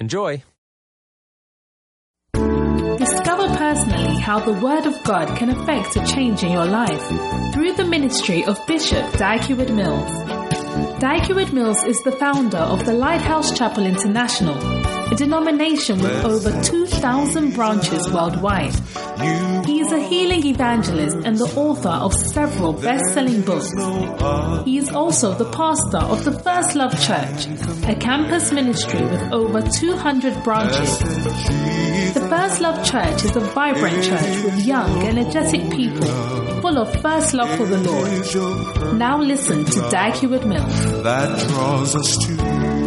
Enjoy! Discover personally how the Word of God can affect a change in your life through the ministry of Bishop Dag Heward-Mills. Dag Heward-Mills is the founder of the Lighthouse Chapel International, a denomination with over 2,000 branches worldwide. He is a healing evangelist and the author of several best-selling books. He is also the pastor of the First Love Church, a campus ministry with over 200 branches. The First Love Church is a vibrant church with young, energetic people full of first love for the Lord. Now listen to Dag Heward-Mills. that draws us to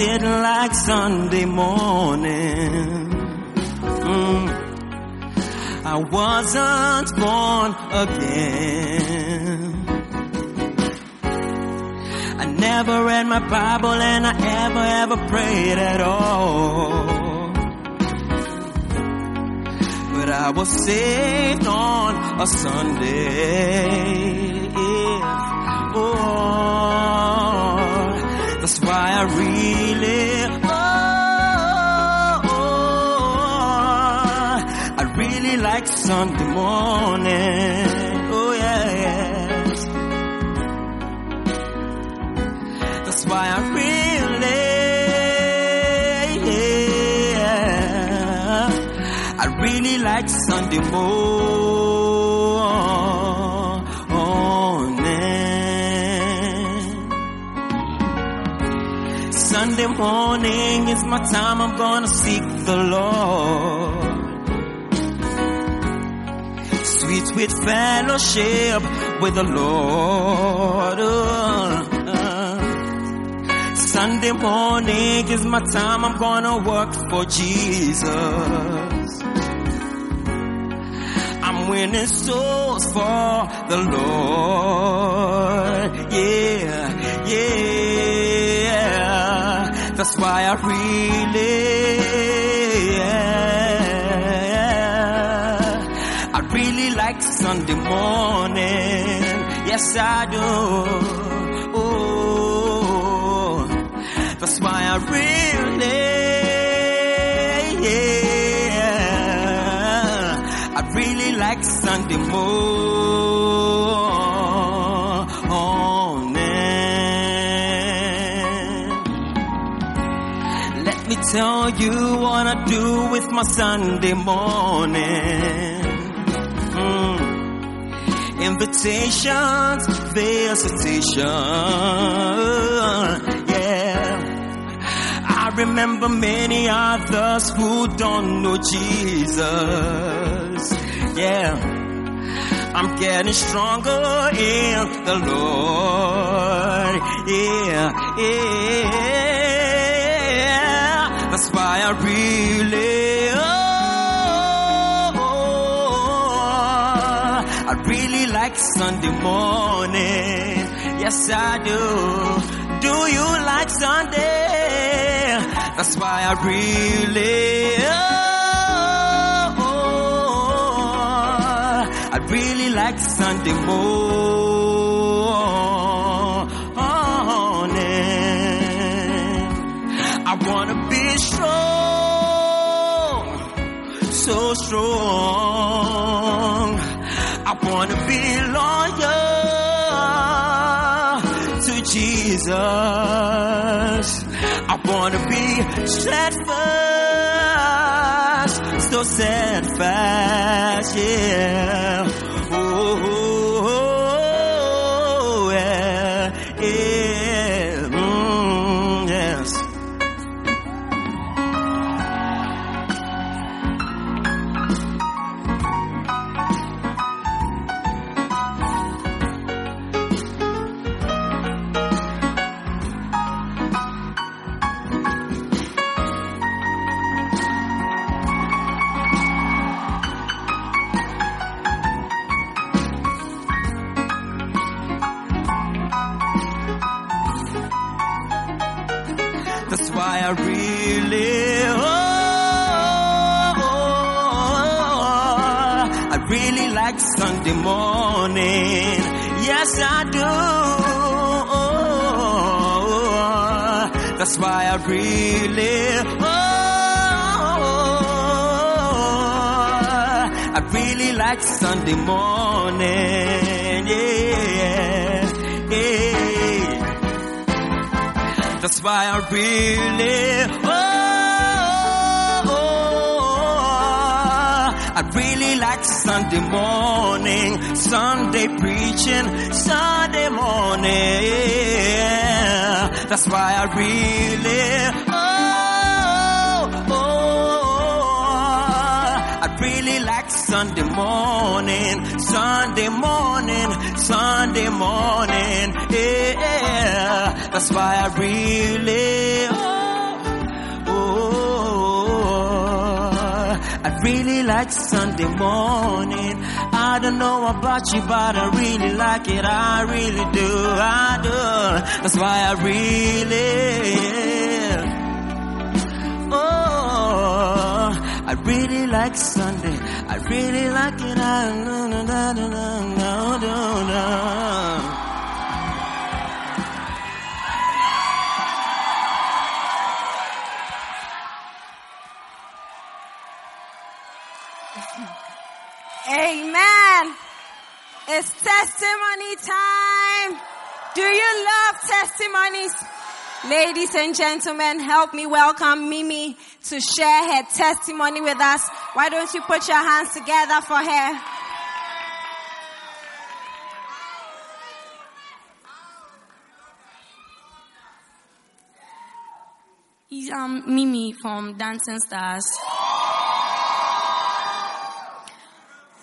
didn't like Sunday morning. Mm. I wasn't born again. I never read my Bible and I ever, ever prayed at all. But I was saved on a Sunday. Oh. That's why I really, Sunday morning. Oh yes. That's why I really, yeah, I really like Sunday morning. Sunday morning is my time. I'm gonna seek the Lord. Sweet, fellowship with the Lord. Uh. Sunday morning is my time. I'm gonna work for Jesus. I'm winning souls for the Lord. Yeah, yeah. That's why I really, Sunday morning. Yes, I do. Oh, that's why I really, yeah, I really like Sunday morning. Let me tell you what I do with my Sunday morning. Invitations, visitation. Yeah. I remember many others who don't know Jesus. Yeah. I'm getting stronger in the Lord. Yeah, yeah. That's why I really, Sunday morning. Yes, I do. Do you like Sunday? That's why I really, oh, oh I really like Sunday morning. I wanna be strong, so strong. I wanna be loyal to Jesus. I wanna be steadfast so steadfast, yeah. Sunday morning. Yes, I do. That's why I really, oh, I really like Sunday morning. Yeah, yeah. That's why I really, oh, I really like Sunday morning, Sunday preaching, Sunday morning. That's why I really, oh, oh. oh. I really like Sunday morning, Sunday morning, Sunday morning. Yeah, that's why I really, oh, really like Sunday morning. I don't know about you, but I really like it. I really do. I do. That's why I really, oh, I really like Sunday. I really like it. I no no no no no no no Amen. It's testimony time. Do you love testimonies? Ladies and gentlemen, help me welcome Mimi to share her testimony with us. Why don't you put your hands together for her? He's um, Mimi from Dancing Stars.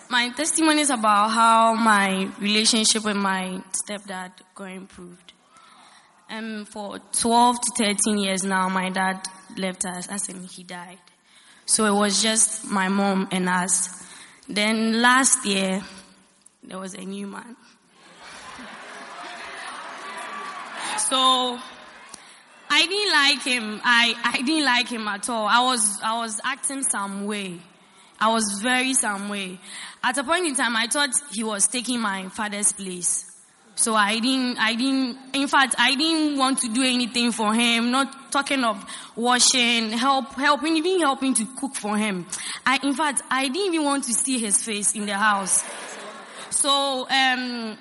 My testimony is about how my relationship with my stepdad got improved. Um, for 12 to 13 years now, my dad left us as in he died. So it was just my mom and us. Then last year, there was a new man. So I didn't like him. I, I didn't like him at all. I was I was acting some way. I was very some way. At a point in time, I thought he was taking my father's place. So I didn't, I didn't, in fact, I didn't want to do anything for him, not talking of washing, help, helping, even helping to cook for him. I, in fact, I didn't even want to see his face in the house. So, um,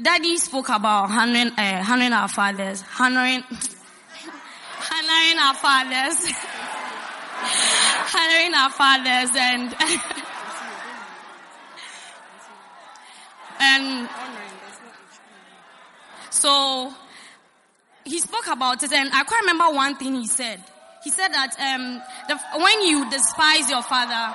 daddy spoke about honoring, uh, honoring our fathers, honoring, honoring our fathers, honoring our fathers and, and so he spoke about it, and I can't remember one thing he said. He said that um, the, when you despise your father,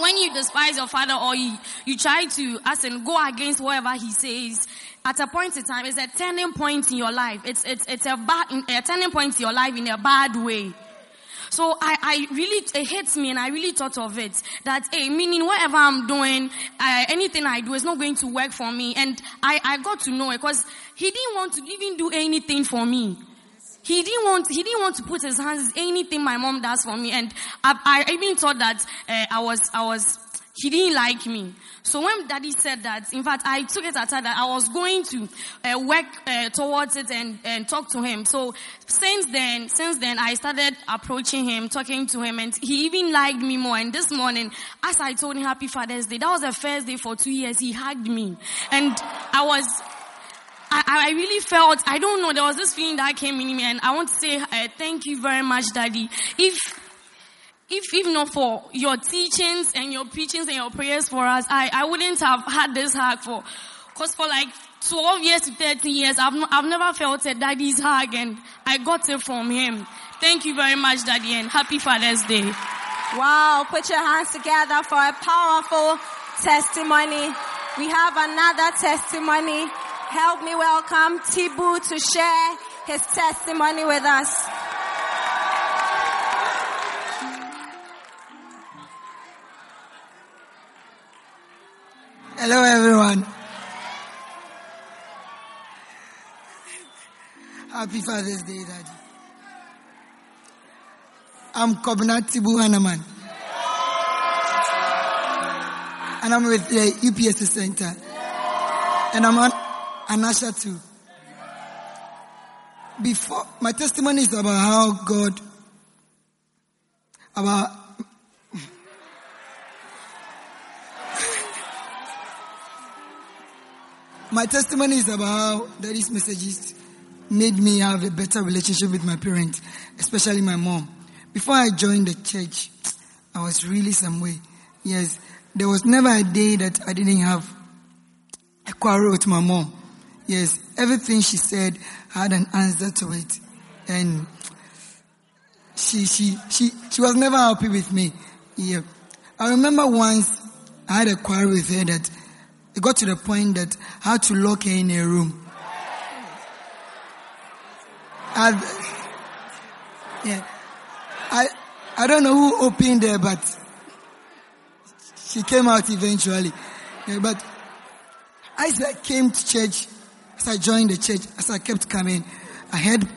when you despise your father or you, you try to, as in, go against whatever he says, at a point in time, it's a turning point in your life. It's, it's, it's a, bad, a turning point in your life in a bad way. So I, I really, it hits me and I really thought of it. That, hey, meaning whatever I'm doing, uh, anything I do is not going to work for me. And I, I got to know it because he didn't want to even do anything for me. He didn't want, he didn't want to put his hands in anything my mom does for me. And I, I even thought that uh, I was, I was, he didn't like me. So when daddy said that, in fact, I took it aside that I was going to uh, work uh, towards it and, and talk to him. So since then, since then, I started approaching him, talking to him, and he even liked me more. And this morning, as I told him Happy Father's Day, that was the first day for two years, he hugged me. And I was, I, I really felt, I don't know, there was this feeling that came in me, and I want to say uh, thank you very much, Daddy. If if, if not for your teachings and your preachings and your prayers for us, I, I wouldn't have had this hug for, cause for like 12 years to 13 years, I've, not, I've never felt a daddy's hug and I got it from him. Thank you very much, daddy, and happy Father's Day. Wow, put your hands together for a powerful testimony. We have another testimony. Help me welcome Tibu to share his testimony with us. Hello, everyone. Happy Father's Day, Daddy. I'm Kobna Tibu Hanaman. And I'm with the UPS Center. And I'm on Anasha too. Before, my testimony is about how God, about My testimony is about how daddy's messages made me have a better relationship with my parents, especially my mom. Before I joined the church, I was really some way. Yes, there was never a day that I didn't have a quarrel with my mom. Yes, everything she said had an answer to it. And she, she, she, she was never happy with me. Yeah. I remember once I had a quarrel with her that it got to the point that I had to lock her in a room. I, yeah. I, I don't know who opened her, but she came out eventually. Yeah, but as I came to church, as I joined the church, as I kept coming, I heard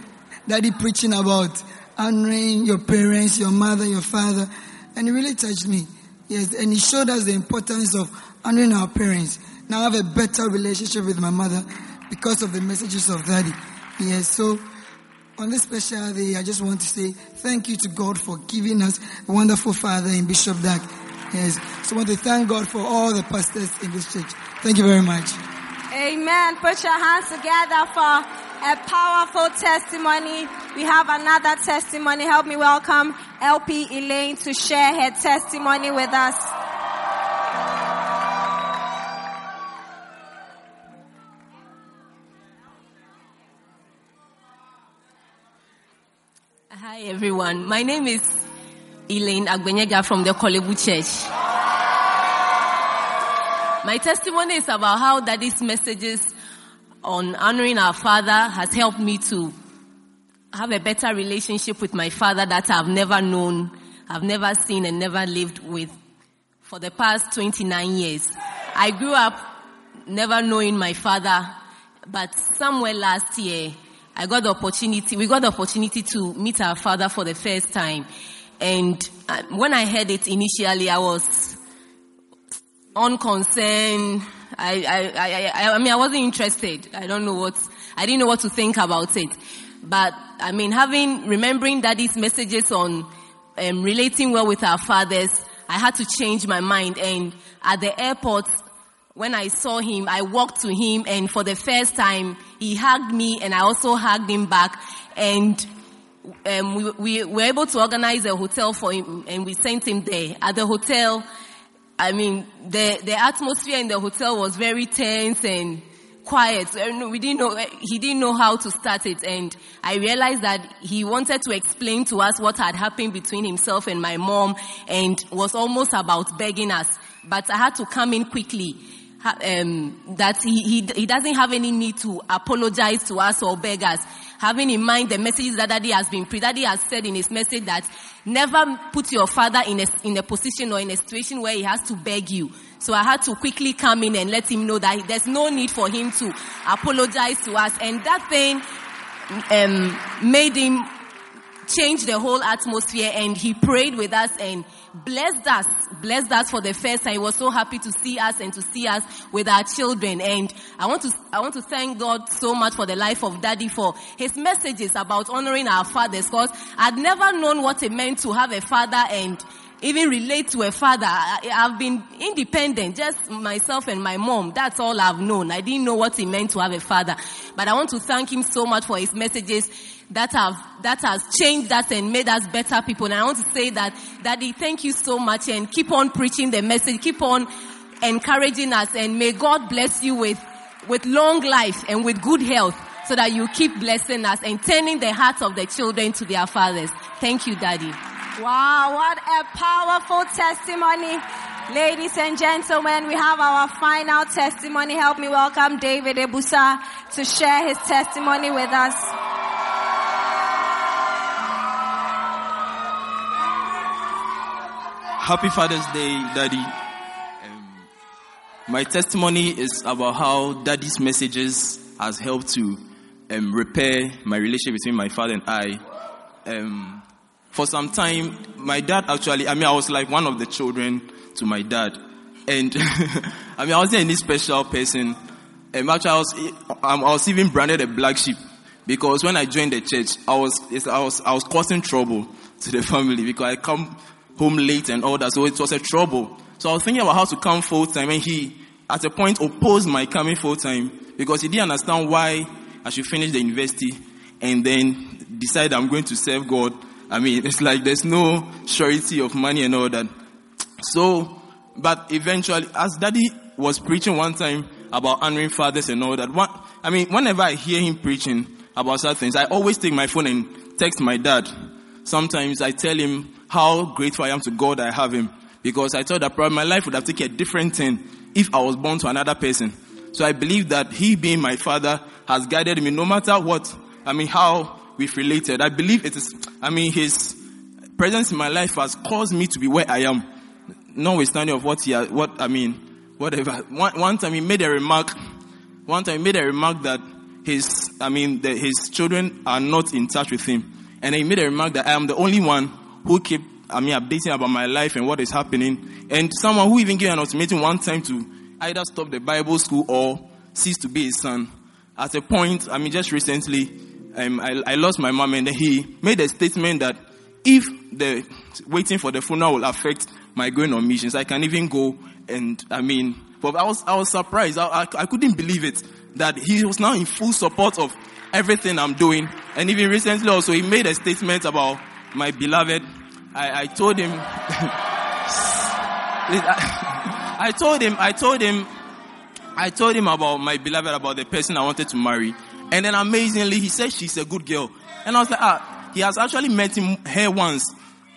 daddy preaching about honoring your parents, your mother, your father, and it really touched me. Yes, and he showed us the importance of honoring our parents. Now I have a better relationship with my mother because of the messages of daddy. Yes, so on this special day, I just want to say thank you to God for giving us a wonderful father in Bishop Dag. Yes, so I want to thank God for all the pastors in this church. Thank you very much. Amen. Put your hands together for a powerful testimony. We have another testimony. Help me welcome LP Elaine to share her testimony with us. Hi everyone. My name is Elaine Agbenyega from the Korle Bu Church. My testimony is about how daddy's messages on honoring our father has helped me to have a better relationship with my father that I've never known, I've never seen and never lived with for the past 29 years. I grew up never knowing my father, but somewhere last year, I got the opportunity, we got the opportunity to meet our father for the first time. And uh, when I heard it initially, I was unconcerned. I, I, I, I, I mean, I wasn't interested. I don't know what, I didn't know what to think about it. But, I mean, having, remembering daddy's messages on um, relating well with our fathers, I had to change my mind. And at the airport, when I saw him, I walked to him and for the first time, he hugged me and I also hugged him back. And um, we, we were able to organize a hotel for him and we sent him there. At the hotel, I mean, the, the atmosphere in the hotel was very tense and quiet. We didn't know, he didn't know how to start it. And I realized that he wanted to explain to us what had happened between himself and my mom and was almost about begging us. But I had to come in quickly um, that he, he, he doesn't have any need to apologize to us or beg us. Having in mind the messages that Daddy has been pre, Daddy has said in his message that never put your father in a, in a position or in a situation where he has to beg you. So I had to quickly come in and let him know that there's no need for him to apologize to us. And that thing um, made him change the whole atmosphere and he prayed with us and blessed us, blessed us for the first time. He was so happy to see us and to see us with our children. And I want to, I want to thank God so much for the life of daddy for his messages about honoring our fathers because I'd never known what it meant to have a father and even relate to a father. I, have been independent, just myself and my mom. That's all I've known. I didn't know what it meant to have a father. But I want to thank him so much for his messages that have that has changed us and made us better people. And I want to say that, Daddy, thank you so much and keep on preaching the message, keep on encouraging us, and may God bless you with with long life and with good health so that you keep blessing us and turning the hearts of the children to their fathers. Thank you, Daddy. Wow, what a powerful testimony. Ladies and gentlemen, we have our final testimony. Help me welcome David Ebusa to share his testimony with us. Happy Father's Day, Daddy. Um, my testimony is about how Daddy's messages has helped to um, repair my relationship between my father and I. Um, for some time, my dad actually, I mean, I was like one of the children to my dad. And I mean, I wasn't any special person. Um, actually, I was, I was even branded a black sheep because when I joined the church, I was, I was, I was causing trouble to the family because I come home late and all that. So it was a trouble. So I was thinking about how to come full time and he, at a point, opposed my coming full time because he didn't understand why I should finish the university and then decide I'm going to serve God. I mean, it's like there's no surety of money and all that. So, but eventually, as daddy was preaching one time about honoring fathers and all that, one, I mean, whenever I hear him preaching about such things, I always take my phone and text my dad. Sometimes I tell him how grateful I am to God I have him because I thought that probably my life would have taken a different turn if I was born to another person. So I believe that he being my father has guided me no matter what, I mean, how we've related. I believe it is, I mean, his presence in my life has caused me to be where I am. Notwithstanding of what he, has, what, I mean, whatever. One, one time he made a remark, one time he made a remark that his, I mean, that his children are not in touch with him. And he made a remark that I am the only one who keep, I mean, updating about my life and what is happening. And someone who even gave an ultimatum one time to either stop the Bible school or cease to be his son. At a point, I mean, just recently, um, I, I lost my mom and he made a statement that if the waiting for the funeral will affect my going on missions, I can even go and, I mean, but I was, I was surprised. I, I, I couldn't believe it that he was now in full support of everything I'm doing. And even recently also, he made a statement about my beloved. I, I told him, I told him, I told him, I told him about my beloved, about the person I wanted to marry. And then amazingly, he said she's a good girl. And I was like, ah, he has actually met him, her once.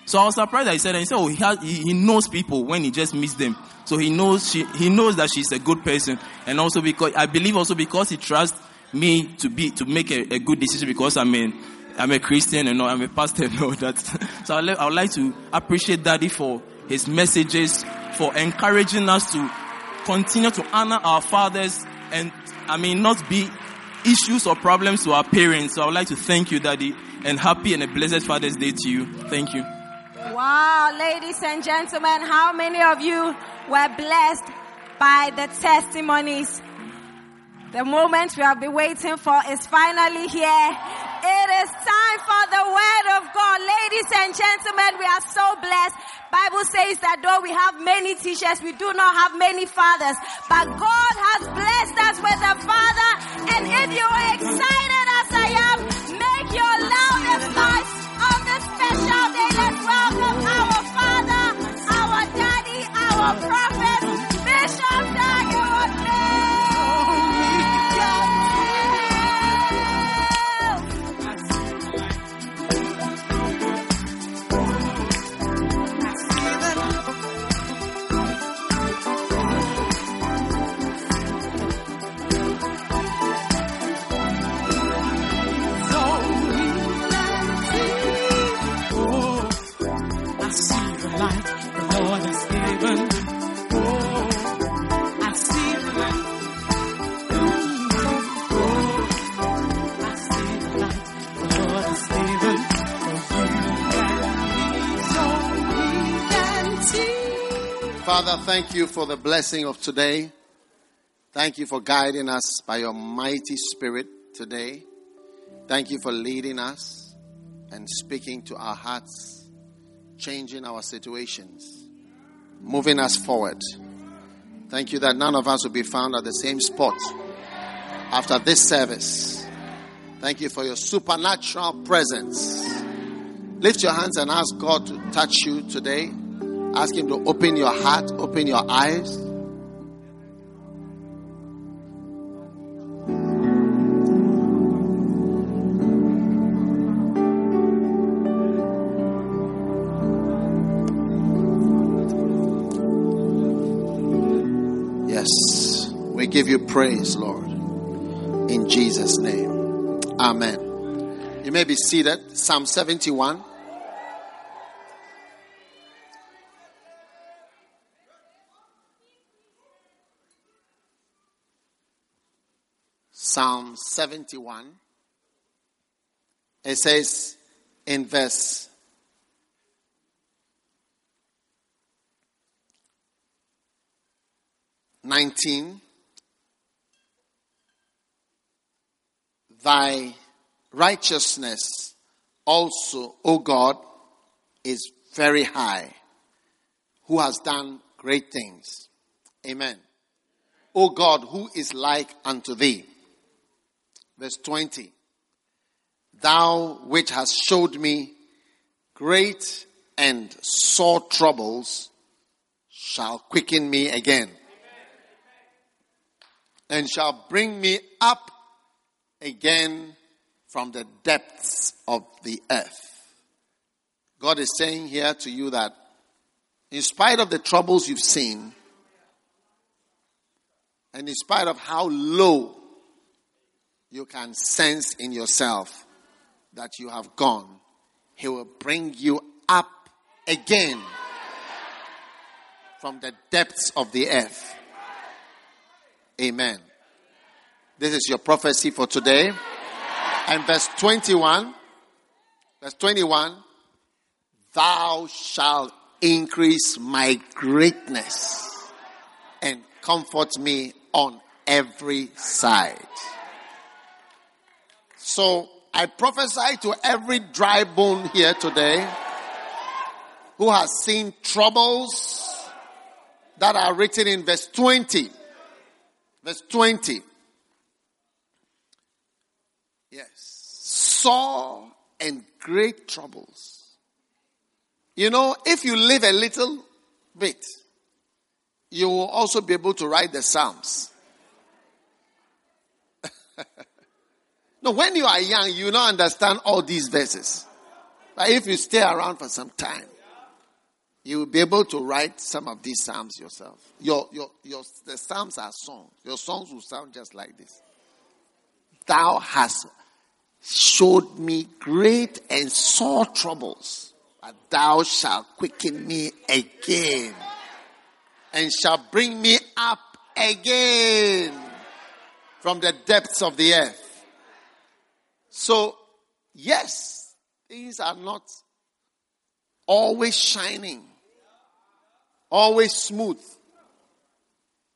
So I was surprised he said, and he said, oh, he, has, he, he knows people when he just meets them. So he knows she, he knows that she's a good person. And also because, I believe also because he trusts me to be, to make a, a good decision because I'm a, I'm a Christian and I'm a pastor and that. So I, I would like to appreciate Daddy for his messages, for encouraging us to continue to honor our fathers and, I mean, not be issues or problems to our parents. So I would like to thank you, Daddy, and happy and a blessed Father's Day to you. Thank you. Wow, ladies and gentlemen, how many of you were blessed by the testimonies? The moment we have been waiting for is finally here. It is time for the word of God. Ladies and gentlemen, we are so blessed. Bible says that though we have many teachers, we do not have many fathers. But God has blessed us with a father. And if you are excited as I am, make your loudest noise on this special day. Let's welcome our father, our daddy, our prophet, Father, thank you for the blessing of today. Thank you for guiding us by your mighty spirit today. Thank you for leading us and speaking to our hearts, changing our situations, moving us forward. Thank you that none of us will be found at the same spot after this service. Thank you for your supernatural presence. Lift your hands and ask God to touch you today. Ask Him to open your heart, open your eyes. Yes, we give you praise, Lord, in Jesus' name. Amen. You may be seated. Psalm 71. Psalm 71. It says in verse nineteen, Thy righteousness also, O God, is very high, who has done great things. Amen. O God, who is like unto thee? Verse 20. Thou which hast showed me great and sore troubles shall quicken me again and shall bring me up again from the depths of the earth. God is saying here to you that in spite of the troubles you've seen, and in spite of how low you can sense in yourself that you have gone, He will bring you up again from the depths of the earth. Amen. This is your prophecy for today. And verse 21, verse 21, thou shalt increase my greatness and comfort me on every side. So I prophesy to every dry bone here today who has seen troubles that are written in verse 20. Verse 20. Yes. Sore and great troubles. You know, if you live a little bit, you will also be able to write the Psalms. no, when you are young, you don't understand all these verses. But if you stay around for some time, you will be able to write some of these psalms yourself. Your, your, your, the psalms are songs. Your songs will sound just like this. Thou hast showed me great and sore troubles, but thou shalt quicken me again and shall bring me up again from the depths of the earth. So, yes, things are not always shining always smooth.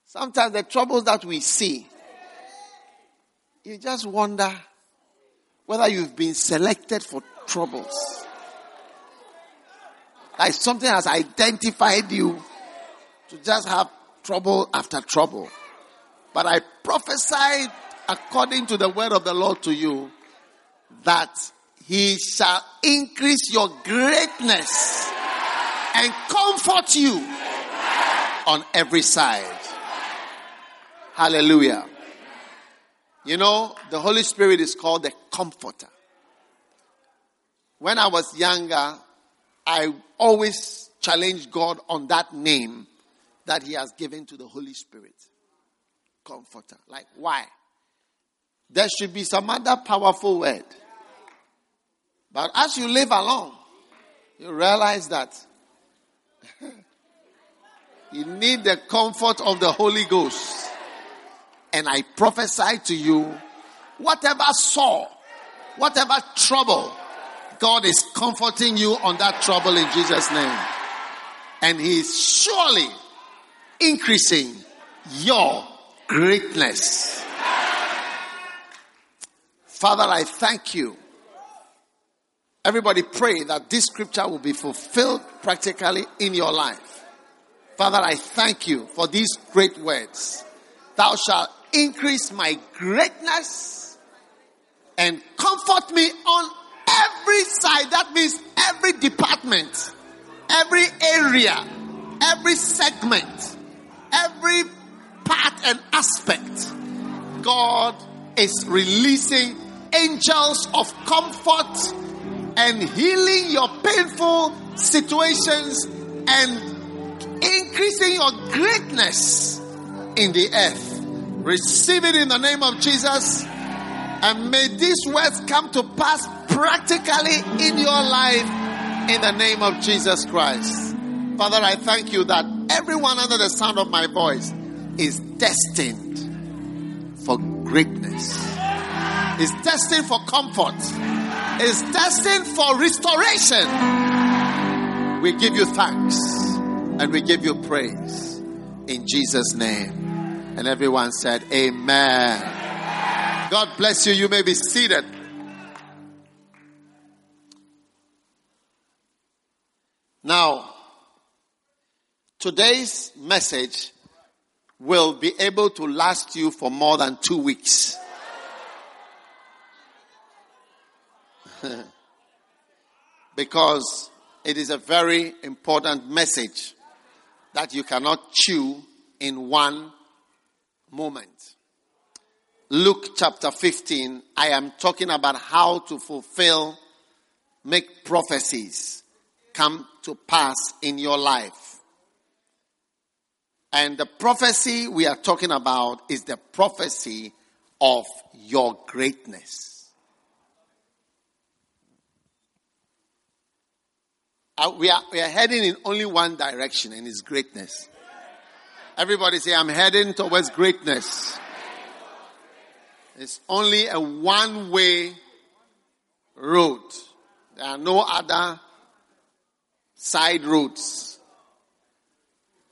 Sometimes the troubles that we see, you just wonder whether you've been selected for troubles. Like something has identified you to just have trouble after trouble. But I prophesied according to the word of the Lord to you that he shall increase your greatness and comfort you on every side. Hallelujah. You know, the Holy Spirit is called the Comforter. When I was younger, I always challenged God on that name that He has given to the Holy Spirit. Comforter. Like, why? There should be some other powerful word. But as you live along, you realize that you need the comfort of the Holy Ghost. And I prophesy to you, whatever sore, whatever trouble, God is comforting you on that trouble in Jesus' name. And He is surely increasing your greatness. Father, I thank you. Everybody pray that this scripture will be fulfilled practically in your life. Father, I thank you for these great words. Thou shalt increase my greatness and comfort me on every side. That means every department, every area, every segment, every part and aspect. God is releasing angels of comfort and healing your painful situations and increasing your greatness in the earth. Receive it in the name of Jesus. And may these words come to pass practically in your life in the name of Jesus Christ. Father, I thank you that everyone under the sound of my voice is destined for greatness, is destined for comfort, is destined for restoration. We give you thanks and we give you praise in Jesus' name. And everyone said, Amen. God bless you. You may be seated. Now, today's message will be able to last you for more than two weeks. because it is a very important message that you cannot chew in one moment. Luke chapter 15, I am talking about how to fulfill, make prophecies come to pass in your life. And the prophecy we are talking about is the prophecy of your greatness. Uh, Uh, we, are, we are heading in only one direction, and it's greatness. Everybody say, I'm heading towards greatness. It's only a one way road. There are no other side roads.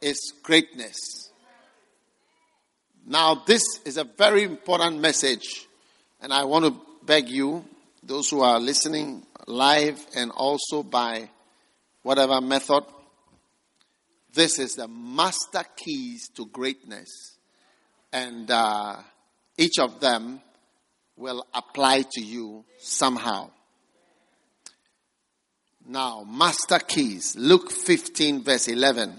It's greatness. Now, this is a very important message, and I want to beg you, those who are listening live and also by whatever method, this is the master keys to greatness. And uh, each of them will apply to you somehow. Now, master keys. Luke 15, verse 11.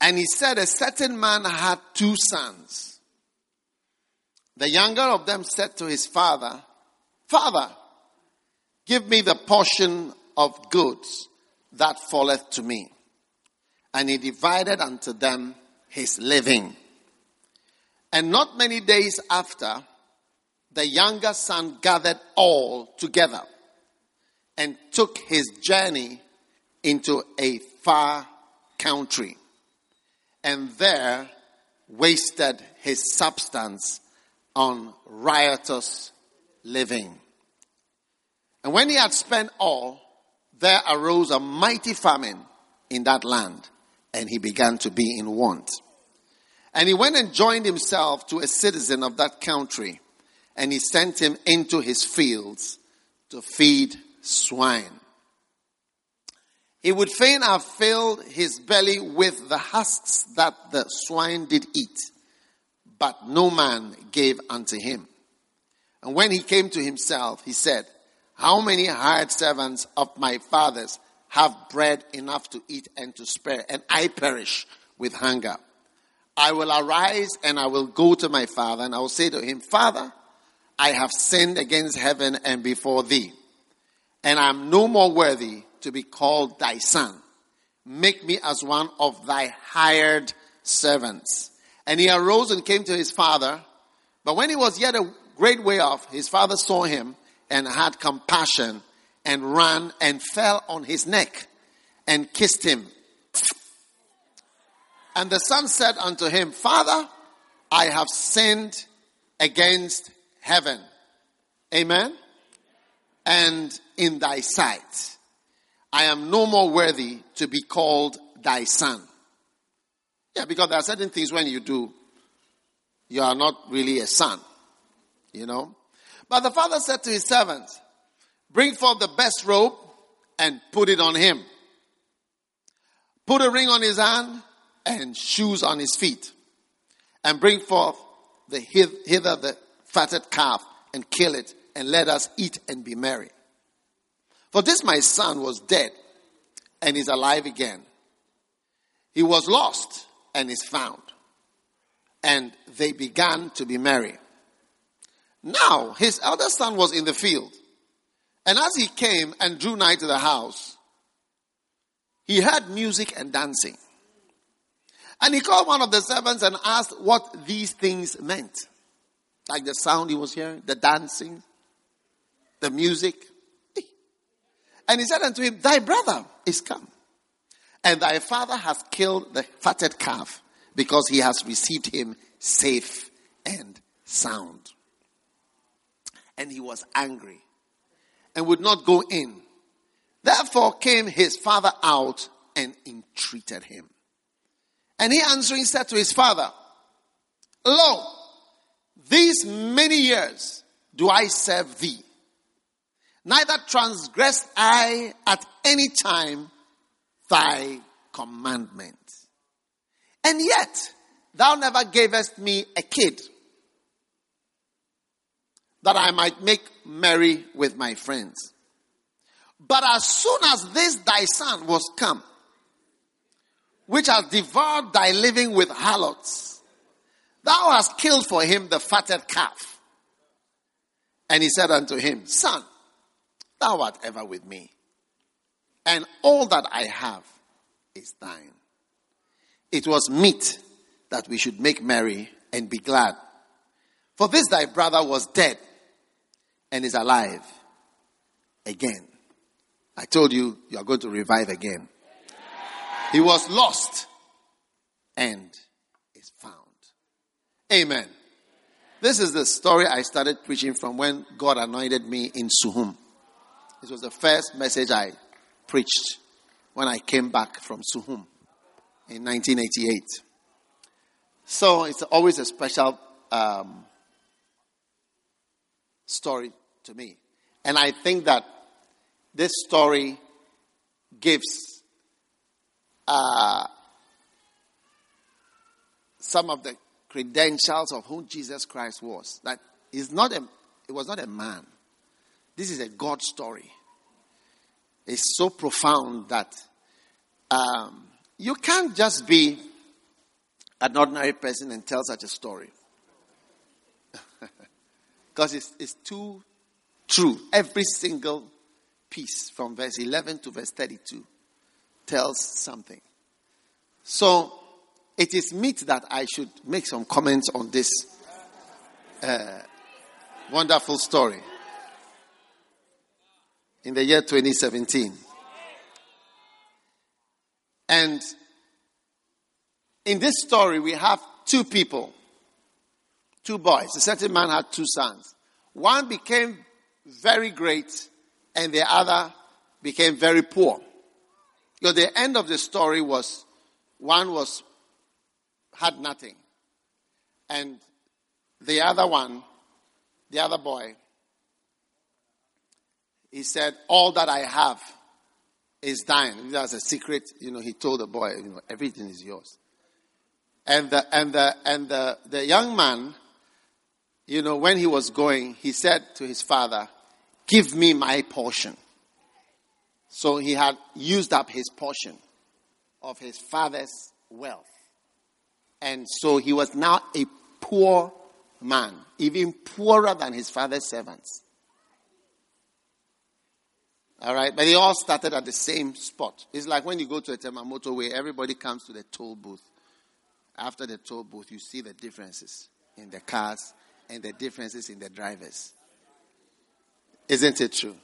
And he said, A certain man had two sons. The younger of them said to his father, Father, give me the portion of goods that falleth to me. And he divided unto them his living. And not many days after, the younger son gathered all together and took his journey into a far country and there wasted his substance on riotous living. And when he had spent all, there arose a mighty famine in that land, and he began to be in want. And he went and joined himself to a citizen of that country, and he sent him into his fields to feed swine. He would fain have filled his belly with the husks that the swine did eat, but no man gave unto him. And when he came to himself, he said, How many hired servants of my father's have bread enough to eat and to spare, and I perish with hunger? I will arise and I will go to my father, and I will say to him, Father, I have sinned against heaven and before thee and I am no more worthy to be called thy son. Make me as one of thy hired servants. And he arose and came to his father. But when he was yet a great way off, his father saw him and had compassion and ran and fell on his neck and kissed him. And the son said unto him, Father, I have sinned against heaven. Amen and in thy sight. I am no more worthy to be called thy son. Yeah, because there are certain things when you do, you are not really a son. You know? But the father said to his servants, Bring forth the best robe and put it on him. Put a ring on his hand and shoes on his feet. And bring forth the hither the fatted calf and kill it, and let us eat and be merry. For this my son was dead and is alive again. He was lost and is found. And they began to be merry. Now his elder son was in the field. And as he came and drew nigh to the house, he heard music and dancing. And he called one of the servants and asked what these things meant. Like the sound he was hearing, the dancing, the music. And he said unto him, Thy brother is come, and thy father has killed the fatted calf, because he has received him safe and sound. And he was angry and would not go in. Therefore came his father out and entreated him. And he answering said to his father, Lo, these many years do I serve thee. Neither transgressed I at any time thy commandment. And yet, thou never gavest me a kid that I might make merry with my friends. But as soon as this thy son was come, which has devoured thy living with harlots, thou hast killed for him the fatted calf. And he said unto him, Son, thou art ever with me, and all that I have is thine. It was meet that we should make merry and be glad. For this thy brother was dead and is alive again. I told you, you are going to revive again. He was lost and is found. Amen. This is the story I started preaching from when God anointed me in Suhum. This was the first message I preached when I came back from Suhum in 1988. So it's always a special um, story to me. And I think that this story gives uh, some of the credentials of who Jesus Christ was. That is not a, it was not a man. This is a God story. It's so profound that um, you can't just be an ordinary person and tell such a story. Because it's, it's too true. Every single piece from verse 11 to verse 32 tells something. So it is meet that I should make some comments on this uh, wonderful story in the year 2017. And in this story, we have two people, two boys. A certain man had two sons. One became very great, and the other became very poor. Because the end of the story was one was had nothing, and the other one, the other boy, he said, "All that I have is thine." That's a secret, you know. He told the boy, "You know, everything is yours." And the and the and the the young man, you know, when he was going, he said to his father, Give me my portion. So he had used up his portion of his father's wealth. And so he was now a poor man, even poorer than his father's servants. All right, but they all started at the same spot. It's like when you go to a Tema motorway, everybody comes to the toll booth. After the toll booth, you see the differences in the cars and the differences in the drivers. Isn't it true?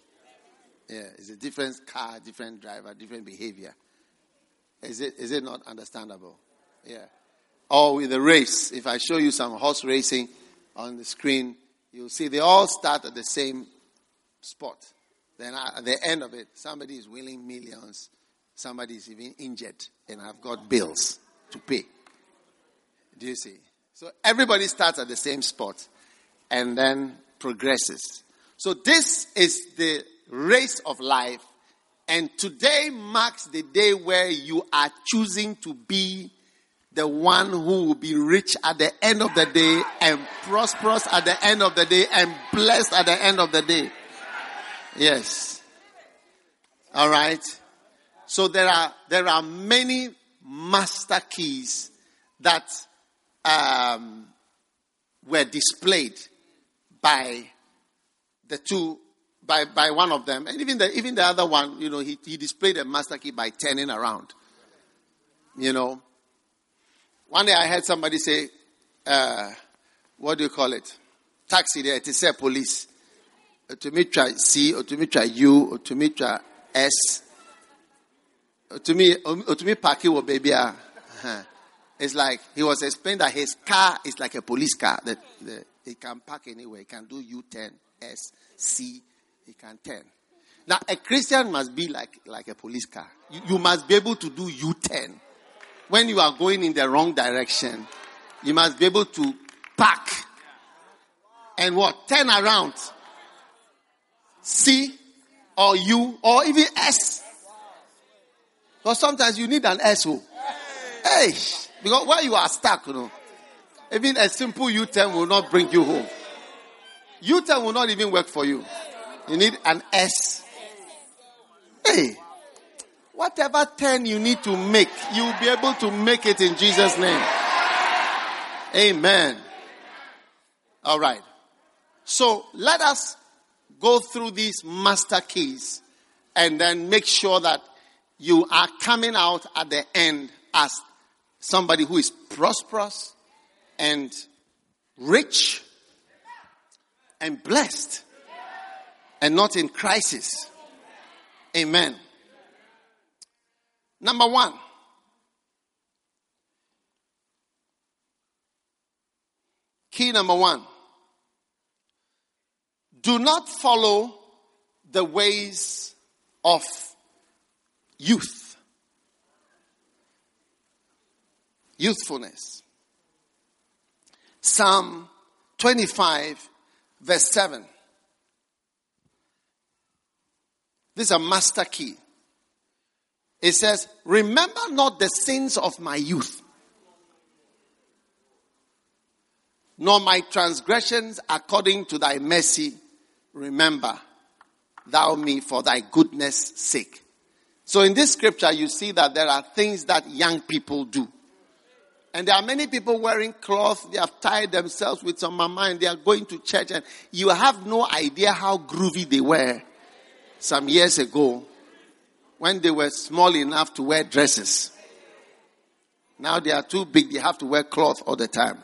Yeah, it's a different car, different driver, different behavior. Is it, is it not understandable? Yeah. Or with the race, if I show you some horse racing on the screen, you'll see they all start at the same spot. Then at the end of it, somebody is winning millions, somebody is even injured, and I've got bills to pay. Do you see? So everybody starts at the same spot and then progresses. So this is the race of life. And today marks the day where you are choosing to be the one who will be rich at the end of the day and prosperous at the end of the day and blessed at the end of the day. Yes. All right. So there are there are many master keys that um, were displayed by the two by by one of them, and even the even the other one. You know, he he displayed a master key by turning around. You know, one day I heard somebody say, uh, "What do you call it? Taxi there. It is a police." Try C, or to me, try U, or to me, try S to me, to me, Paki or baby, uh, it's like he was explaining that his car is like a police car that, he can park anywhere. He can do U turn, S, C, he can turn. Now, a Christian must be like, like a police car. You, you must be able to do U turn. When you are going in the wrong direction, you must be able to park and what? Turn around. C or U or even S because sometimes you need an SO. Hey, because while you are stuck, you know, even a simple U-turn will not bring you home. U-turn will not even work for you. You need an S. Hey, whatever turn you need to make, you will be able to make it in Jesus' name. Amen. All right. So let us go through these master keys and then make sure that you are coming out at the end as somebody who is prosperous and rich and blessed and not in crisis. Amen. Number one. Key number one. Do not follow the ways of youth. Youthfulness. Psalm 25, verse 7. This is a master key. It says, Remember not the sins of my youth, nor my transgressions according to thy mercy. Remember thou me for thy goodness' sake. So in this scripture, you see that there are things that young people do. And there are many people wearing cloth. They have tied themselves with some mama and they are going to church and you have no idea how groovy they were some years ago when they were small enough to wear dresses. Now they are too big. They have to wear cloth all the time.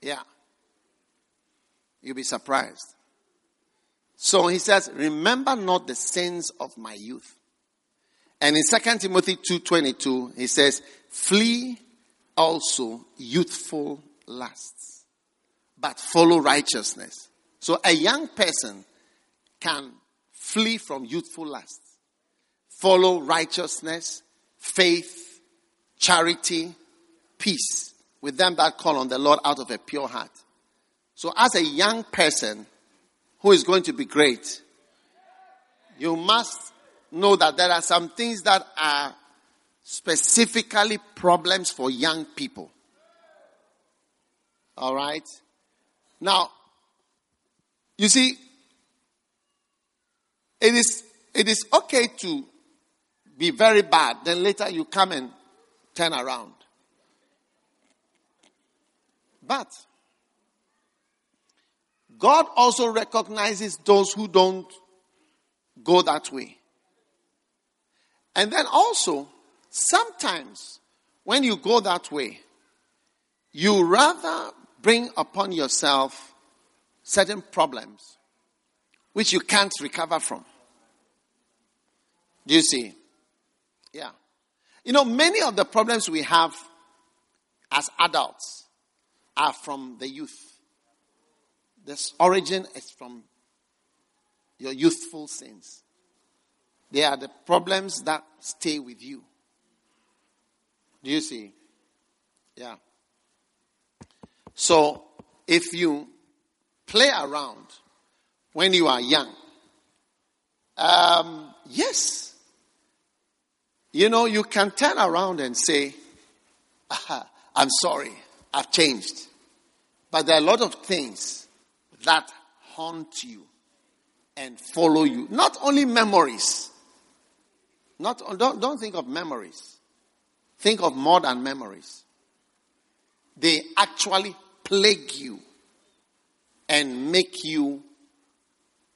Yeah. You'll be surprised. So he says, remember not the sins of my youth. And in 2 Timothy 2.22, he says, flee also youthful lusts, but follow righteousness. So a young person can flee from youthful lusts, follow righteousness, faith, charity, peace with them that call on the Lord out of a pure heart. So as a young person, who is going to be great, you must know that there are some things that are specifically problems for young people. All right? Now, you see, it is, it is okay to be very bad, then later you come and turn around. But God also recognizes those who don't go that way. And then also, sometimes when you go that way, you rather bring upon yourself certain problems which you can't recover from. Do you see? Yeah. You know, many of the problems we have as adults are from the youth. This origin is from your youthful sins. They are the problems that stay with you. Do you see? Yeah. So, if you play around when you are young, um, yes, You know, you can turn around and say, I'm sorry, I've changed. But there are a lot of things that haunt you and follow you. Not only memories. Not, don't, don't think of memories. Think of more than memories. They actually plague you and make you,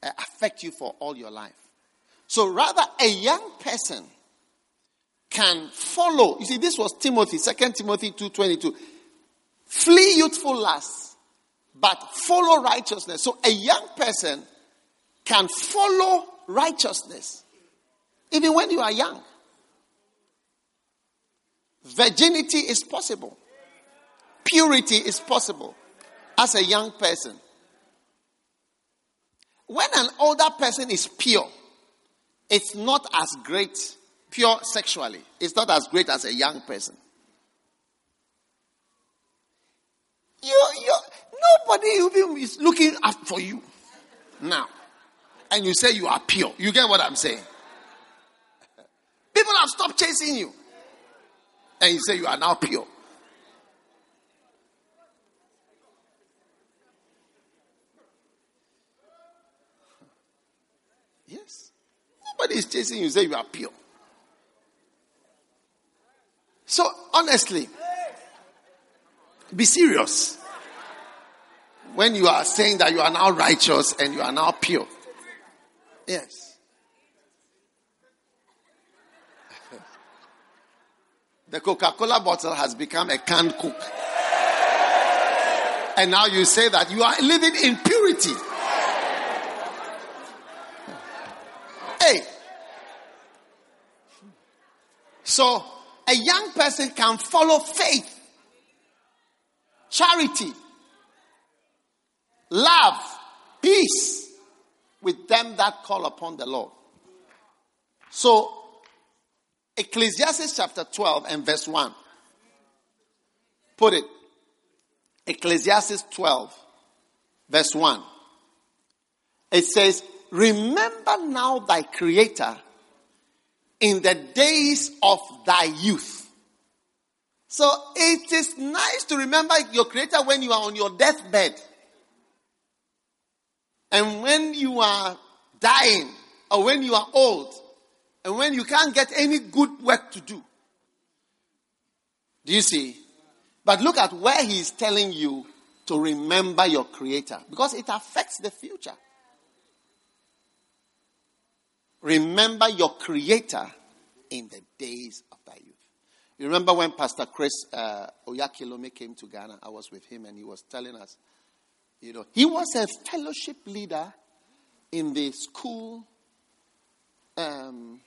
uh, affect you for all your life. So rather, a young person can follow. You see, this was Timothy, 2 Timothy 2.22. Flee youthful lusts, but follow righteousness. So a young person can follow righteousness, even when you are young. Virginity is possible. Purity is possible as a young person. When an older person is pure, it's not as great, pure sexually, it's not as great as a young person. You, you, nobody even is looking up for you now. And you say you are pure. You get what I'm saying? People have stopped chasing you. And you say you are now pure. Yes. Nobody is chasing you, say you are pure. So, honestly, be serious. When you are saying that you are now righteous and you are now pure. Yes. The Coca Cola bottle has become a canned cook. And now you say that you are living in purity. Hey. So, a young person can follow faith charity, love, peace with them that call upon the Lord. So, Ecclesiastes chapter 12 and verse 1. Put it. Ecclesiastes 12, verse 1. It says, Remember now thy Creator in the days of thy youth so it is nice to remember your creator when you are on your deathbed. And when you are dying or when you are old and when you can't get any good work to do. Do you see? But look at where he is telling you to remember your creator because it affects the future. Remember your creator in the days of thy youth. You remember when Pastor Chris uh, Oyakhilome came to Ghana? I was with him and he was telling us, you know, he was a fellowship leader in the school, um,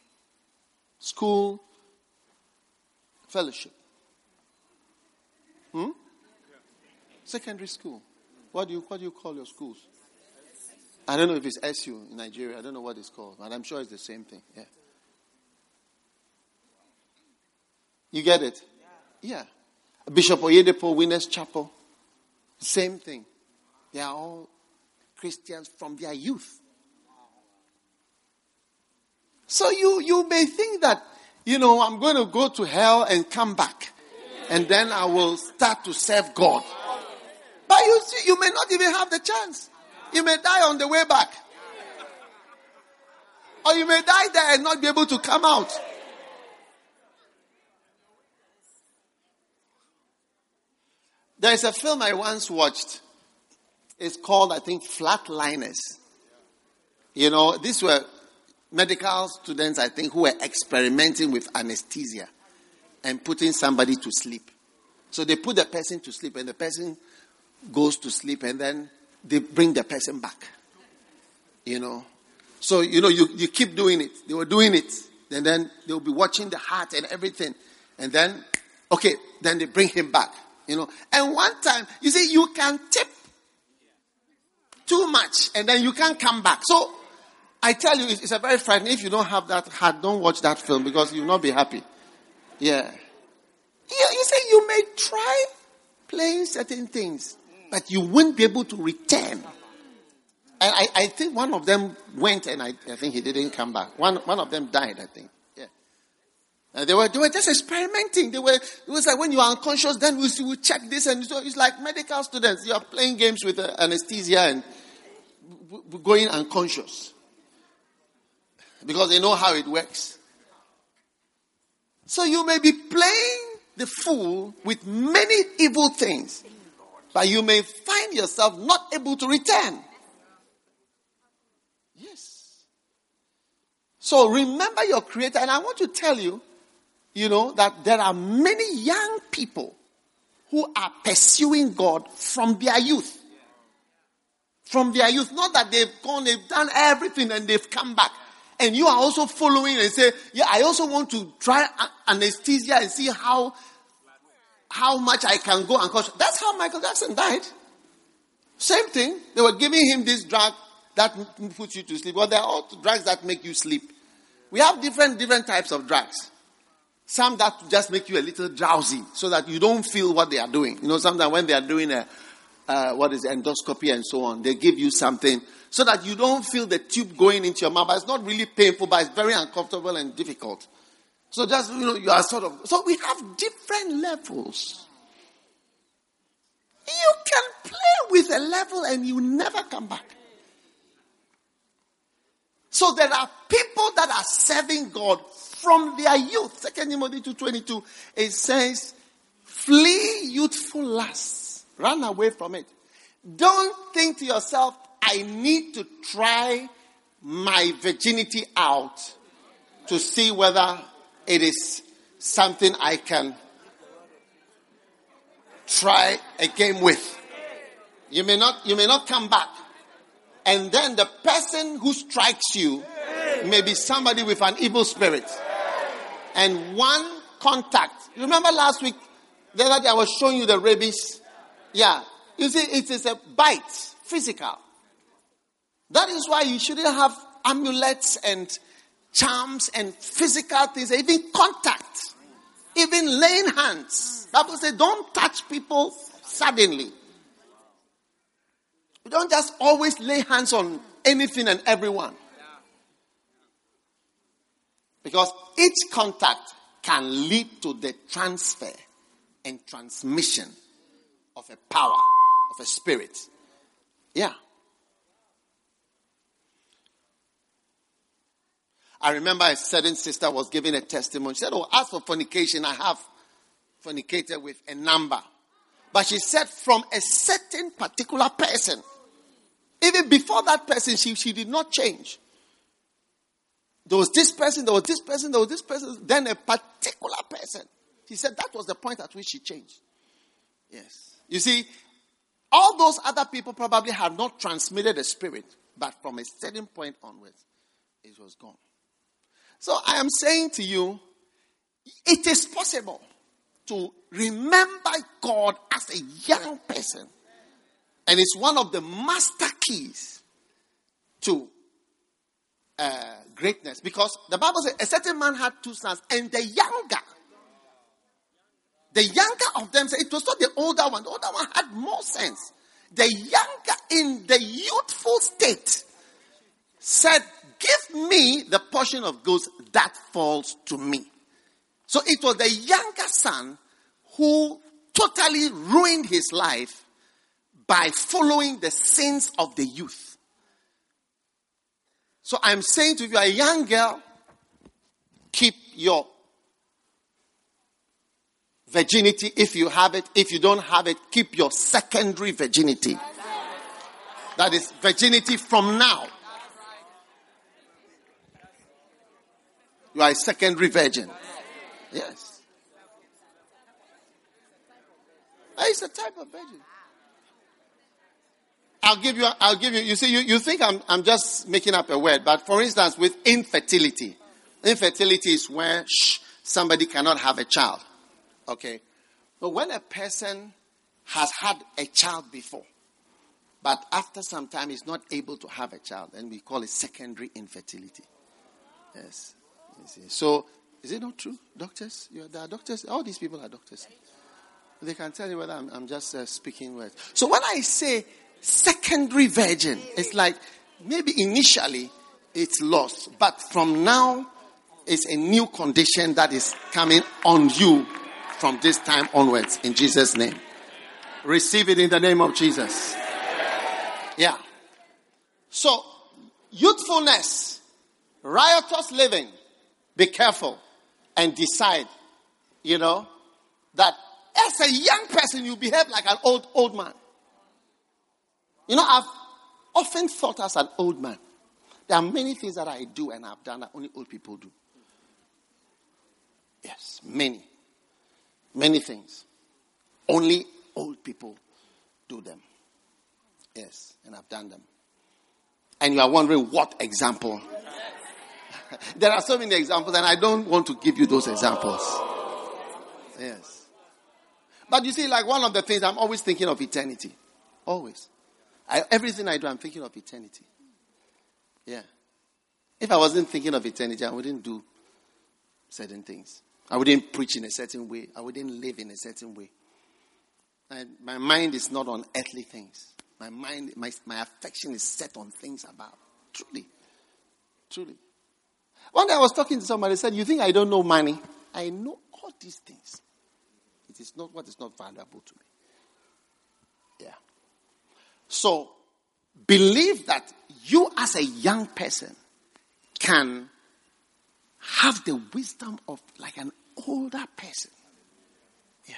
school fellowship. Hmm? Secondary school. What do you what do you call your schools? I don't know if it's SU in Nigeria. I don't know what it's called, but I'm sure it's the same thing. Yeah. You get it? Yeah. Bishop Oyedepo, Winners Chapel, same thing. They are all Christians from their youth. So you, you may think that, you know, I'm going to go to hell and come back. And then I will start to serve God. But you you may not even have the chance. You may die on the way back. Or you may die there and not be able to come out. There's a film I once watched. It's called, I think, Flatliners. You know, these were medical students, I think, who were experimenting with anesthesia and putting somebody to sleep. So they put the person to sleep, and the person goes to sleep, and then they bring the person back. You know. So, you know, you, you keep doing it. They were doing it. And then they'll be watching the heart and everything. And then, okay, then they bring him back. You know, and one time, you see, you can tip too much and then you can't come back. So, I tell you, it's, a very frightening. If you don't have that heart, don't watch that film because you'll not be happy. Yeah. You, you say you may try playing certain things, but you won't be able to return. And I, I think one of them went and I, I think he didn't come back. One, one of them died, I think. Yeah. Uh, they were they were just experimenting. They were it was like when you are unconscious, then we we check this, and so it's like medical students. You are playing games with uh, anesthesia and going unconscious because they know how it works. So you may be playing the fool with many evil things, but you may find yourself not able to return. Yes. So remember your creator, and I want to tell you, you know, that there are many young people who are pursuing God from their youth. From their youth. Not that they've gone, they've done everything and they've come back. And you are also following and say, yeah, I also want to try anesthesia and see how, how much I can go unconscious. That's how Michael Jackson died. Same thing. They were giving him this drug that puts you to sleep. Well, there are all drugs that make you sleep. We have different, different types of drugs. Some that just make you a little drowsy so that you don't feel what they are doing. You know, sometimes when they are doing a, uh, what is endoscopy and so on, they give you something so that you don't feel the tube going into your mouth. But it's not really painful, but it's very uncomfortable and difficult. So just, you know, you are sort of, so we have different levels. You can play with a level and you never come back. So there are people that are serving God from their youth. Second Timothy 2.22, it says, flee youthful lusts. Run away from it. Don't think to yourself, I need to try my virginity out to see whether it is something I can try a game with. You may not, you may not come back. And then the person who strikes you may be somebody with an evil spirit and one contact. Remember last week, the other day I was showing you the rabies. Yeah. You see, it is a bite, physical. That is why you shouldn't have amulets and charms and physical things, even contact, even laying hands. Bible says don't touch people suddenly. You don't just always lay hands on anything and everyone. Because each contact can lead to the transfer and transmission of a power, of a spirit. Yeah. I remember a certain sister was giving a testimony. She said, Oh, as for fornication, I have fornicated with a number. But she said, from a certain particular person. Even before that person, she, she did not change. There was this person, there was this person, there was this person, then a particular person. He said that was the point at which she changed. Yes. You see, all those other people probably have not transmitted the spirit, but from a certain point onwards, it was gone. So I am saying to you, it is possible to remember God as a young person. And it's one of the master keys to uh, greatness. Because the Bible says a certain man had two sons, and the younger, the younger of them, said it was not the older one. The older one had more sense. The younger, in the youthful state, said, Give me the portion of goods that falls to me. So it was the younger son who totally ruined his life by following the sins of the youth. So I'm saying to you, a young girl, keep your virginity if you have it. If you don't have it, keep your secondary virginity. That is virginity from now. You are a secondary virgin. Yes. It's a type of virgin. I'll give you, I'll give you, you see, you, you think I'm, I'm just making up a word, but for instance, with infertility, infertility is where shh, somebody cannot have a child. Okay? But when a person has had a child before, but after some time is not able to have a child, then we call it secondary infertility. Yes. So, is it not true? Doctors? You are, there are doctors. All these people are doctors. They can tell you whether I'm, I'm just uh, speaking words. So when I say secondary virgin. It's like maybe initially it's lost, but from now It's a new condition that is coming on you from this time onwards in Jesus' name. Receive it in the name of Jesus. Yeah. So, youthfulness, riotous living, be careful and decide, you know, that as a young person you behave like an old, old man. You know, I've often thought as an old man, there are many things that I do and I've done that only old people do. Yes, many. Many things. Only old people do them. Yes, and I've done them. And you are wondering what example? there are so many examples, and I don't want to give you those examples. Yes. But you see, like one of the things, I'm always thinking of eternity. Always. I, everything I do, I'm thinking of eternity. Yeah. If I wasn't thinking of eternity, I wouldn't do certain things. I wouldn't preach in a certain way. I wouldn't live in a certain way. And my mind is not on earthly things. My mind, my, my affection is set on things above. Truly. Truly. One day I was talking to somebody, said, You think I don't know money? I know all these things. It is not what is not valuable to me. Yeah. So, believe that you as a young person can have the wisdom of like an older person. Yeah.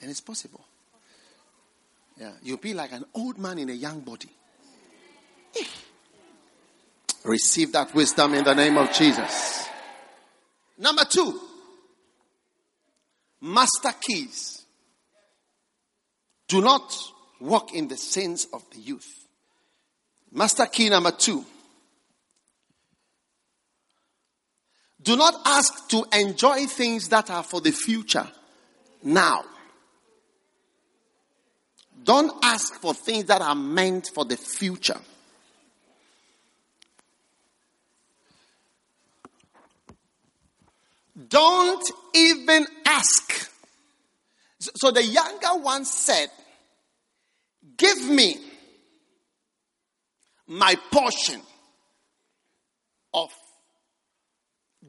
And it's possible. Yeah. You'll be like an old man in a young body. Eh. Receive that wisdom in the name of Jesus. Number two, master keys. Do not walk in the sins of the youth. Master key number two. Do not ask to enjoy things that are for the future now. Don't ask for things that are meant for the future. Don't even ask. So the younger one said, Give me my portion of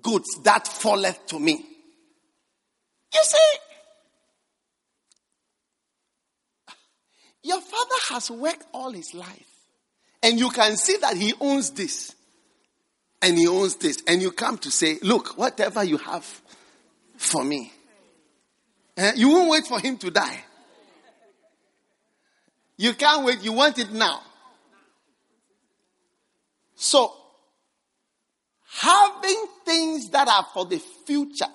goods that falleth to me. You see, your father has worked all his life, and you can see that he owns this, and he owns this, and you come to say, Look, whatever you have for me, eh, you won't wait for him to die. You can't wait, you want it now. So, having things that are for the future.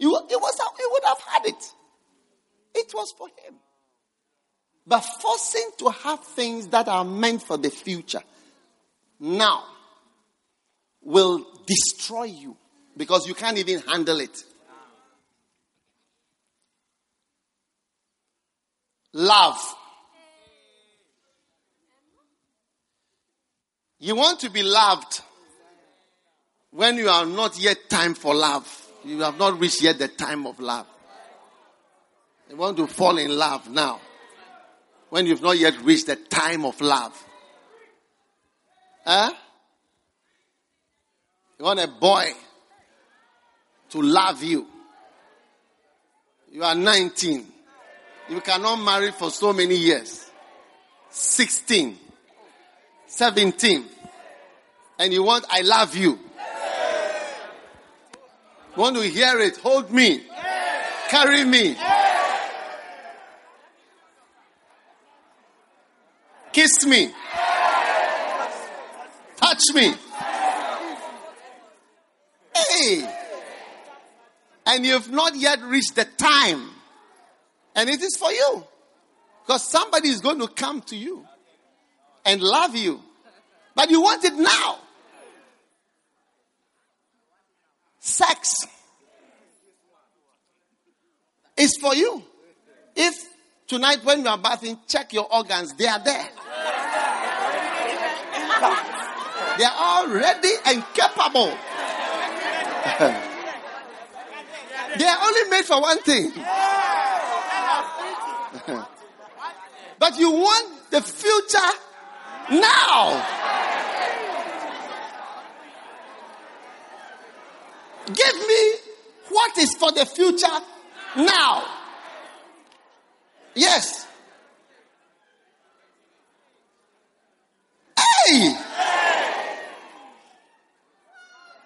You, it was, he would have had it. It was for him. But forcing to have things that are meant for the future now will destroy you because you can't even handle it. Love. You want to be loved when you are not yet time for love. You have not reached yet the time of love. You want to fall in love now. When you've not yet reached the time of love. Huh? You want a boy to love you. You are 19. You cannot marry for so many years. 16. 17. And you want, I love you. You want to hear it? Hold me. Carry me. Kiss me. Touch me. And you've not yet reached the time. And it is for you. Because somebody is going to come to you and love you. But you want it now. Sex is for you. If tonight when you are bathing, check your organs, they are there. They are all ready and capable. They are only made for one thing. but you want the future now. Give me what is for the future now. Yes. Hey!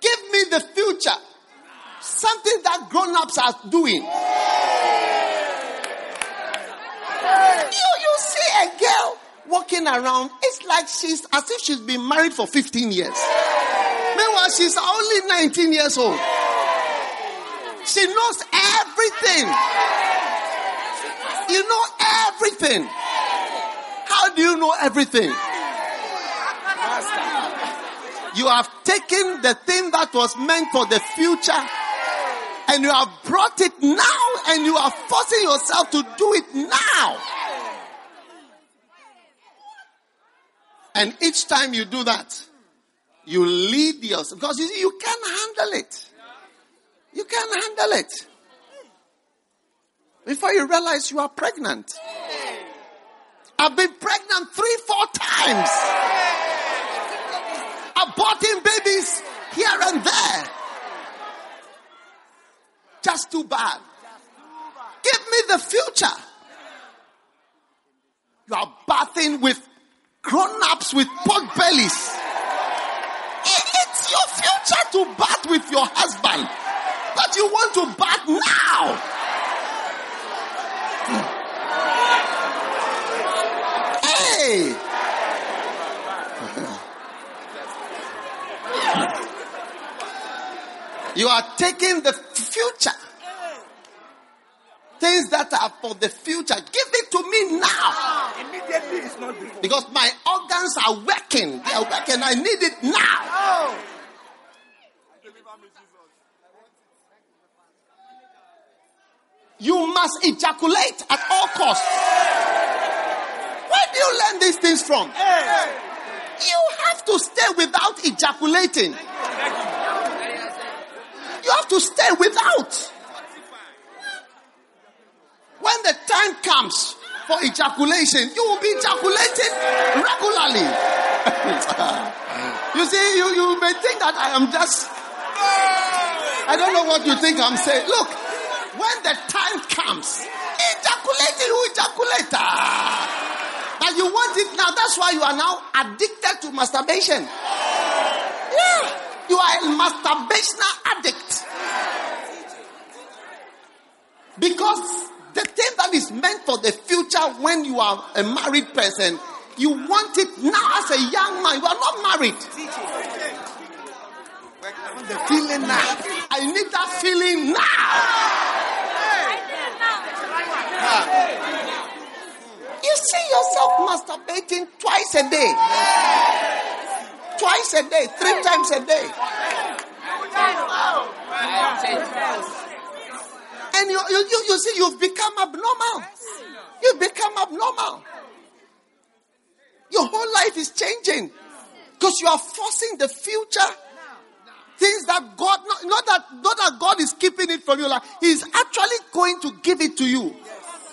Give me the future. Something grown ups are doing. You, you see a girl walking around, it's like she's as if she's been married for 15 years. Meanwhile, she's only 19 years old. She knows everything. You know everything. How do you know everything? You have taken the thing that was meant for the future and you have brought it now and you are forcing yourself to do it now. And each time you do that, you lead yourself because you, you can handle it. You can't handle it. Before you realize you are pregnant. I've been pregnant three, four times. Aborting babies here and there. Just too bad. Give me the future. You are bathing with grown ups with pork bellies. It's your future to bath with your husband. But you want to bath now. Hey! You are taking the future. Things that are for the future. Give it to me now. Immediately it's not before. Because my organs are working. They are working. I need it now. You must ejaculate at all costs. Where do you learn these things from? You have to stay without ejaculating. You have to stay without. When the time comes for ejaculation, you will be ejaculating regularly. you see, you, you may think that I am just. I don't know what you think I'm saying. Look, when the time comes, ejaculating, you ejaculate. Ah. But you want it now. That's why you are now addicted to masturbation. Yeah. You are a masturbational addict. Because the thing that is meant for the future when you are a married person, you want it now as a young man. You are not married. The feeling now. I need that feeling now. You see yourself masturbating twice a day. Twice a day, three times a day. And you, you, you, you see, you've become abnormal. You've become abnormal. Your whole life is changing because you are forcing the future things that God, not, not, that, not that God is keeping it from you. Like He's actually going to give it to you.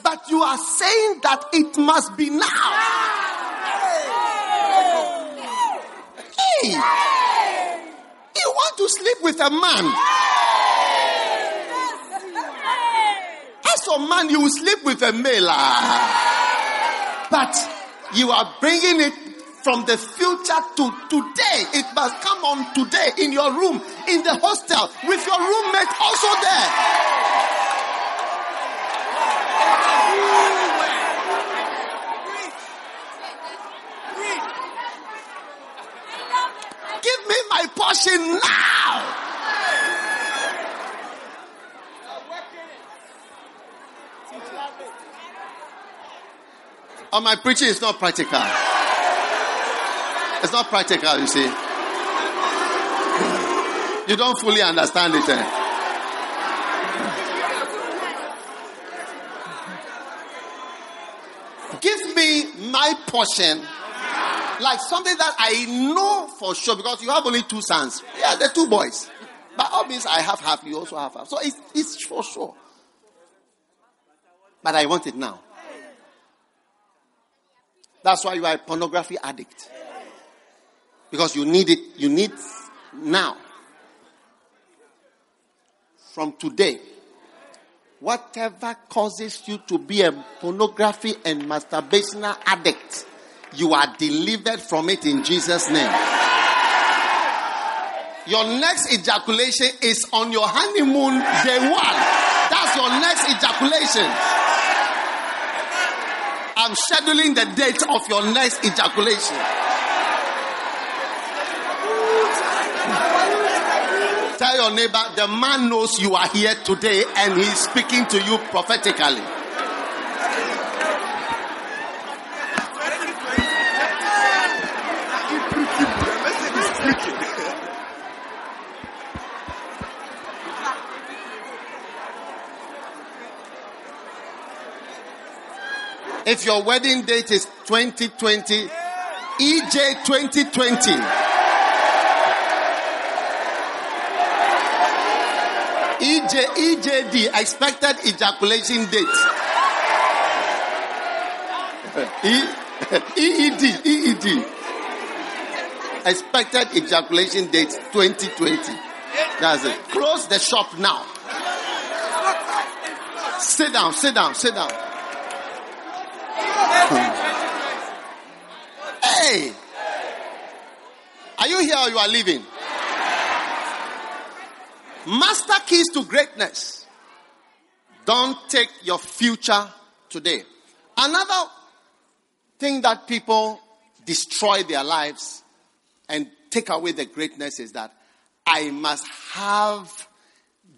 But you are saying that it must be now. Hey, you want to sleep with a man. As a man, you will sleep with a male. But you are bringing it from the future to today. It must come on today in your room, in the hostel, with your roommate also there. Give me my portion now. Oh, my preaching is not practical. It's not practical, you see. You don't fully understand it. Eh? Give me my portion like something that I know for sure because you have only two sons. Yeah, the two boys. But all means I have half, you also have half. So it's, it's for sure. But I want it now. That's why you are a pornography addict. Because you need it, you need now. from today, whatever causes you to be a pornography and masturbational addict, you are delivered from it in Jesus' name. Your next ejaculation is on your honeymoon day one. That's your next ejaculation. I'm scheduling the date of your next ejaculation. Tell your neighbor, the man knows you are here today and he's speaking to you prophetically. If your wedding date is 2020, EJ 2020. EJ, EJD, expected ejaculation date. E, EED, EED. Expected ejaculation date 2020. That's it. Close the shop now. Sit down, sit down, sit down. Hey! Are you here or you are leaving? Master keys to greatness. Don't take your future today. Another thing that people destroy their lives and take away the greatness is that I must have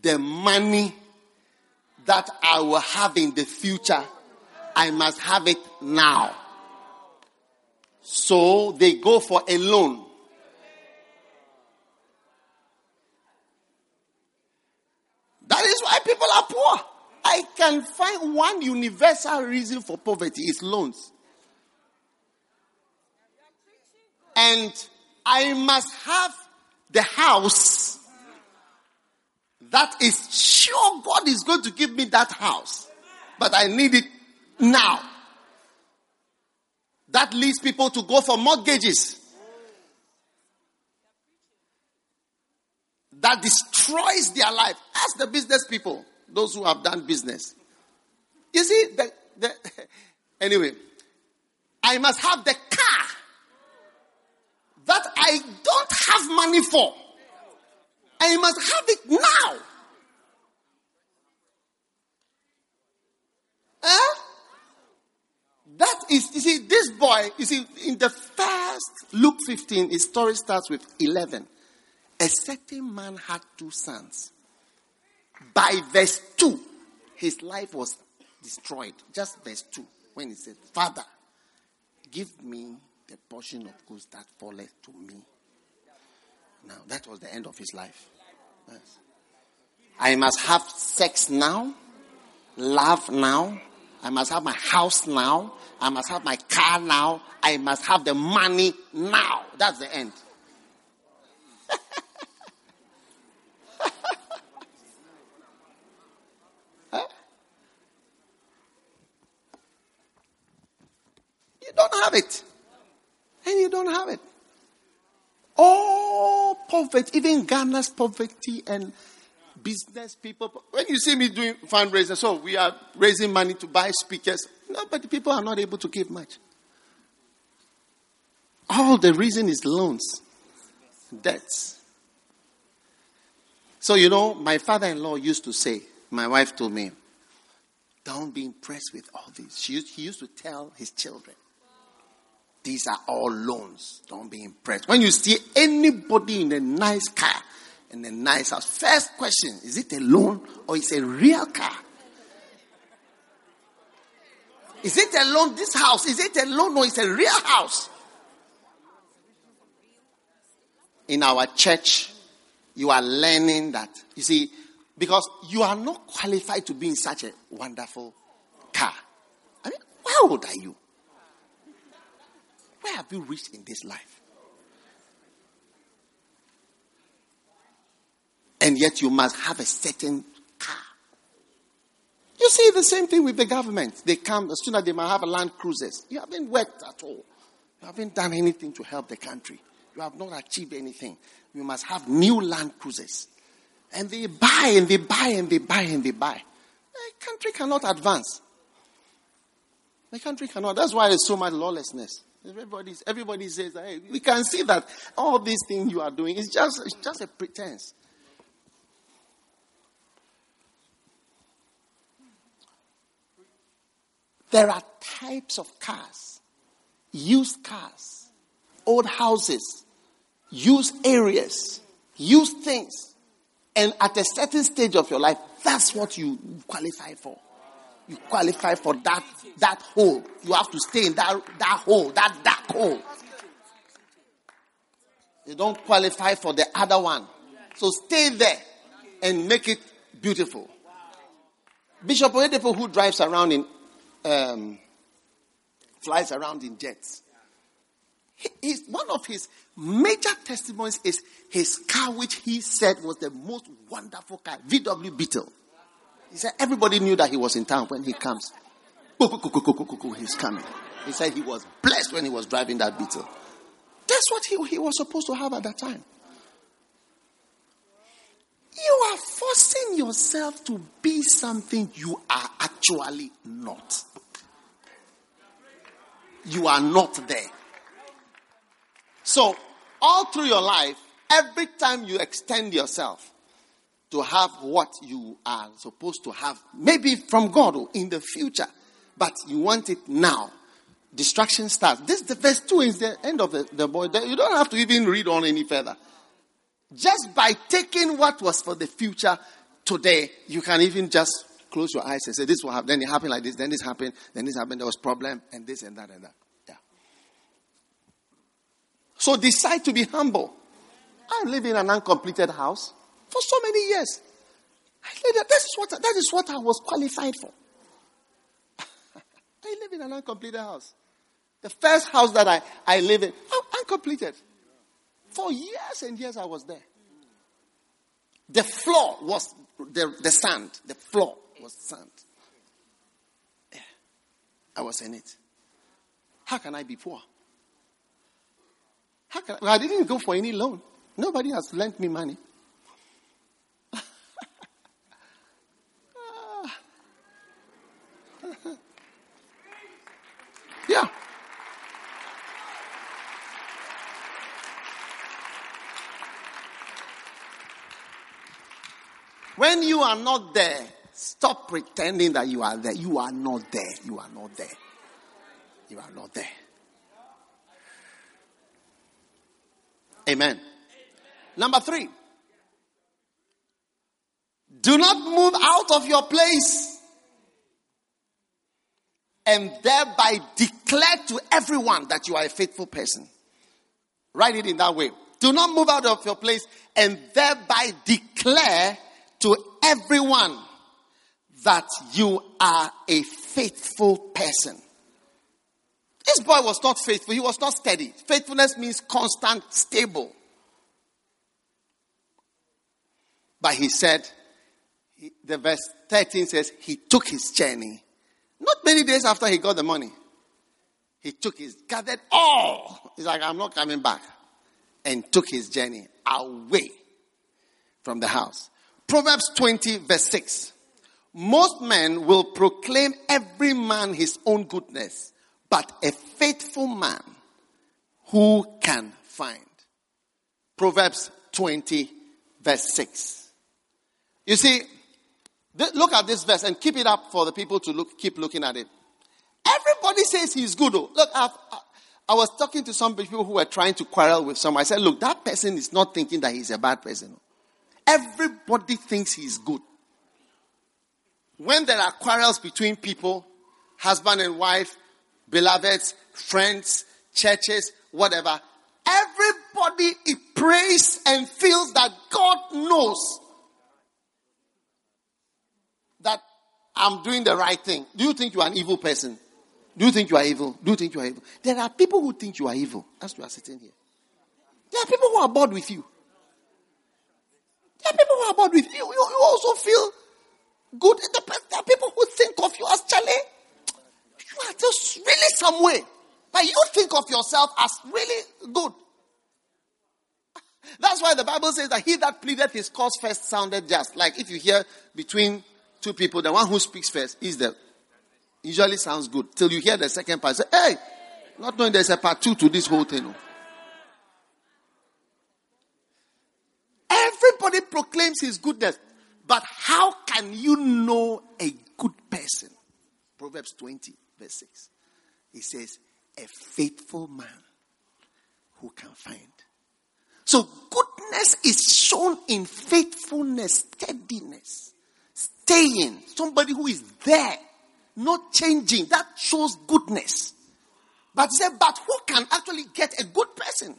the money that I will have in the future. I must have it now. So they go for a loan. That is why people are poor. I can find one universal reason for poverty is loans. And I must have the house that is sure God is going to give me that house. But I need it now. That leads people to go for mortgages. That destroys their life. Ask the business people, those who have done business. You see, the, the, anyway, I must have the car that I don't have money for. I must have it now. Huh? That is, you see, this boy, you see, in the first Luke 15, his story starts with 11. A certain man had two sons. By verse 2, his life was destroyed. Just verse 2, when he said, Father, give me the portion of goods that falleth to me. Now, that was the end of his life. Yes. I must have sex now, love now, I must have my house now, I must have my car now, I must have the money now. That's the end. You don't have it. And you don't have it. All poverty, even Ghana's poverty and business people. When you see me doing fundraising, so we are raising money to buy speakers. No, but people are not able to give much. All the reason is loans, debts. So, you know, my father in law used to say, my wife told me, don't be impressed with all this. She used, he used to tell his children, these are all loans. Don't be impressed. When you see anybody in a nice car, in a nice house, first question, is it a loan or is it a real car? Is it a loan, this house? Is it a loan or is a real house? In our church, you are learning that. You see, because you are not qualified to be in such a wonderful car. I mean, how old are you? Where have you reached in this life? And yet you must have a certain car. You see the same thing with the government. They come, as soon as they might have a land cruisers. You haven't worked at all. You haven't done anything to help the country. You have not achieved anything. You must have new land cruisers. And they buy and they buy and they buy and they buy. The country cannot advance. The country cannot. That's why there's so much lawlessness. Everybody, everybody says, hey, we can see that all these things you are doing is just, it's just a pretense. There are types of cars, used cars, old houses, used areas, used things. And at a certain stage of your life, that's what you qualify for. You qualify for that, that hole. You have to stay in that, that hole, that dark hole. You don't qualify for the other one. So stay there and make it beautiful. Bishop Oyedepo, who drives around in, um, flies around in jets. He, one of his major testimonies is his car, which he said was the most wonderful car, VW Beetle. He said everybody knew that he was in town when he comes. He's coming. He said he was blessed when he was driving that Beetle. That's what he, he was supposed to have at that time. You are forcing yourself to be something you are actually not. You are not there. So, all through your life, every time you extend yourself to have what you are supposed to have, maybe from God or in the future, but you want it now, distraction starts. This the verse 2 is the end of the, the boy. You don't have to even read on any further. Just by taking what was for the future today, you can even just close your eyes and say, This will happen, then it happened like this, then this happened, then this happened, there was problem, and this and that and that. Yeah. So decide to be humble. I live in an uncompleted house for so many years. I that, is what, that is what I was qualified for. I live in an uncompleted house. The first house that I, I live in, oh, uncompleted. For years and years I was there. The floor was the, the sand. The floor was sand. Yeah. I was in it. How can I be poor? How can I, I didn't go for any loan. Nobody has lent me money. Ah. yeah. When you are not there, stop pretending that you are there. You are not there. You are not there. You are not there. Amen. Number three. Do not move out of your place and thereby declare to everyone that you are a faithful person. Write it in that way. Do not move out of your place and thereby declare to everyone that you are a faithful person. This boy was not faithful. He was not steady. Faithfulness means constant, stable. But he said, the verse 13 says, he took his journey. Not many days after he got the money, he took his, gathered all. He's like, I'm not coming back. And took his journey away from the house. Proverbs 20, verse 6. Most men will proclaim every man his own goodness but a faithful man who can find. Proverbs 20, verse 6. You see, th- look at this verse and keep it up for the people to look, keep looking at it. Everybody says he's good. Though. Look, I've, I was talking to some people who were trying to quarrel with someone. I said, look, that person is not thinking that he's a bad person. Oh. Everybody thinks he's good. When there are quarrels between people, husband and wife, beloveds, friends, churches, whatever. Everybody prays and feels that God knows that I'm doing the right thing. Do you think you are an evil person? Do you think you are evil? Do you think you are evil? There are people who think you are evil as you are sitting here. There are people who are bored with you. There are people who are bored with you. You, you also feel good. There are people who think of you as Charlie. You are just really some way. But you think of yourself as really good. That's why the Bible says that he that pleadeth his cause first sounded just. Like if you hear between two people, the one who speaks first is the usually sounds good. Till you hear the second part, say, hey, not knowing there's a part two to this whole thing. Everybody proclaims his goodness. But how can you know a good person? Proverbs 20, verse 6. He says, a faithful man who can find. So goodness is shown in faithfulness, steadiness, staying. Somebody who is there, not changing. That shows goodness. But said, but who can actually get a good person?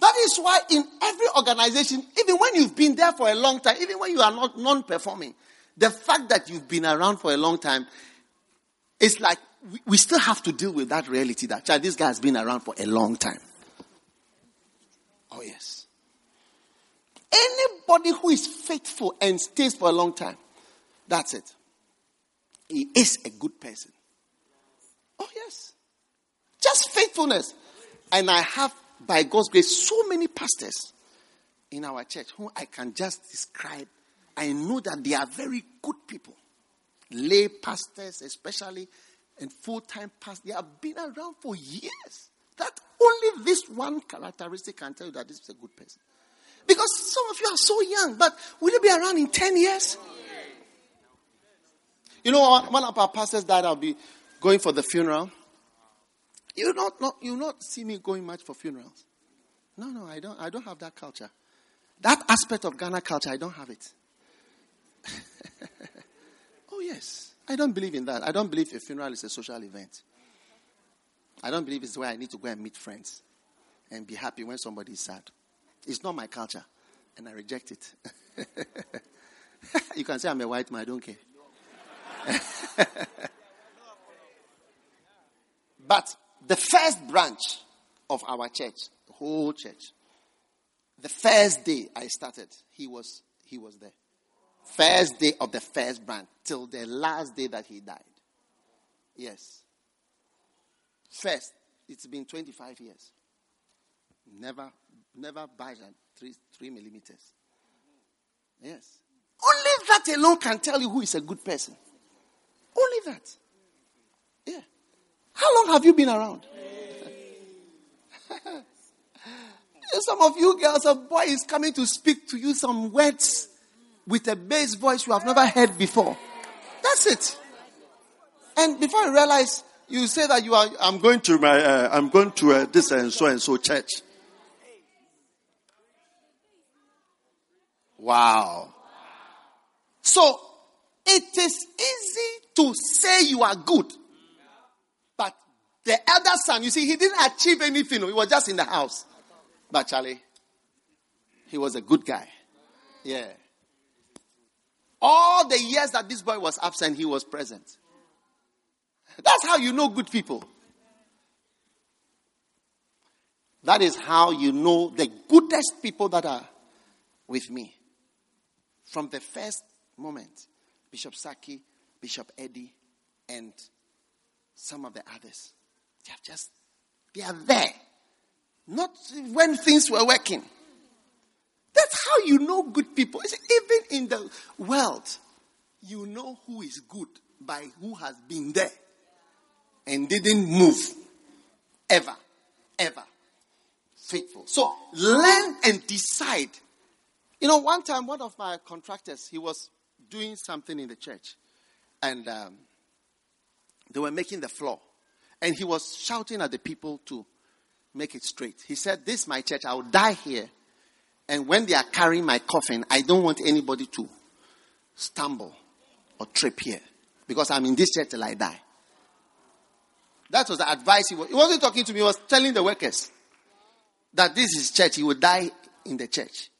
That is why in every organization, even when you've been there for a long time, even when you are not non-performing, the fact that you've been around for a long time, it's like we, still have to deal with that reality that child, this guy has been around for a long time. Oh yes. Anybody who is faithful and stays for a long time, that's it. He is a good person. Oh yes. Just faithfulness. And I have by God's grace, so many pastors in our church whom I can just describe. I know that they are very good people. Lay pastors, especially, and full time pastors. They have been around for years. That only this one characteristic can tell you that this is a good person. Because some of you are so young, but will you be around in 10 years? You know, one of our pastors died, I'll be going for the funeral. You not, not you not see me going much for funerals. No, no, I don't. I don't have that culture. That aspect of Ghana culture, I don't have it. oh yes, I don't believe in that. I don't believe a funeral is a social event. I don't believe it's where I need to go and meet friends and be happy when somebody is sad. It's not my culture, and I reject it. you can say I'm a white man. I don't care. but the first branch of our church, the whole church, the first day I started, he was he was there. First day of the first branch till the last day that he died. Yes. First, it's been 25 years. Never, never budged three, three millimeters. Yes. Only that alone can tell you who is a good person. Only that. Yeah. How long have you been around? some of you girls, a boy is coming to speak to you some words with a bass voice you have never heard before. That's it. And before you realize, you say that you are, I'm going to my, uh, I'm going to uh, this and so and so church. Wow. So, it is easy to say you are good the elder son, you see, he didn't achieve anything. He was just in the house. But Charlie, he was a good guy. Yeah. All the years that this boy was absent, he was present. That's how you know good people. That is how you know the goodest people that are with me. From the first moment, Bishop Saki, Bishop Eddie, and some of the others. They have just, they are there. Not when things were working. That's how you know good people. Even in the world, you know who is good by who has been there and didn't move. Ever. Ever. Faithful. So learn and decide. You know, one time, one of my contractors, he was doing something in the church and um, they were making the floor. And he was shouting at the people to make it straight. He said, This is my church. I will die here. And when they are carrying my coffin, I don't want anybody to stumble or trip here. Because I'm in this church till I die. That was the advice he was. He wasn't talking to me, he was telling the workers that this is church. He will die in the church.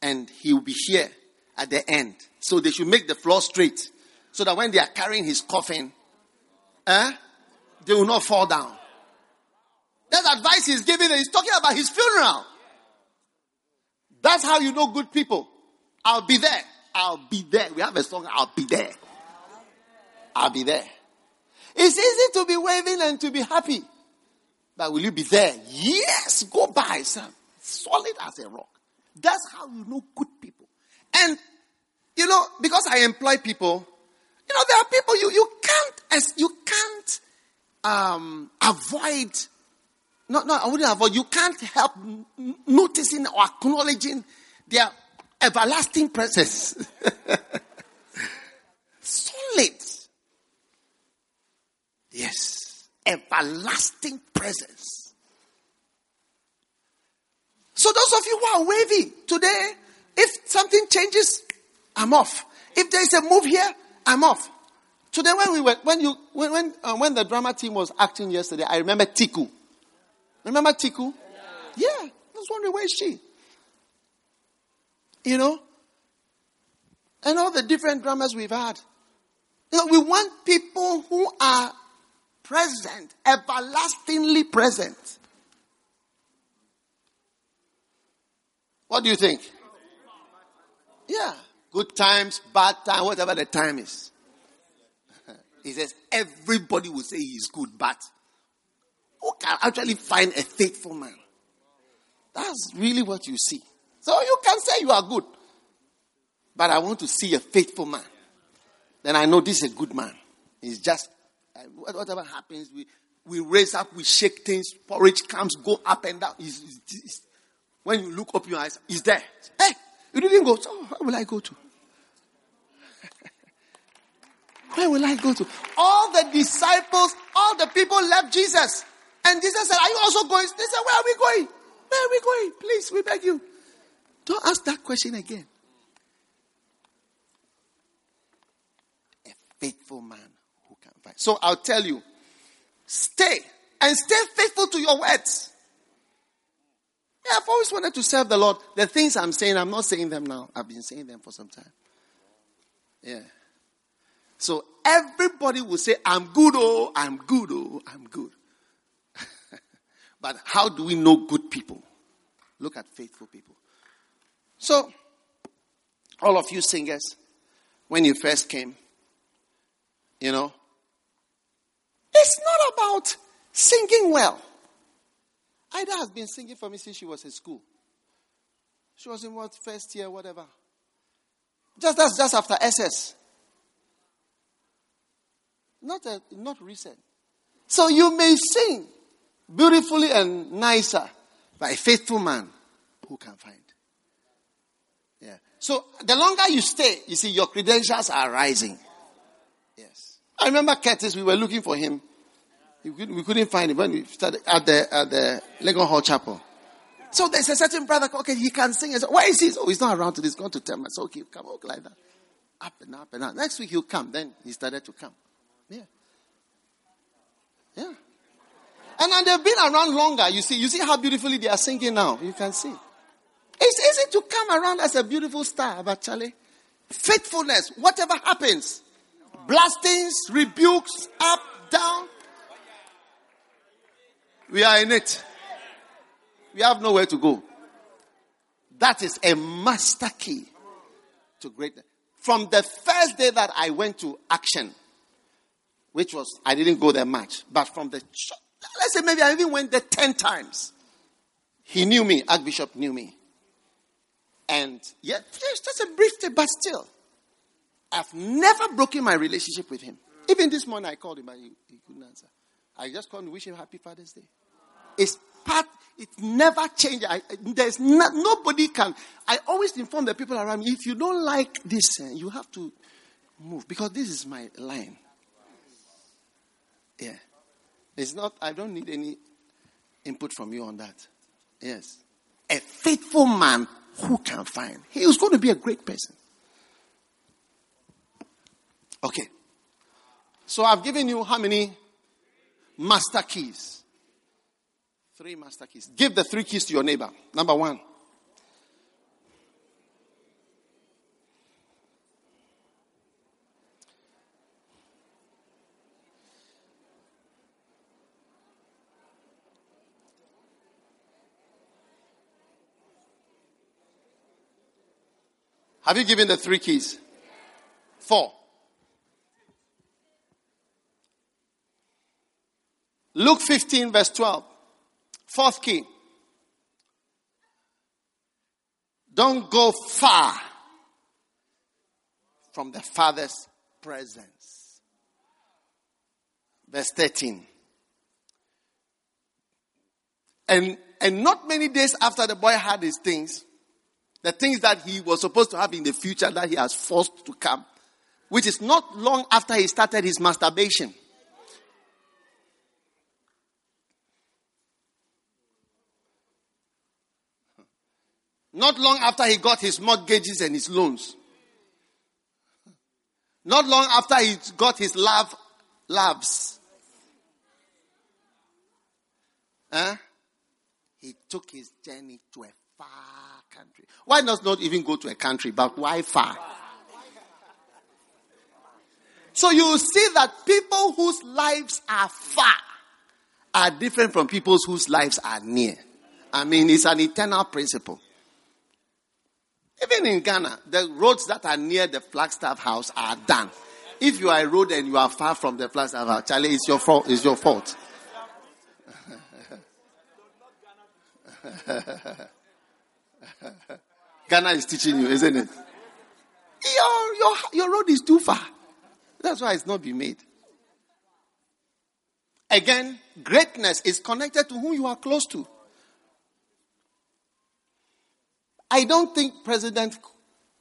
And he will be here at the end. So they should make the floor straight. So that when they are carrying his coffin, eh, they will not fall down. That advice he's giving, he's talking about his funeral. That's how you know good people. I'll be there. I'll be there. We have a song, I'll be there. I'll be there. It's easy to be waving and to be happy. But will you be there? Yes, go by, sir. solid as a rock. That's how you know good people. And, you know, because I employ people, you know, there are people you, you can't, as you can't, um, avoid, not, not, I wouldn't avoid, you can't help noticing or acknowledging their everlasting presence. Solid. Yes. Everlasting presence. So those of you who are wavy today, if something changes, I'm off. If there is a move here, I'm off. Today when we were, when you, when, when, uh, when the drama team was acting yesterday, I remember Tiku. Remember Tiku? Yeah. I was wondering, where is she? You know? And all the different dramas we've had. You know, we want people who are present, everlastingly present. What do you think? Yeah. Good times, bad time, whatever the time is. He says, everybody will say he's good, but who can actually find a faithful man? That's really what you see. So you can say you are good, but I want to see a faithful man. Then I know this is a good man. He's just, uh, whatever happens, we, we raise up, we shake things, porridge comes, go up and down. When you look up your eyes, he's there. Hey, you didn't go. So where will I go to? Where will I go to? All the disciples, all the people left Jesus. And Jesus said, Are you also going? They said, Where are we going? Where are we going? Please, we beg you. Don't ask that question again. A faithful man who can fight. So I'll tell you stay and stay faithful to your words. Yeah, I've always wanted to serve the Lord. The things I'm saying, I'm not saying them now. I've been saying them for some time. Yeah. So everybody will say, I'm good, oh, I'm good, oh, I'm good. but how do we know good people? Look at faithful people. So, all of you singers, when you first came, you know, it's not about singing well. Ida has been singing for me since she was in school. She was in what first year, whatever. Just that's just after SS. Not a, not recent. So you may sing beautifully and nicer, but a faithful man who can find. Yeah. So the longer you stay, you see your credentials are rising. Yes. I remember Curtis, we were looking for him. We couldn't find him when we started at the at the Legon Hall Chapel. So there's a certain brother, okay, he can sing. Said, Where is he? Oh, he's not around today. He's going to tell me. So, okay, come walk like that. Up and up and up. Next week he'll come. Then he started to come. Yeah. Yeah. And and they've been around longer. You see, you see how beautifully they are singing now. You can see. It's easy to come around as a beautiful star, but Charlie, faithfulness, whatever happens, blastings, rebukes, up, down, we are in it. We have nowhere to go. That is a master key to greatness. From the first day that I went to action, which was, I didn't go there much, but from the, let's say maybe I even went there 10 times. He knew me, Archbishop knew me. And yet, just a brief day, but still, I've never broken my relationship with him. Even this morning I called him, but he, he couldn't answer. I just called him to wish him happy Father's Day. It's part, it never changes. There's not, nobody can. I always inform the people around me if you don't like this, uh, you have to move because this is my line. Yeah. It's not, I don't need any input from you on that. Yes. A faithful man who can find. He is going to be a great person. Okay. So I've given you how many master keys? Three master keys. Give the three keys to your neighbor. Number one. Have you given the three keys? Four. Luke 15, verse 12. Fourth key. Don't go far from the Father's presence. Verse 13. And, and not many days after the boy had his things, the things that he was supposed to have in the future that he has forced to come, which is not long after he started his masturbation. Not long after he got his mortgages and his loans. Not long after he got his love loves. Huh? He took his journey to a far country. Why not not even go to a country, but why far? So you see that people whose lives are far are different from people whose lives are near. I mean, it's an eternal principle. Even in Ghana, the roads that are near the Flagstaff house are done. If you are a road and you are far from the Flagstaff house, Charlie, it's your fault. It's your fault. Ghana is teaching you, isn't it? Your, your, your road is too far. That's why it's not been made. Again, greatness is connected to who you are close to. I don't think President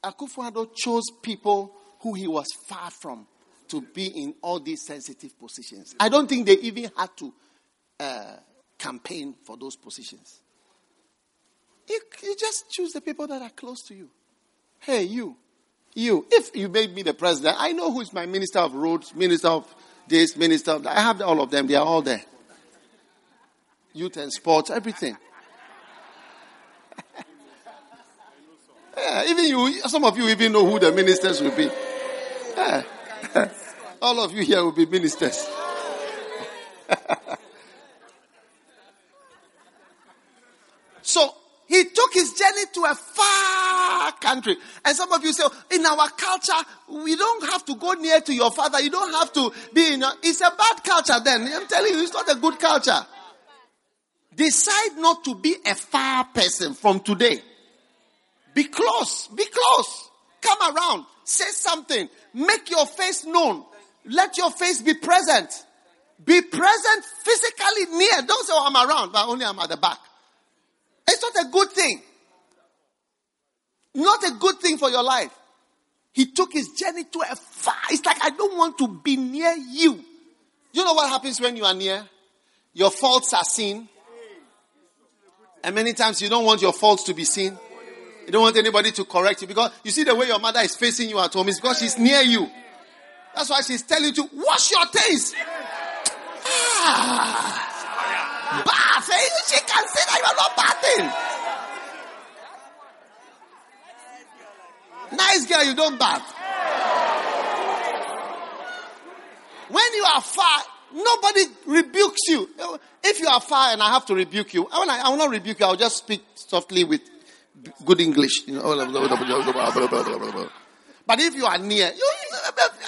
Akufo-Addo chose people who he was far from to be in all these sensitive positions. I don't think they even had to uh, campaign for those positions. You, you just choose the people that are close to you. Hey, you, you. If you made me the president, I know who is my minister of roads, minister of this, minister of that. I have all of them. They are all there. Youth and sports, everything. Yeah, even you, some of you even know who the ministers will be. Yeah. All of you here will be ministers. so he took his journey to a far country. And some of you say, oh, in our culture, we don't have to go near to your father. You don't have to be in a, it's a bad culture then. I'm telling you, it's not a good culture. Decide not to be a far person from today. Be close. Be close. Come around. Say something. Make your face known. Let your face be present. Be present physically near. Don't say, oh, I'm around, but only I'm at the back. It's not a good thing. Not a good thing for your life. He took his journey to a far. It's like, I don't want to be near you. You know what happens when you are near? Your faults are seen. And many times you don't want your faults to be seen. You don't want anybody to correct you because you see the way your mother is facing you at home is because she's near you. That's why she's telling you to wash your face. Ah, bath. She can say that you are not bathing. Nice girl, you don't bath. When you are far, nobody rebukes you. If you are far and I have to rebuke you, I will I will not rebuke you. I'll just speak softly with good English. But if you are near, you,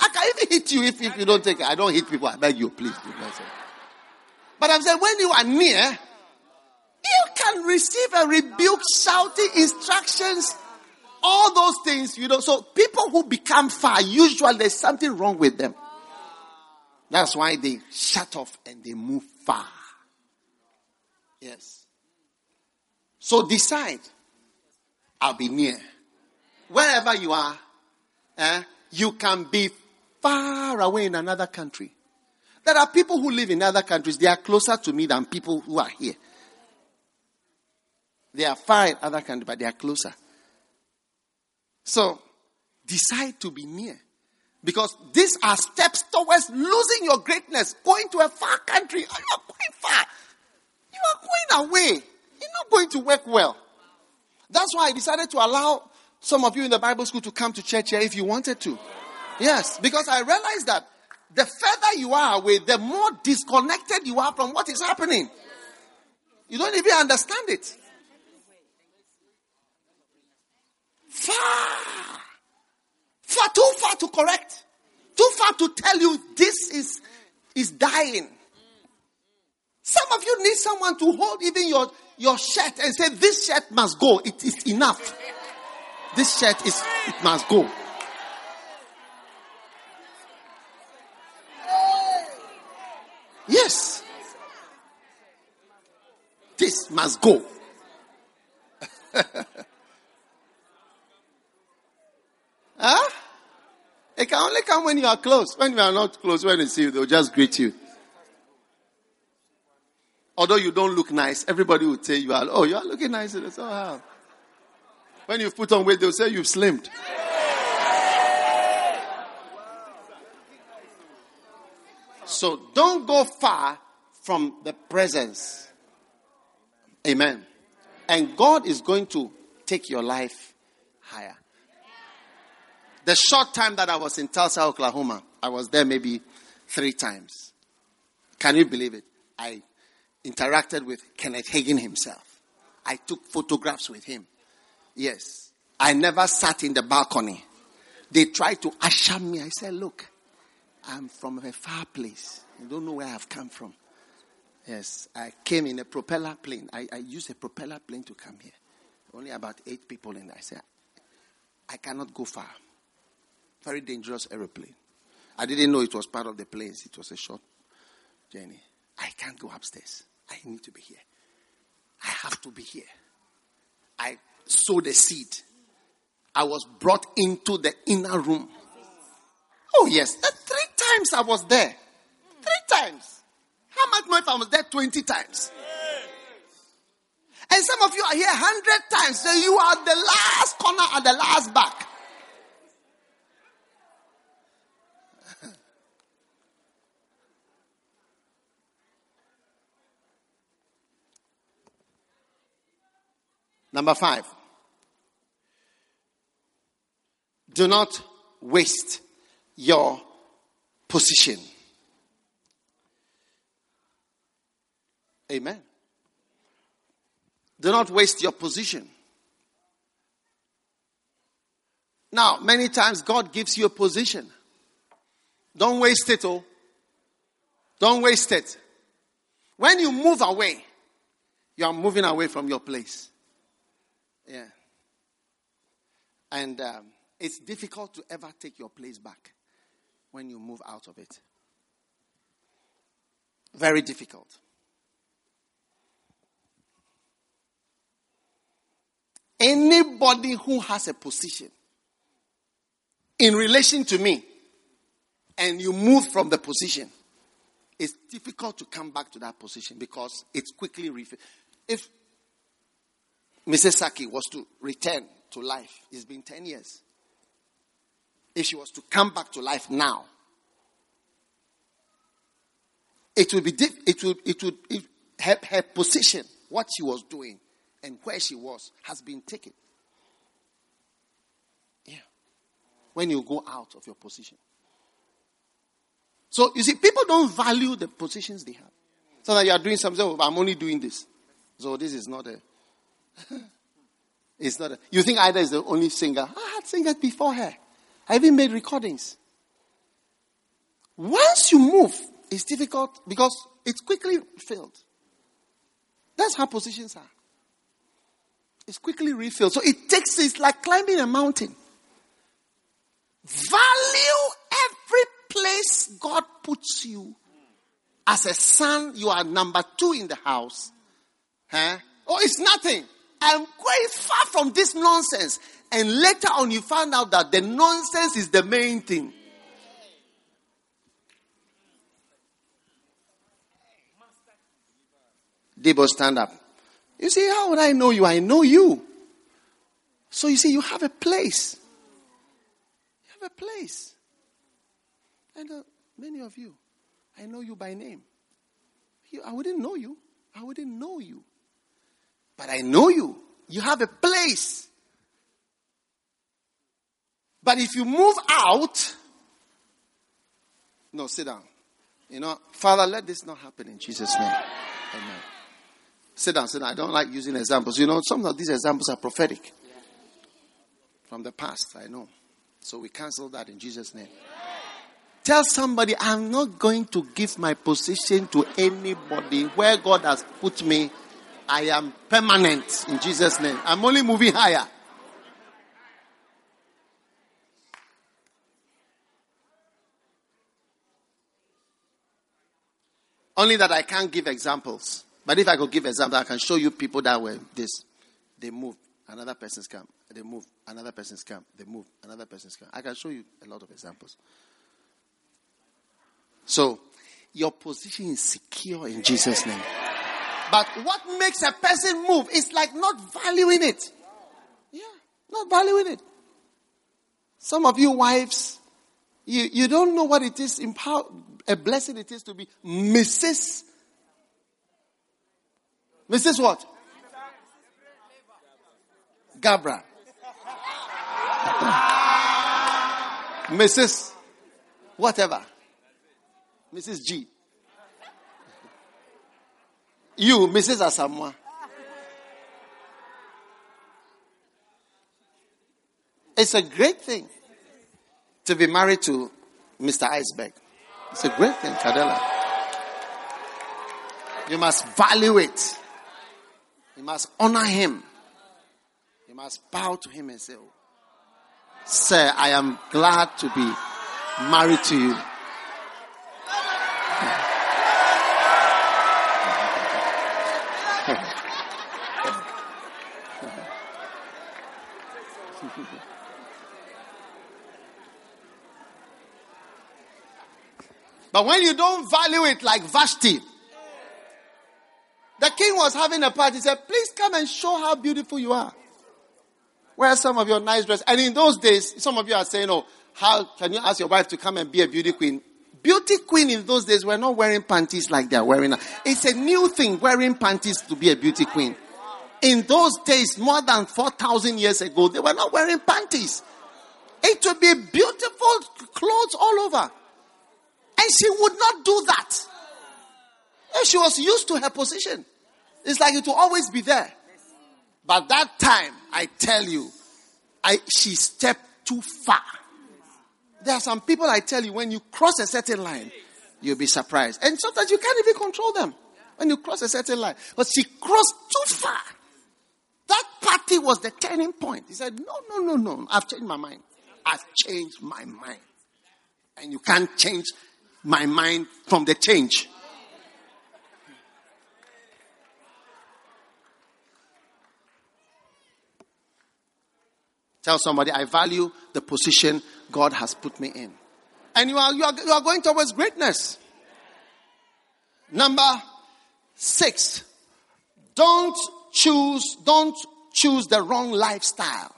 I can even hit you if, if you don't take it. I don't hit people. I beg you, please. But I'm saying when you are near, you can receive a rebuke, shouting instructions, all those things, you know. So people who become far, usually there's something wrong with them. That's why they shut off and they move far. Yes. So decide I'll be near. Wherever you are, eh, you can be far away in another country. There are people who live in other countries, they are closer to me than people who are here. They are far in other countries, but they are closer. So, decide to be near. Because these are steps towards losing your greatness, going to a far country. Oh, you are going far. You are going away. You're not going to work well. That's why I decided to allow some of you in the Bible school to come to church here if you wanted to. Yes, because I realized that the further you are away, the more disconnected you are from what is happening. You don't even understand it. Far. Far, too far to correct. Too far to tell you this is, is dying. Some of you need someone to hold even your, your shirt and say, This shirt must go. It is enough. This shirt is, it must go. Yes. This must go. huh? It can only come when you are close. When you are not close, when they see you, they'll just greet you. Although you don't look nice, everybody will say you are, oh, you are looking nice. And oh, how? When you put on weight, they'll say you've slimmed. So don't go far from the presence. Amen. And God is going to take your life higher. The short time that I was in Tulsa, Oklahoma, I was there maybe three times. Can you believe it? I interacted with Kenneth Hagin himself. I took photographs with him. Yes. I never sat in the balcony. They tried to usher me. I said, Look, I'm from a far place. I don't know where I've come from. Yes, I came in a propeller plane. I, I used a propeller plane to come here. Only about eight people in there. I said, I cannot go far. Very dangerous aeroplane. I didn't know it was part of the planes. It was a short journey. I can't go upstairs. I need to be here. I have to be here. I sowed a seed. I was brought into the inner room. Oh, yes. Uh, three times I was there. Three times. How much more if I was there 20 times? And some of you are here 100 times. So you are the last corner at the last back. Number five. Do not waste your position. Amen. Do not waste your position. Now, many times God gives you a position. Don't waste it, oh. Don't waste it. When you move away, you are moving away from your place. Yeah. And um, it's difficult to ever take your place back when you move out of it. Very difficult. Anybody who has a position in relation to me and you move from the position, it's difficult to come back to that position because it's quickly refilled. If Mrs. Saki was to return to life, it's been 10 years. If she was to come back to life now, it would be, it would, it would, it, her, her position, what she was doing, and where she was has been taken. Yeah. When you go out of your position. So you see, people don't value the positions they have. So that you are doing something, oh, I'm only doing this. So this is not a it's not a, you think Ida is the only singer. I had singers before her. I even made recordings. Once you move, it's difficult because it's quickly filled. That's how positions are. It's quickly refilled. So it takes, it's like climbing a mountain. Value every place God puts you. As a son, you are number two in the house. Huh? Oh, it's nothing. I'm going far from this nonsense. And later on, you find out that the nonsense is the main thing. Debo, stand up. You see, how would I know you? I know you. So you see, you have a place. You have a place. And uh, many of you, I know you by name. I wouldn't know you. I wouldn't know you. But I know you. You have a place. But if you move out, no, sit down. You know, Father, let this not happen in Jesus' name. Amen. Sit down, sit down. I don't like using examples. You know, some of these examples are prophetic from the past, I know. So we cancel that in Jesus' name. Tell somebody, I'm not going to give my position to anybody where God has put me I am permanent in Jesus' name. I'm only moving higher. Only that I can't give examples. But if I could give examples, I can show you people that were this. They move. Another person's camp. They move. Another person's camp. They move. Another person's camp. I can show you a lot of examples. So, your position is secure in Jesus' name. But what makes a person move is like not valuing it. Yeah, not valuing it. Some of you wives, you, you don't know what it is, empower, a blessing it is to be Mrs. Mrs. what? Gabra. Mrs. Whatever. Mrs. G. You, Mrs. Asamoah. It's a great thing to be married to Mr. Iceberg. It's a great thing, Cadella. You must value it. You must honor him. You must bow to him and say, oh, Sir, I am glad to be married to you. But when you don't value it like Vashti, the king was having a party. He said, please come and show how beautiful you are. Where are some of your nice dress. And in those days, some of you are saying, oh, how can you ask your wife to come and be a beauty queen? Beauty queen in those days were not wearing panties like they're wearing now. It's a new thing, wearing panties to be a beauty queen. In those days, more than 4,000 years ago, they were not wearing panties. It would be beautiful clothes all over. And she would not do that. And she was used to her position. It's like it will always be there. But that time, I tell you, I, she stepped too far. There are some people I tell you, when you cross a certain line, you'll be surprised. And sometimes you can't even control them when you cross a certain line. But she crossed too far. That party was the turning point. He said, No, no, no, no. I've changed my mind. I've changed my mind. And you can't change my mind from the change. Tell somebody, I value the position God has put me in. And you are, you are, you are going towards greatness. Number six, don't choose, don't choose the wrong lifestyle.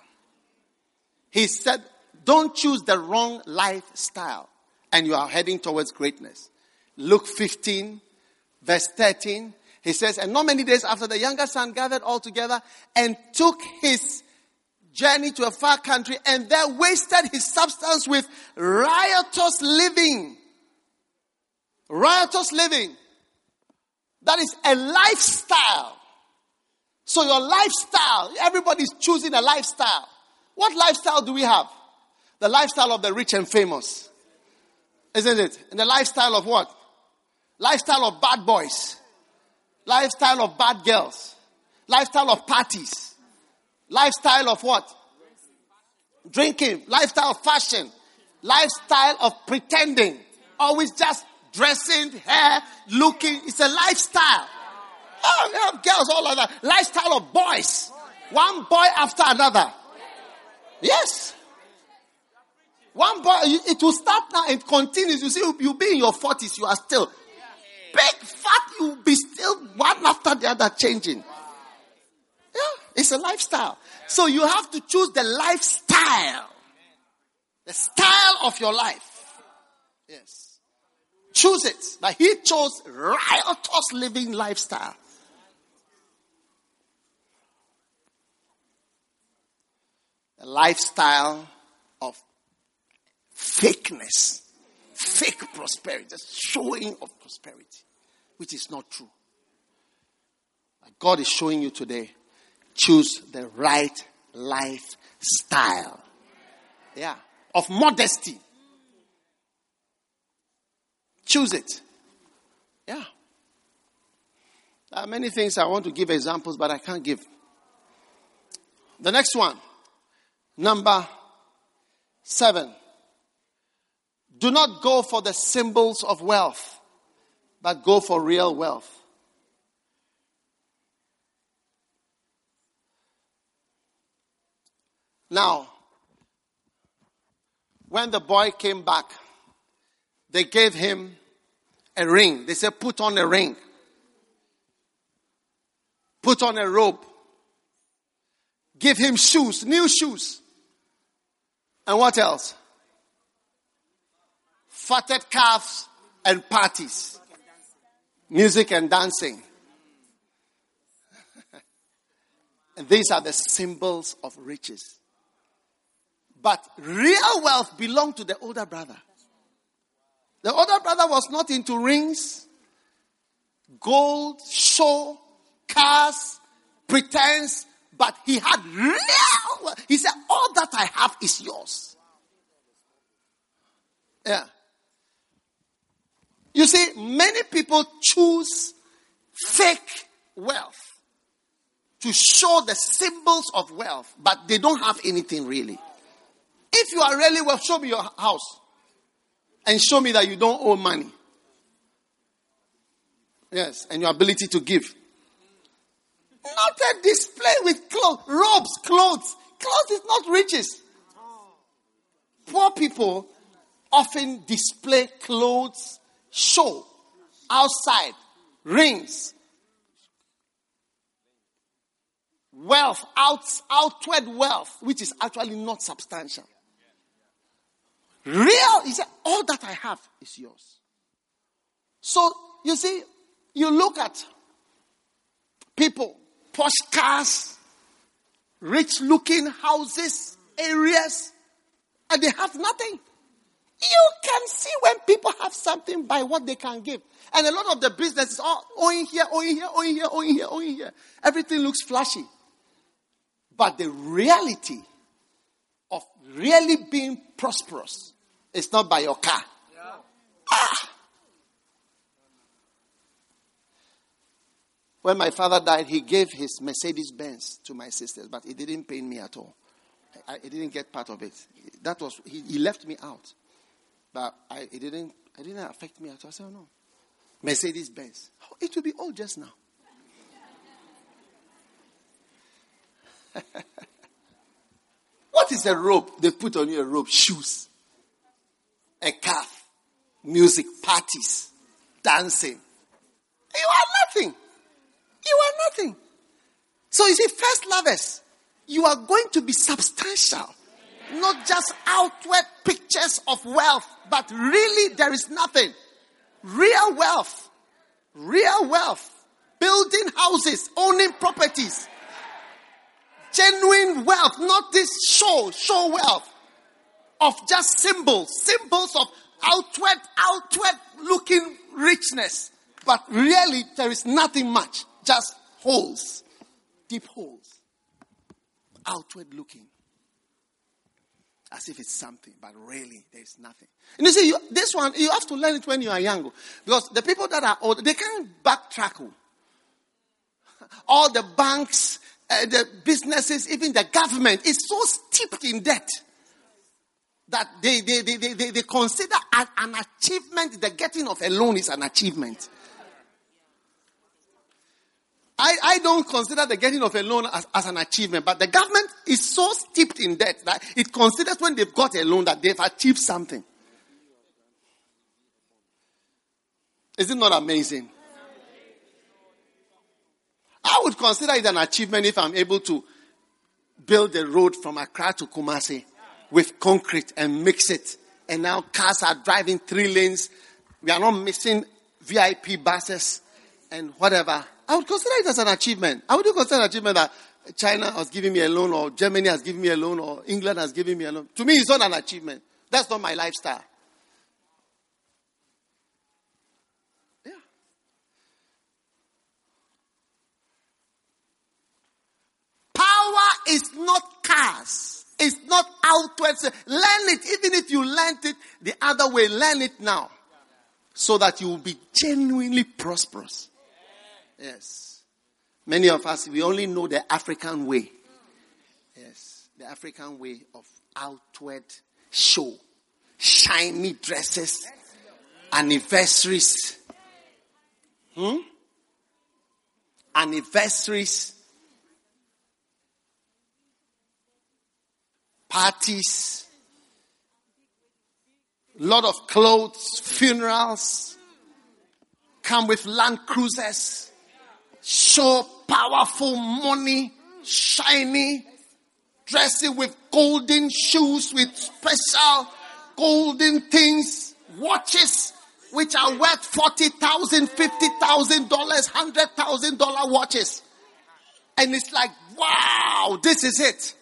He said, don't choose the wrong lifestyle and you are heading towards greatness. Luke 15, verse 13, he says, And not many days after the younger son gathered all together and took his journey to a far country and there wasted his substance with riotous living. Riotous living. That is a lifestyle. So your lifestyle, everybody's choosing a lifestyle. What lifestyle do we have? The lifestyle of the rich and famous. Isn't it? In the lifestyle of what? Lifestyle of bad boys. Lifestyle of bad girls. Lifestyle of parties. Lifestyle of what? Drinking. Lifestyle of fashion. Lifestyle of pretending. Always just dressing, hair, looking. It's a lifestyle. Oh, we have girls all like that. Lifestyle of boys. One boy after another. Yes. One boy, it will start now and continues. You see, you'll be in your 40s, you are still big, fat, you'll be still one after the other changing. Yeah, it's a lifestyle. So you have to choose the lifestyle, the style of your life. Yes. Choose it. But he chose riotous living lifestyle. A lifestyle of fakeness, fake prosperity, just showing of prosperity, which is not true. God is showing you today, choose the right lifestyle. Yeah, of modesty. Choose it. Yeah. There are many things I want to give examples, but I can't give. The next one, number seven. Do not go for the symbols of wealth, but go for real wealth. Now, when the boy came back, they gave him a ring. They said, put on a ring. Put on a robe. Give him shoes, new shoes. And what else? Fatted calves and parties. Music and dancing. and these are the symbols of riches. But real wealth belonged to the older brother. The older brother was not into rings, gold, show, cars, pretense, but he had real wealth. He said, All that I have is yours. Yeah. You see, many people choose fake wealth to show the symbols of wealth, but they don't have anything really. If you are really well, show me your house and show me that you don't owe money. Yes, and your ability to give. Not a display with clothes, robes, clothes. Clothes is not riches. Poor people often display clothes, show outside, rings, wealth, out, outward wealth, which is actually not substantial. Real, he said, all that I have is yours. So, you see, you look at people, posh cars, rich looking houses, areas, and they have nothing. You can see when people have something by what they can give. And a lot of the businesses are owing here, owing here, owing here, owing here, owing here. Everything looks flashy. But the reality of really being prosperous is not by your car. Ah. When my father died, he gave his Mercedes Benz to my sisters, but it didn't pain me at all. I, I didn't get part of it. That was he, he left me out, but I, it didn't. It didn't affect me at all. I said, oh, no, Mercedes Benz. Oh, it will be all just now. what is a rope? They put on you a robe, shoes a calf, music, parties, dancing. You are nothing. You are nothing. So you see, first lovers, you are going to be substantial. Not just outward pictures of wealth, but really there is nothing. Real wealth. Real wealth. Building houses, owning properties. Genuine wealth, not this show, show wealth of just symbols, symbols of outward, outward looking richness. But really, there is nothing much, just holes, deep holes, outward looking. As if it's something, but really, there is nothing. And you see, you, this one, you have to learn it when you are young. Because the people that are old, they can't backtrack. All the banks, uh, the businesses, even the government is so steeped in debt that they, they, they, they, they, consider as an achievement, the getting of a loan is an achievement. I, I don't consider the getting of a loan as, as an achievement, but the government is so steeped in debt that it considers when they've got a loan that they've achieved something. Is it not amazing? I would consider it an achievement if I'm able to build a road from Accra to Kumasi with concrete and mix it. And now cars are driving three lanes. We are not missing VIP buses and whatever. I would consider it as an achievement. I would consider an achievement that China has given me a loan or Germany has given me a loan or England has given me a loan. To me, it's not an achievement. That's not my lifestyle. Yeah. Power is not cars. It's not outward. Learn it. Even if you learned it the other way, learn it now. So that you will be genuinely prosperous. Yes. Many of us, we only know the African way. Yes. The African way of outward show. Shiny dresses. Anniversaries. Hmm? Anniversaries, parties, lot of clothes, funerals, come with Land Cruisers, show powerful money, shiny, dressing with golden shoes, with special golden things, watches, which are worth forty thousand, fifty thousand dollars, hundred thousand dollar watches. And it's like, wow, this is it.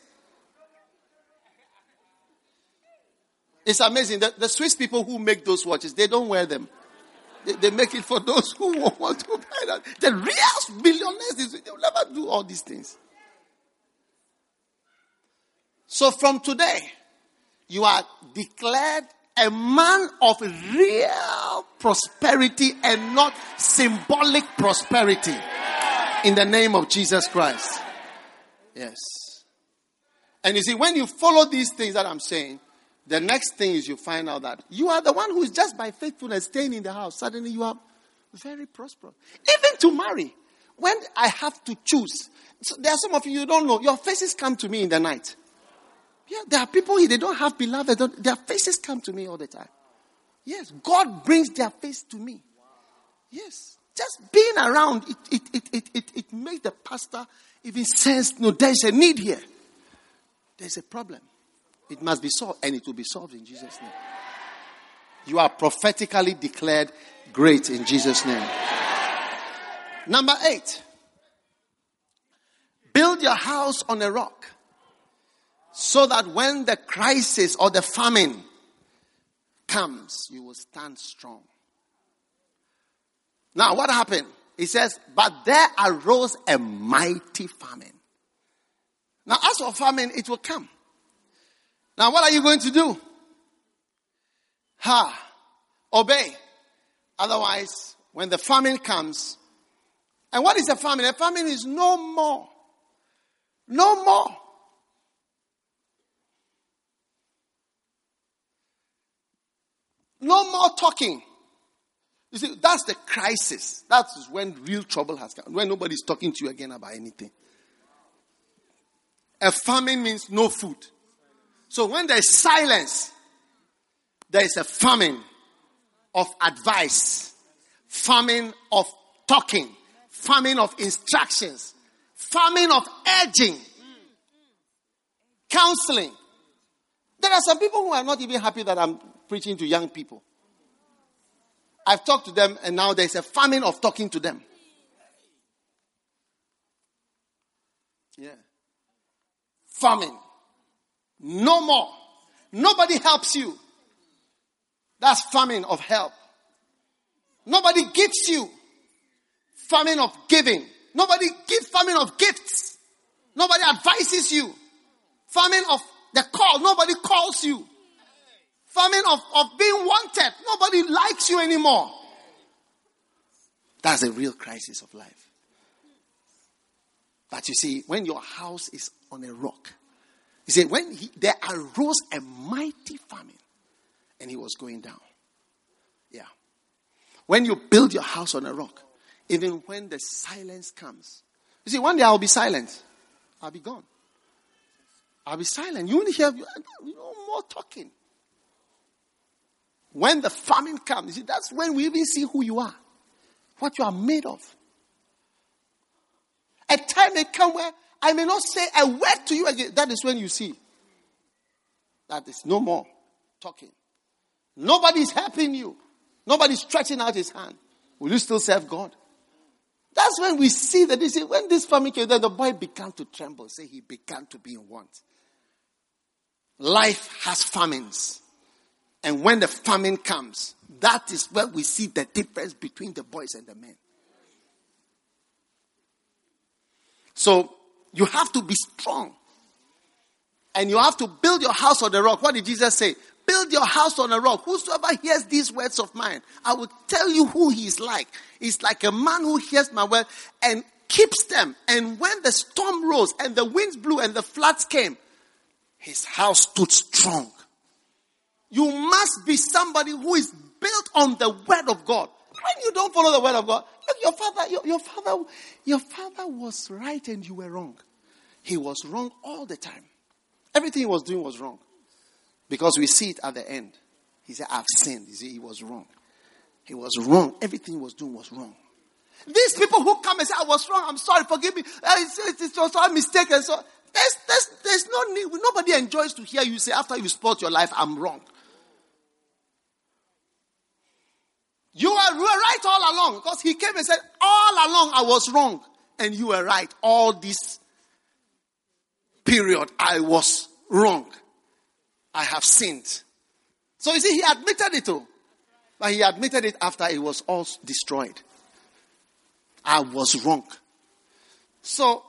It's amazing. that the Swiss people who make those watches, they don't wear them. They, they make it for those who want to buy that. The real millionaires, they will never do all these things. So from today, you are declared a man of real prosperity and not symbolic prosperity in the name of Jesus Christ. Yes. And you see, when you follow these things that I'm saying, the next thing is you find out that you are the one who is just by faithfulness staying in the house. Suddenly you are very prosperous. Even to marry, when I have to choose, so there are some of you you don't know. Your faces come to me in the night. Yeah, there are people here, they don't have beloved. Their faces come to me all the time. Yes, God brings their face to me. Yes. Just being around, it, it, it, it, it, it makes the pastor even sense, no, there's a need here. There's a problem. It must be solved, and it will be solved in Jesus' name. You are prophetically declared great in Jesus' name. Number eight, build your house on a rock so that when the crisis or the famine comes, you will stand strong. Now, what happened? He says, But there arose a mighty famine. Now, as for famine, it will come. Now, what are you going to do? Ha! Obey. Otherwise, when the famine comes, and what is a famine? A famine is no more. No more. No more talking. You see, that's the crisis. That's when real trouble has come. When nobody's talking to you again about anything. A famine means no food. So when there's silence, there is a famine of advice, famine of talking, famine of instructions, famine of urging, counseling. There are some people who are not even happy that I'm preaching to young people. I've talked to them, and now there's a famine of talking to them. Yeah. Famine. No more. Nobody helps you. That's famine of help. Nobody gives you. Famine of giving. Nobody gives famine of gifts. Nobody advises you. Famine of the call. Nobody calls you. Famine of, of being wanted. Nobody likes you anymore. That's a real crisis of life. But you see, when your house is on a rock, he said, when he, there arose a mighty famine and he was going down. Yeah. When you build your house on a rock, even when the silence comes, you see, one day I'll be silent. I'll be gone. I'll be silent. You won't hear, no more talking. When the famine comes, you see, that's when we even see who you are, what you are made of. A time may come where I may not say a word to you again. That is when you see. That is no more talking. Nobody is helping you. Nobody is stretching out his hand. Will you still serve God? That's when we see that this when this family came, then the boy began to tremble. Say he began to be in want. Life has famines. And when the famine comes, that is where we see the difference between the boys and the men. So you have to be strong. And you have to build your house on the rock. What did Jesus say? Build your house on a rock. Whosoever hears these words of mine, I will tell you who he is like. He's like a man who hears my word and keeps them. And when the storm rose and the winds blew and the floods came, his house stood strong. You must be somebody who is built on the word of God. When you don't follow the word of God, look, your father, your, your father, your father was right and you were wrong. He was wrong all the time. Everything he was doing was wrong. Because we see it at the end. He said, I've sinned. He said, he was wrong. He was wrong. Everything he was doing was wrong. These people who come and say, I was wrong, I'm sorry, forgive me. Uh, It's, it's, it's a mistake. And so there's, there's, there's no need. Nobody enjoys to hear you say, after you sport your life, I'm wrong. You were, right all along because he came and said, All along I was wrong. And you were right. All this period I was wrong. I have sinned. So you see, he admitted it too. But he admitted it after it was all destroyed. I was wrong. So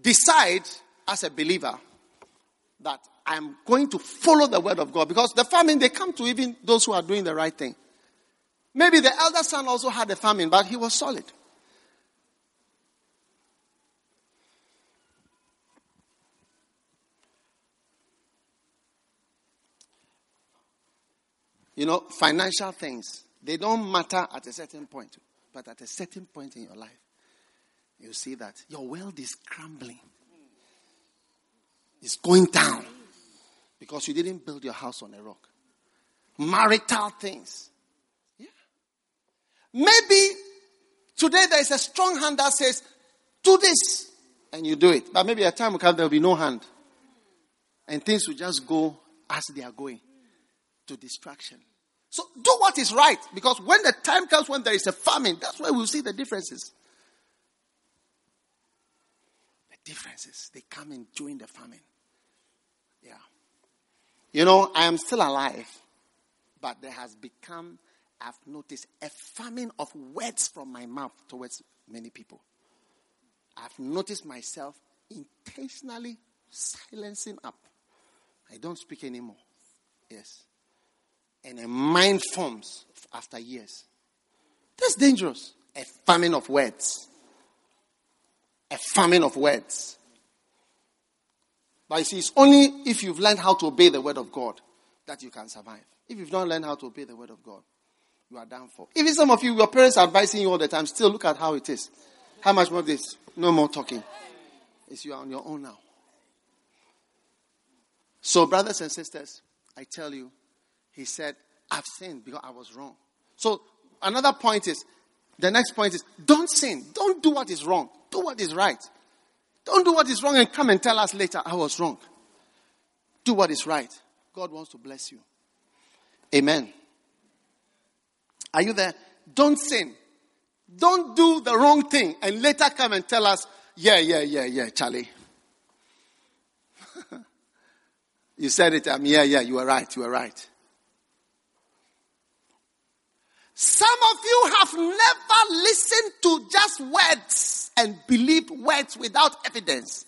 decide as a believer that I'm going to follow the word of God because the famine, they come to even those who are doing the right thing. Maybe the elder son also had a famine, but he was solid. You know, financial things, they don't matter at a certain point, but at a certain point in your life, you see that your world is crumbling. It's going down because you didn't build your house on a rock. Marital things. Maybe today there is a strong hand that says, do this, and you do it. But maybe a time will come there will be no hand. And things will just go as they are going to distraction. So do what is right because when the time comes when there is a famine, that's where we'll see the differences. The differences, they come in during the famine. Yeah. You know, I am still alive, but there has become, I've noticed, a famine of words from my mouth towards many people. I've noticed myself intentionally silencing up. I don't speak anymore. Yes. And a mind forms after years. That's dangerous. A famine of words. A famine of words. But you see, it's only if you've learned how to obey the word of God that you can survive. If you've not learned how to obey the word of God, you are done for. Even some of you, your parents are advising you all the time, still look at how it is. How much more of this? No more talking. It's you are on your own now. So, brothers and sisters, I tell you, he said, I've sinned because I was wrong. So, another point is, the next point is, don't sin. Don't do what is wrong. Do what is right. Don't do what is wrong and come and tell us later, I was wrong. Do what is right. God wants to bless you. Amen. Are you there? Don't sin. Don't do the wrong thing and later come and tell us, yeah, yeah, yeah, yeah, Charlie. you said it, um, yeah, yeah, you were right, you were right. Some of you have never listened to just words and believed words without evidence.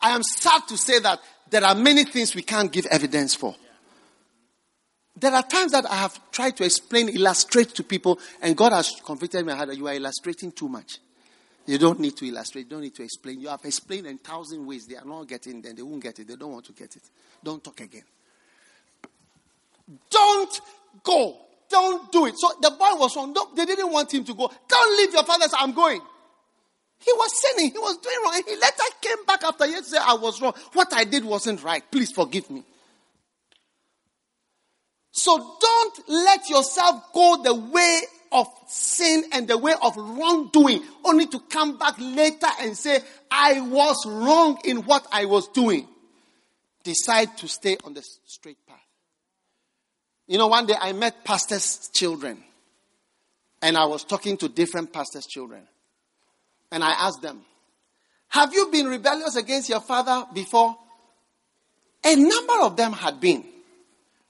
I am sad to say that there are many things we can't give evidence for. There are times that I have tried to explain, illustrate to people, and God has convicted me that you are illustrating too much. You don't need to illustrate, you don't need to explain. You have explained in thousand ways. They are not getting it, they won't get it. They don't want to get it. Don't talk again. Don't go. Don't do it. So the boy was wrong. Don't, they didn't want him to go. Don't leave your father's. I'm going. He was sinning. He was doing wrong. And he later came back after years say, I was wrong. What I did wasn't right. Please forgive me. So don't let yourself go the way of sin and the way of wrongdoing, only to come back later and say, I was wrong in what I was doing. Decide to stay on the straight path. You know, one day I met pastors' children, and I was talking to different pastors' children. And I asked them, Have you been rebellious against your father before? A number of them had been.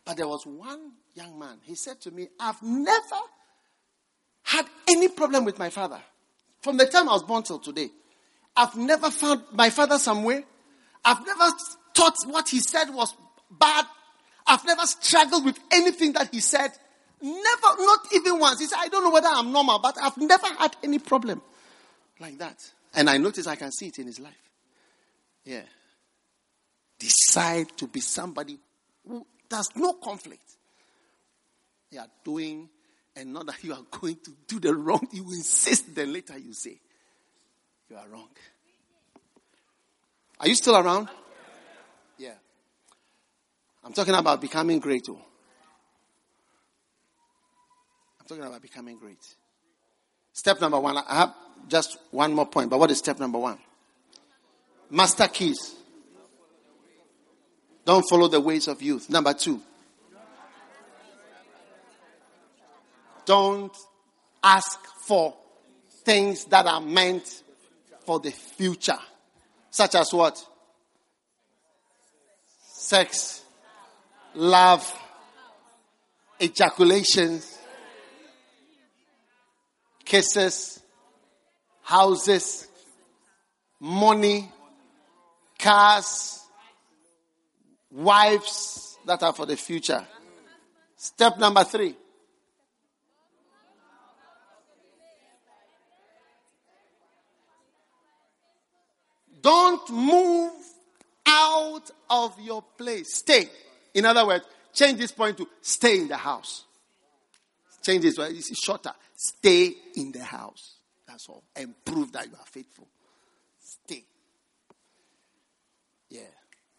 But there was one young man, he said to me, I've never had any problem with my father. From the time I was born till today. I've never found my father somewhere. I've never thought what he said was bad. I've never struggled with anything that he said. Never, not even once. He said, I don't know whether I'm normal, but I've never had any problem like that. And I notice I can see it in his life. Yeah. Decide to be somebody who does no conflict. You are doing And not that you are going to do the wrong, you insist, then later you say, you are wrong. Are you still around? Yeah. I'm talking about becoming great. Oh. I'm talking about becoming great. Step number one, I have just one more point, but what is step number one? Master keys. Don't follow the ways of youth. Number two, don't ask for things that are meant for the future. Such as what? Sex, love, ejaculations, kisses, houses, money, cars, wives that are for the future. Step number three. Don't move out of your place. Stay. In other words, change this point to stay in the house. Change this one. It's shorter. Stay in the house. That's all. And prove that you are faithful. Stay.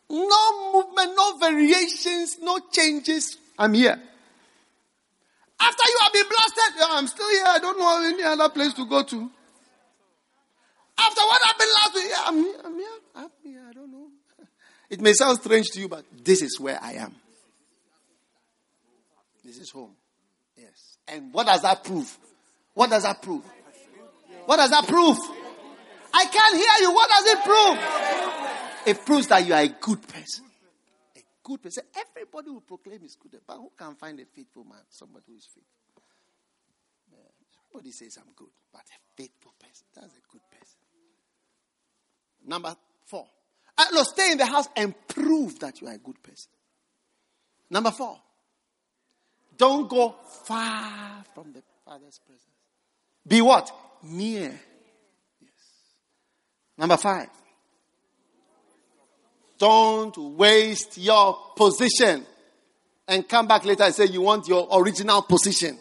No movement, no variations, no changes. I'm here. After you have been blasted, I'm still here. I don't know any other place to go to. After what happened last week, I'm here. I'm here. I'm here. I don't know. It may sound strange to you, but this is where I am. This is home. Yes. And what does that prove? What does that prove? What does that prove? I can't hear you. What does it prove? It proves that you are a good person. A good person. Everybody will proclaim is good, but who can find a faithful man? Somebody who is faithful. Everybody says I'm good, but a faithful person. That's a good person. Number four. Uh, no, stay in the house and prove that you are a good person. Number four. Don't go far from the Father's presence. Be what? Near. Yes. Number five. Don't waste your position and come back later and say you want your original position.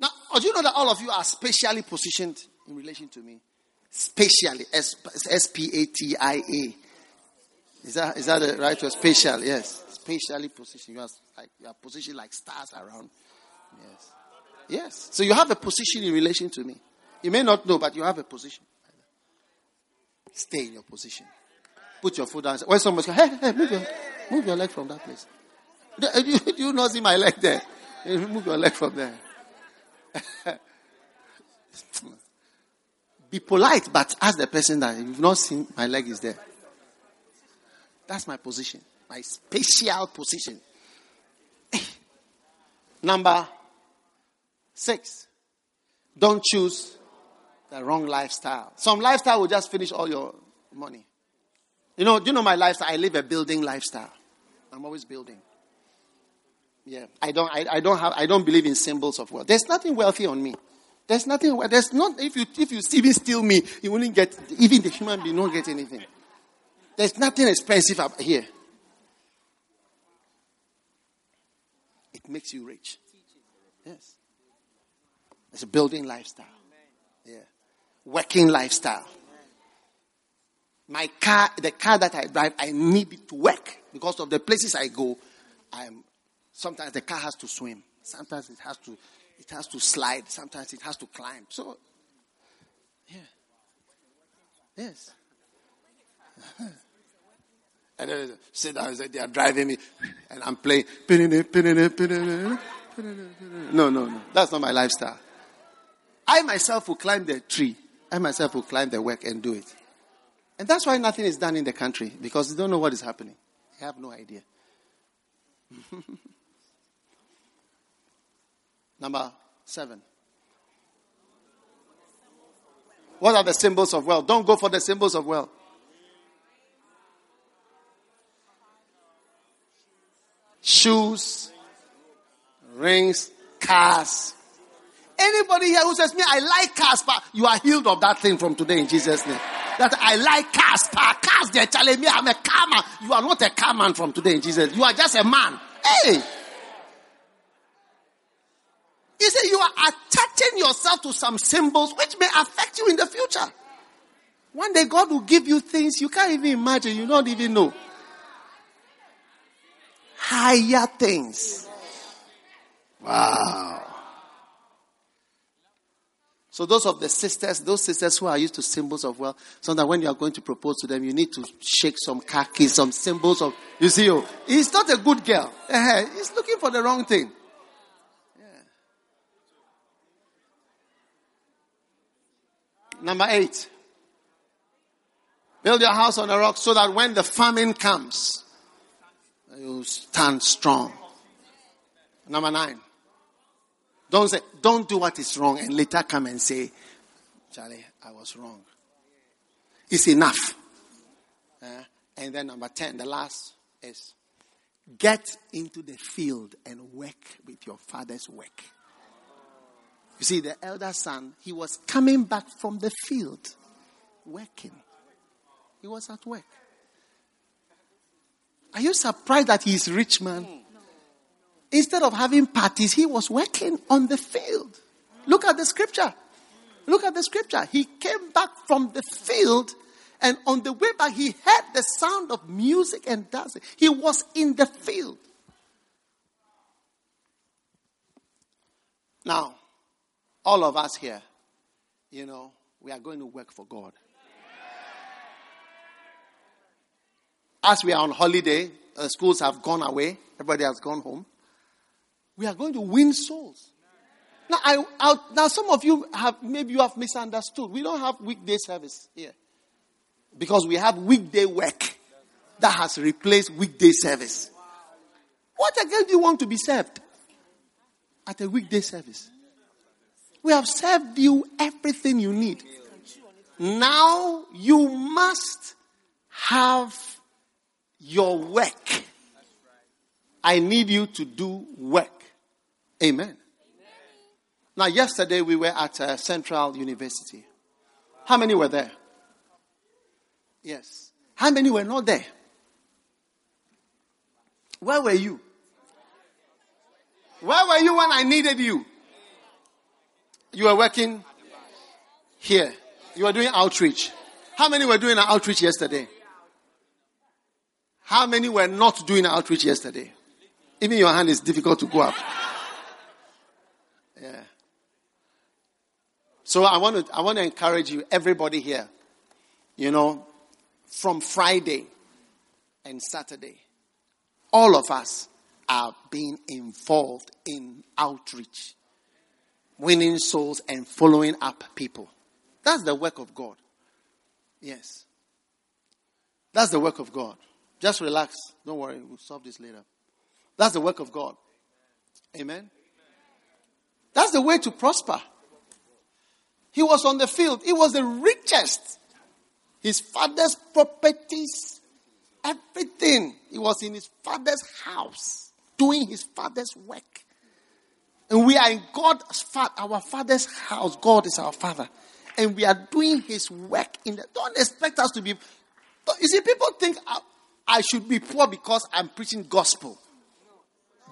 Now, do you know that all of you are specially positioned in relation to me? Spatially. S P A T I A. Is that, is that the right word? Spatial, yes. Spatially positioned. You are, like, you are positioned like stars around. Yes. Yes. So you have a position in relation to me. You may not know, but you have a position. Stay in your position. Put your foot down. When somebody says, hey, hey, move your, move your leg from that place. Do you, do you not see my leg there? Move your leg from there. Be polite, but ask the person that you've not seen my leg is there. That's my position, my special position. Number six, don't choose the wrong lifestyle. Some lifestyle will just finish all your money. You know, do you know my lifestyle? I live a building lifestyle. I'm always building. Yeah, I don't, I, I don't have, I don't believe in symbols of wealth. There's nothing wealthy on me. There's nothing. There's not. If you if you even steal me, you wouldn't get. Even the human being won't get anything. There's nothing expensive up here. It makes you rich. Yes. It's a building lifestyle. Yeah. Working lifestyle. My car, the car that I drive, I need it to work because of the places I go. I'm sometimes the car has to swim. Sometimes it has to it has to slide. Sometimes it has to climb. So, yeah. Yes. and then sit down and say, they are driving me. And I'm playing. No, no, no. That's not my lifestyle. I myself will climb the tree. I myself will climb the work and do it. And that's why nothing is done in the country because they don't know what is happening. They have no idea. Number seven. What are the symbols of wealth? Don't go for the symbols of wealth. Shoes, rings, cars. Anybody here who says, Me, I like cars, but you are healed of that thing from today in Jesus' name. That I like cars, but cars, they're telling me I'm a car man. You are not a car man from today Jesus. You are just a man. Hey! You see, you are attaching yourself to some symbols which may affect you in the future. One day God will give you things you can't even imagine, you don't even know. Higher things. Wow. So those of the sisters, those sisters who are used to symbols of wealth, so that when you are going to propose to them, you need to shake some khaki, some symbols of, you see, oh, he's not a good girl. Uh-huh. He's looking for the wrong thing. Yeah. Number eight. Build your house on a rock so that when the famine comes, you stand strong. Number nine. Don't say, don't do what is wrong and later come and say, Charlie, I was wrong. It's enough. Uh, and then number 10, the last is get into the field and work with your father's work. You see, the elder son, he was coming back from the field, working. He was at work. Are you surprised that he is rich man? Instead of having parties, he was working on the field. Look at the scripture. Look at the scripture. He came back from the field and on the way back, he heard the sound of music and dancing. He was in the field. Now, all of us here, you know, we are going to work for God. As we are on holiday, uh, schools have gone away, everybody has gone home. We are going to win souls. Now, I, I, now some of you have, maybe you have misunderstood. We don't have weekday service here. Because we have weekday work that has replaced weekday service. What again do you want to be served at a weekday service? We have served you everything you need. Now you must have your work. I need you to do work. Amen. Amen. Now, yesterday we were at uh, Central University. How many were there? Yes. How many were not there? Where were you? Where were you when I needed you? You were working here. You were doing outreach. How many were doing outreach yesterday? How many were not doing outreach yesterday? Even your hand is difficult to go up. Yeah. So I want to I want to encourage you, everybody here. You know, from Friday and Saturday, all of us are being involved in outreach, winning souls and following up people. That's the work of God. Yes. That's the work of God. Just relax. Don't worry. We'll solve this later. That's the work of God. Amen. That's the way to prosper. He was on the field. He was the richest. His father's properties, everything. He was in his father's house, doing his father's work. And we are in God's father, our father's house. God is our father. And we are doing his work in the, don't expect us to be, you see, people think I, I should be poor because I'm preaching gospel.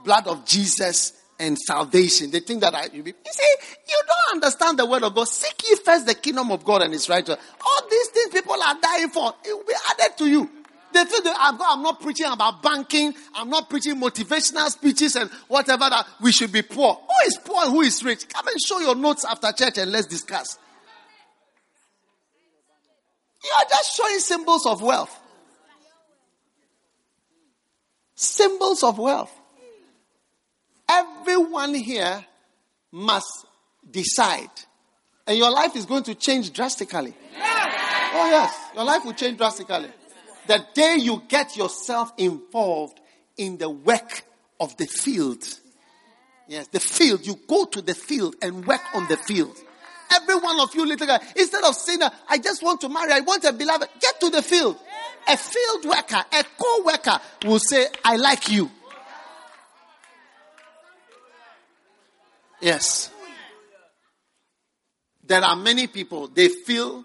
Blood of Jesus and salvation. They think that I, you, see, you don't understand the word of God. Seek ye first the kingdom of God and His righteousness. All these things people are dying for, it will be added to you. They think that ah, I'm, I'm not preaching about banking. I'm not preaching motivational speeches and whatever that we should be poor. Who is poor who is rich? Come and show your notes after church and let's discuss. You are just showing symbols of wealth. Symbols of wealth. Everyone here must decide. And your life is going to change drastically. Oh, yes. Your life will change drastically. The day you get yourself involved in the work of the field. Yes, the field. You go to the field and work on the field. Every one of you little guys, instead of saying, I just want to marry, I want a beloved, get to the field. A field worker, a co-worker will say, I like you. Yes. There are many people, they feel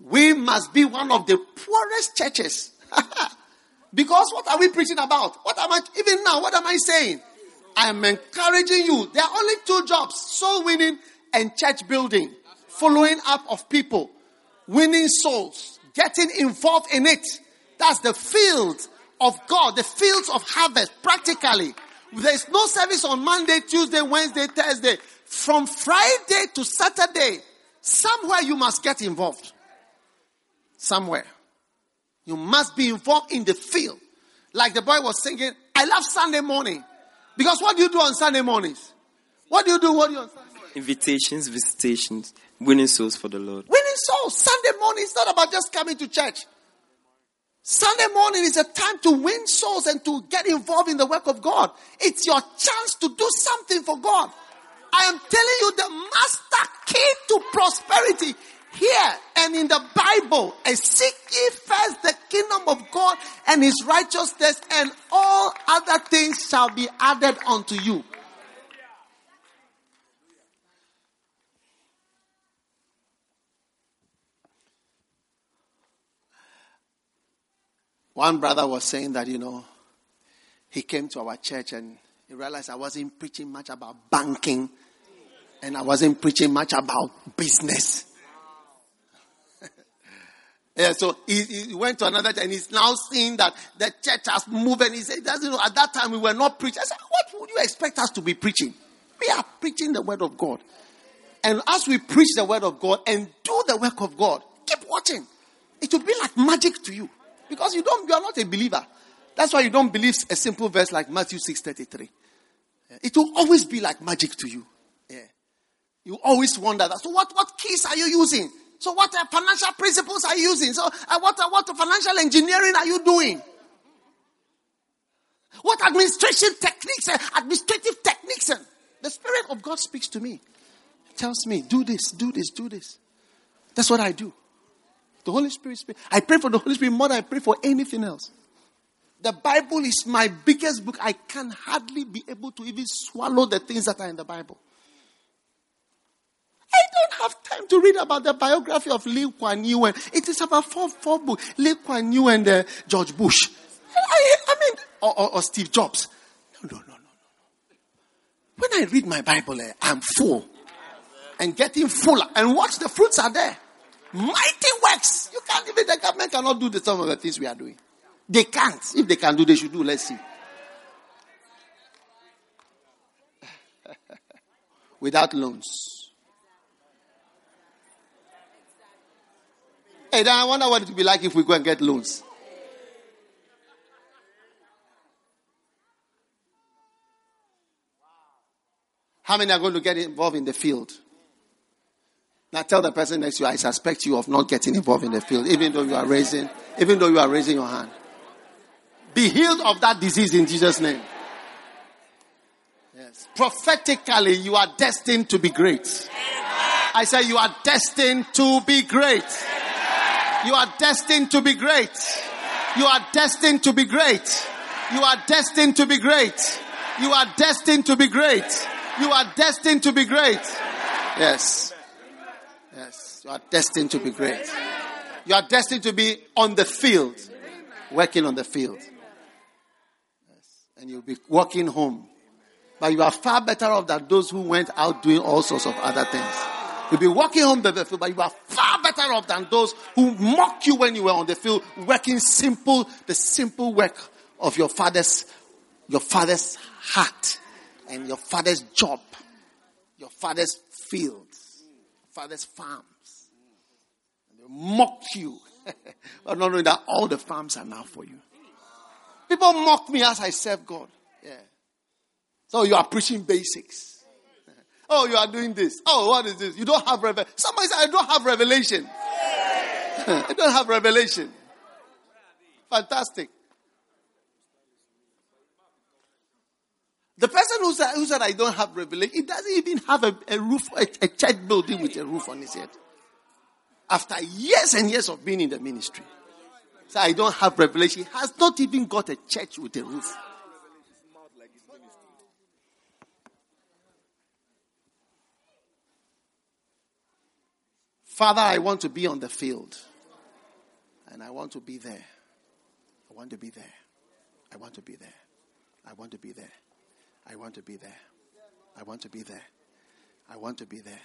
we must be one of the poorest churches. because what are we preaching about? What am I, even now, what am I saying? I am encouraging you. There are only two jobs soul winning and church building. Following up of people, winning souls, getting involved in it. That's the field of God, the fields of harvest, practically. There's no service on Monday, Tuesday, Wednesday, Thursday. From Friday to Saturday, somewhere you must get involved. Somewhere. You must be involved in the field. Like the boy was singing, I love Sunday morning. Because what do you do on Sunday mornings? What do you do? What do you on Sunday morning? Invitations, visitations, winning souls for the Lord. Winning souls. Sunday morning is not about just coming to church. Sunday morning is a time to win souls and to get involved in the work of God. It's your chance to do something for God. I am telling you the master key to prosperity here and in the Bible. And seek ye first the kingdom of God and his righteousness and all other things shall be added unto you. One brother was saying that, you know, he came to our church and he realized I wasn't preaching much about banking and I wasn't preaching much about business. yeah, so he, he, went to another church and he's now seeing that the church has moved and he said, doesn't know, at that time we were not preaching. I said, what would you expect us to be preaching? We are preaching the word of God. And as we preach the word of God and do the work of God, keep watching. It will be like magic to you. Because you don't, you are not a believer. That's why you don't believe a simple verse like Matthew 6:33. It will always be like magic to you. Yeah. You always wonder that. So what, what keys are you using? So what uh, financial principles are you using? So uh, what, uh, what financial engineering are you doing? What administration techniques, uh, administrative techniques? Uh, the Spirit of God speaks to me. tells me, do this, do this, do this. That's what I do. The Holy Spirit speaks. I pray for the Holy Spirit more than I pray for anything else. The Bible is my biggest book. I can hardly be able to even swallow the things that are in the Bible. I don't have time to read about the biography of Lee Kuan Yew. And it is about four, four books. Lee Kuan Yew and uh, George Bush. I, I mean, or, or, or, Steve Jobs. No, no, no, no, no. When I read my Bible, eh, I'm full. And getting fuller. And watch, the fruits are there. Mighty works. You can't even, the government cannot do the, some of the things we are doing. They can't. If they can do, they should do. Let's see. Without loans. Hey, then I wonder what it would be like if we go and get loans. How many are going to get involved in the field? Now tell the person next to you, I suspect you of not getting involved in the field, even though you are raising, even though you are raising your hand. Be healed of that disease in Jesus' name. Yes. Prophetically, you are destined to be great. I say you are destined to be great. You are destined to be great. You are destined to be great. You are destined to be great. You are destined to be great. You are destined to be great. Yes. You are destined to be great. You are destined to be on the field, working on the field. Yes. And you'll be walking home. But you are far better off than those who went out doing all sorts of other things. You'll be walking home the field, but you are far better off than those who mock you when you were on the field, working simple, the simple work of your father's, your father's heart and your father's job, your father's fields, father's farm mock you. Oh, but not knowing that all the farms are now for you. People mock me as I serve God. Yeah. So you are preaching basics. oh, you are doing this. Oh, what is this? You don't have revelation. Somebody said, I don't have revelation. I don't have revelation. Fantastic. The person who said, who said I don't have revelation, he doesn't even have a, a roof, a, a church building with a roof on his head after years and years of being in the ministry. So I don't have revelation. He has not even got a church with a roof. Father, I want to be on the field. And I want to be there. I want to be there. I want to be there. I want to be there. I want to be there. I want to be there. I want to be there.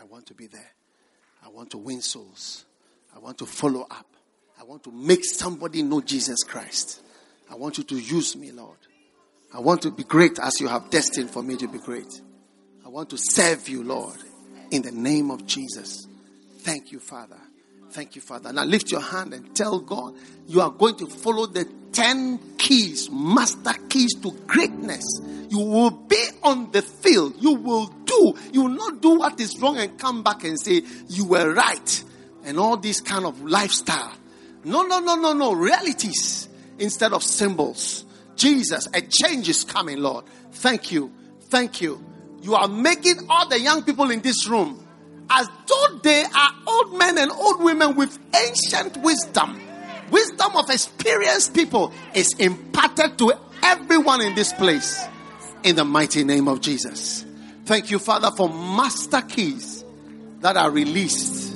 I want to be there. I want to win souls. I want to follow up. I want to make somebody know Jesus Christ. I want you to use me, Lord. I want to be great as you have destined for me to be great. I want to serve you, Lord, in the name of Jesus. Thank you, Father. Thank you, Father. Now lift your hand and tell God you are going to follow the 10 keys, master keys to greatness. You will be on the field. You will do. You will not do what is wrong and come back and say you were right and all this kind of lifestyle. No, no, no, no, no. Realities instead of symbols. Jesus, a change is coming, Lord. Thank you. Thank you. You are making all the young people in this room as though they are old men and old women with ancient wisdom. Wisdom of experienced people is imparted to everyone in this place in the mighty name of Jesus. Thank you, Father, for master keys that are released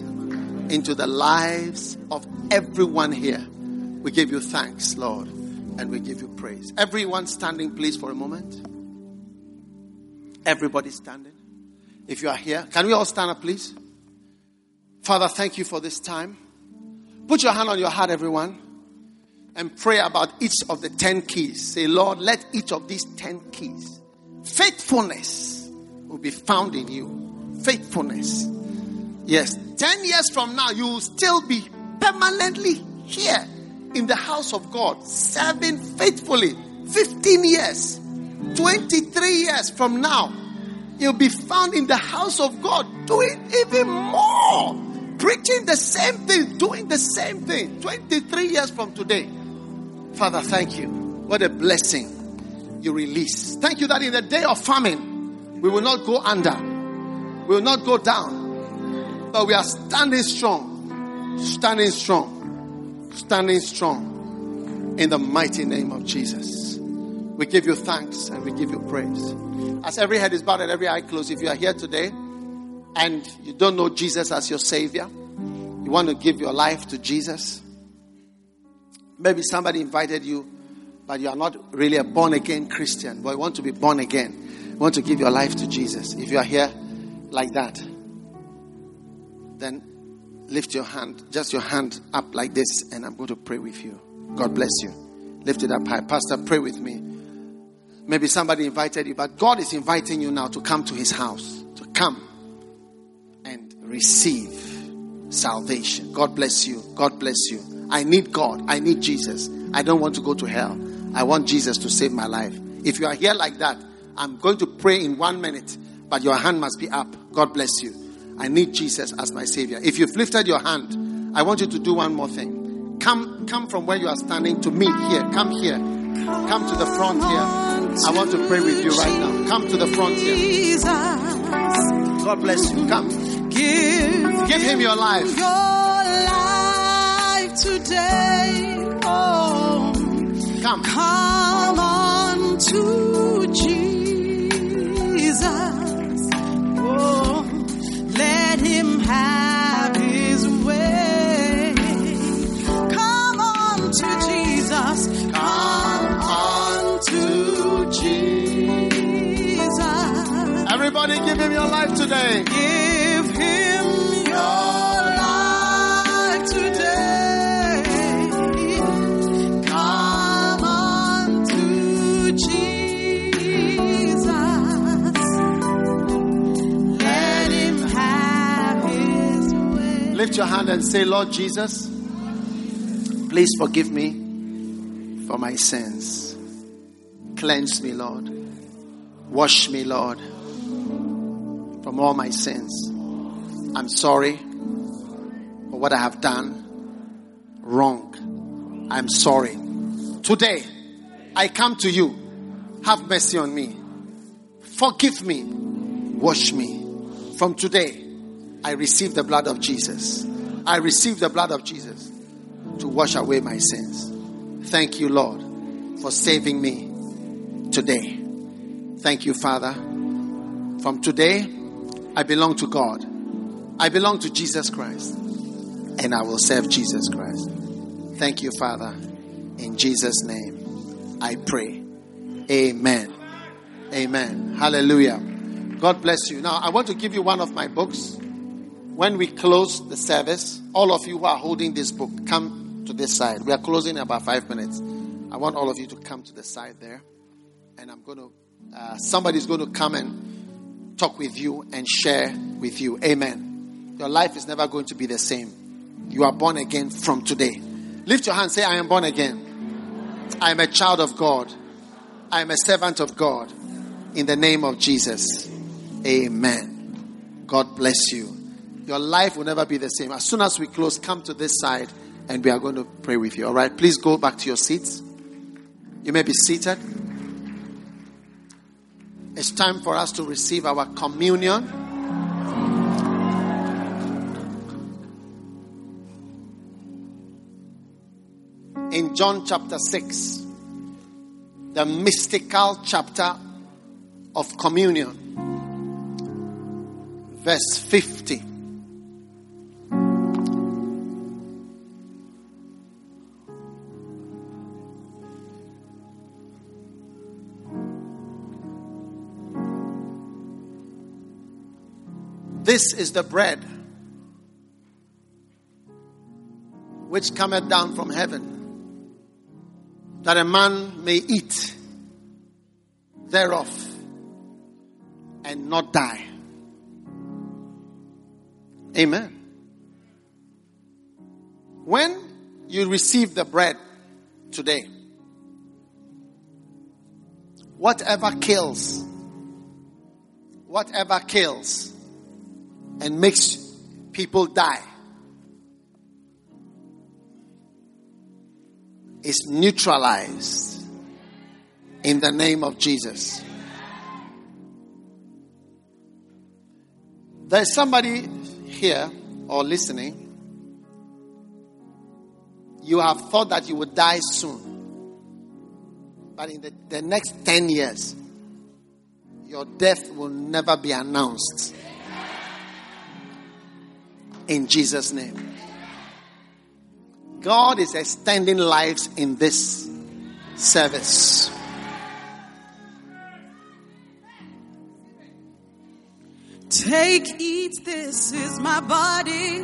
into the lives of everyone here. We give you thanks, Lord, and we give you praise. Everyone standing, please, for a moment. Everybody standing. If you are here, can we all stand up, please? Father, thank you for this time. Put your hand on your heart, everyone, and pray about each of the 10 keys. Say, Lord, let each of these 10 keys, faithfulness will be found in you. Faithfulness. Yes, 10 years from now, you will still be permanently here in the house of God, serving faithfully. 15 years, 23 years from now, you'll be found in the house of God doing even more. Preaching the same thing, doing the same thing. 23 years from today. Father, thank you. What a blessing you release. Thank you that in the day of famine, we will not go under, we will not go down, but we are standing strong, standing strong, standing strong in the mighty name of Jesus. We give you thanks and we give you praise. As every head is bowed and every eye closed, if you are here today and you don't know Jesus as your Savior, you want to give your life to Jesus, maybe somebody invited you, but you are not really a born again Christian, but you want to be born again, you want to give your life to Jesus. If you are here like that, then lift your hand, just your hand up like this, and I'm going to pray with you. God bless you. Lift it up high. Pastor, pray with me. Maybe somebody invited you, but God is inviting you now to come to his house, to come and receive salvation. God bless you. God bless you. I need God. I need Jesus. I don't want to go to hell. I want Jesus to save my life. If you are here like that, I'm going to pray in one minute, but your hand must be up. God bless you. I need Jesus as my Savior. If you've lifted your hand, I want you to do one more thing. Come, come from where you are standing to me here. Come here. Come to the front here. I want to pray with you right now. Come to the front here. God bless you. Come. Give, Give him your life. your life today. Oh, Come. come on to Jesus. Oh, let him have Everybody give him your life today. Give him your life today. Come on to Jesus. Let him have his way. Lift your hand and say, Lord Jesus, please forgive me for my sins. Cleanse me, Lord. Wash me, Lord, from all my sins. I'm sorry for what I have done wrong. I'm sorry. Today, I come to you. Have mercy on me. Forgive me. Wash me. From today, I receive the blood of Jesus. I receive the blood of Jesus to wash away my sins. Thank you, Lord, for saving me today. Thank you, Father. From today, I belong to God. I belong to Jesus Christ. And I will serve Jesus Christ. Thank you, Father. In Jesus' name, I pray. Amen. Amen. Hallelujah. God bless you. Now, I want to give you one of my books. When we close the service, all of you who are holding this book, come to this side. We are closing in about five minutes. I want all of you to come to the side there. And I'm going to, uh, somebody's going to come and talk with you and share with you. Amen. Your life is never going to be the same. You are born again from today. Lift your hand, say, I am born again. I am a child of God. I am a servant of God. In the name of Jesus. Amen. God bless you. Your life will never be the same. As soon as we close, come to this side and we are going to pray with you. All right? Please go back to your seats. You may be seated. It's time for us to receive our communion. In John chapter 6, the mystical chapter of communion, verse 50. This is the bread which cometh down from heaven, that a man may eat thereof and not die. Amen. When you receive the bread today, whatever kills, whatever kills and makes people die is neutralized in the name of Jesus. There's somebody here or listening. You have thought that you would die soon. But in the, the next 10 years, your death will never be announced. In Jesus' name. God is extending lives in this service. Take, eat, this is my body,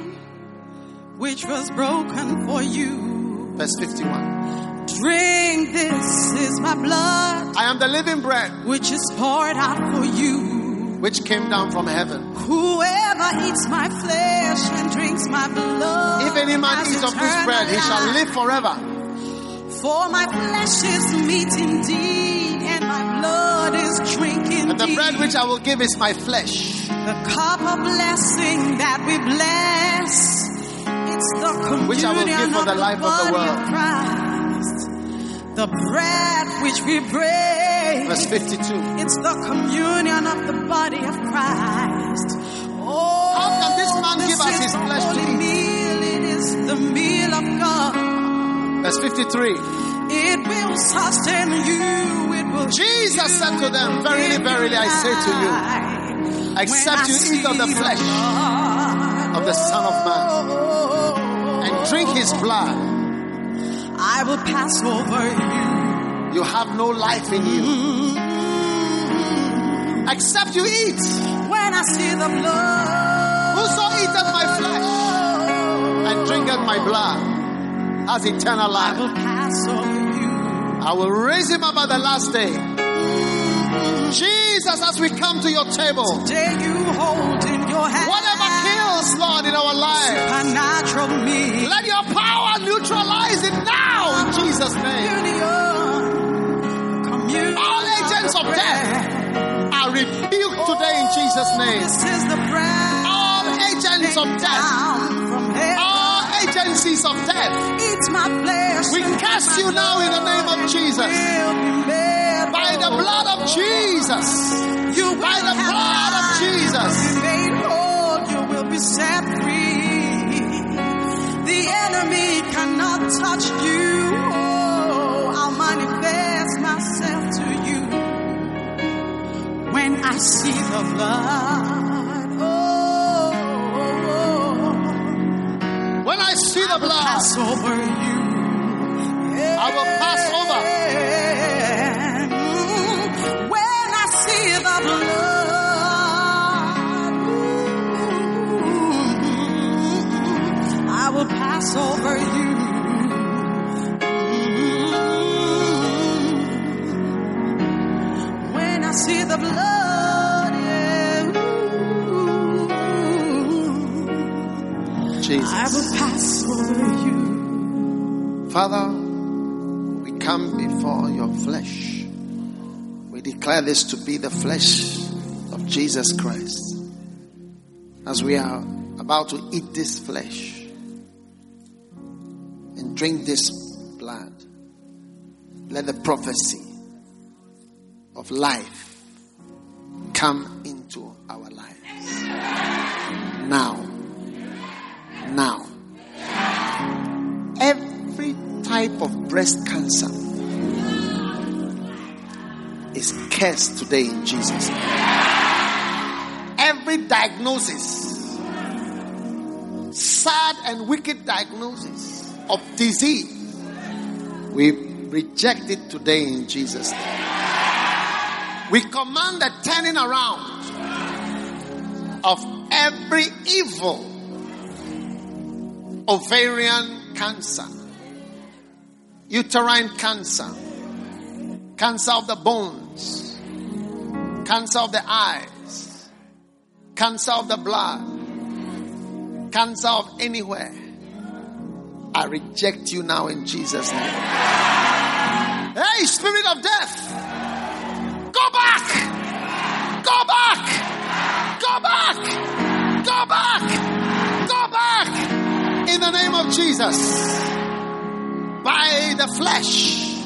which was broken for you. Verse 51. Drink, this is my blood. I am the living bread, which is poured out for you. Which came down from heaven. Whoever eats my flesh and drinks my blood. If any man eats of this bread, he shall live forever. For my flesh is meat indeed, and my blood is drink indeed. And the bread which I will give is my flesh, The cup of blessing that we bless. It's the communion Which I will give for of the life of the world. The bread which we break. verse 52. It's the communion of the body of Christ. Oh, How can this man give us his flesh to holy eat? meal. It is the meal of God. Verse 53. It will sustain you. It will Jesus said to them, Verily, verily, I say to you, except you eat of the flesh of the Son of Man and drink his blood, I will pass over you. you have no life in you. Except you eat. When I see the blood, Whoso eateth my flesh and drinketh my blood has eternal life. I will pass over you. I will raise him up at the last day. Jesus, as we come to your table, Today you hold in your hand whatever kills, Lord, in our lives, let your power neutralize it now in Jesus' name. All agents of death are rebuked today in Jesus' oh, name. This is the bread All agents of death, down from heaven. all agencies of death, Eat my flesh. we cast you now in the name of Jesus. Will be made By the blood of Jesus. You By the blood of. Jesus. Be set free. The enemy cannot touch you. Oh, I'll manifest myself to you when I see the blood. Oh, oh. When I see the blood, pass over you. I will pass over. over you. When I see the blood, yeah, ooh, Jesus. I will pass over you. Father, we come before your flesh. We declare this to be the flesh of Jesus Christ. As we are about to eat this flesh, drink this blood, let the prophecy of life come into our lives. Now. Now. Every type of breast cancer is cursed today in Jesus. Every diagnosis, sad and wicked diagnosis of disease, we reject it today in Jesus' name. We command the turning around of every evil ovarian cancer, uterine cancer, cancer of the bones, cancer of the eyes, cancer of the blood, cancer of anywhere. I reject you now in Jesus' name. Hey, spirit of death, go back, go back, go back, go back, go back. In the name of Jesus. By the flesh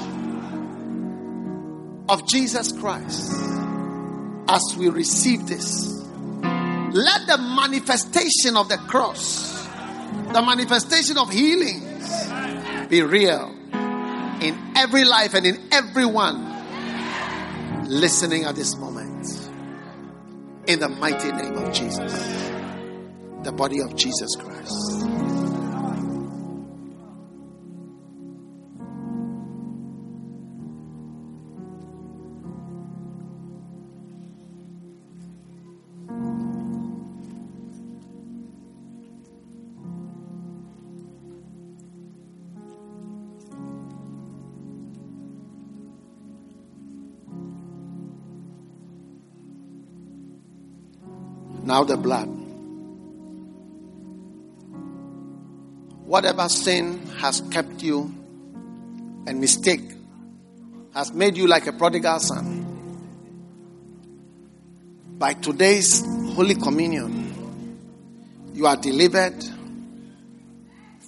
of Jesus Christ, as we receive this, let the manifestation of the cross, the manifestation of healings be real in every life and in everyone listening at this moment. In the mighty name of Jesus, the body of Jesus Christ. Now the blood. Whatever sin has kept you and mistake has made you like a prodigal son. By today's Holy Communion, you are delivered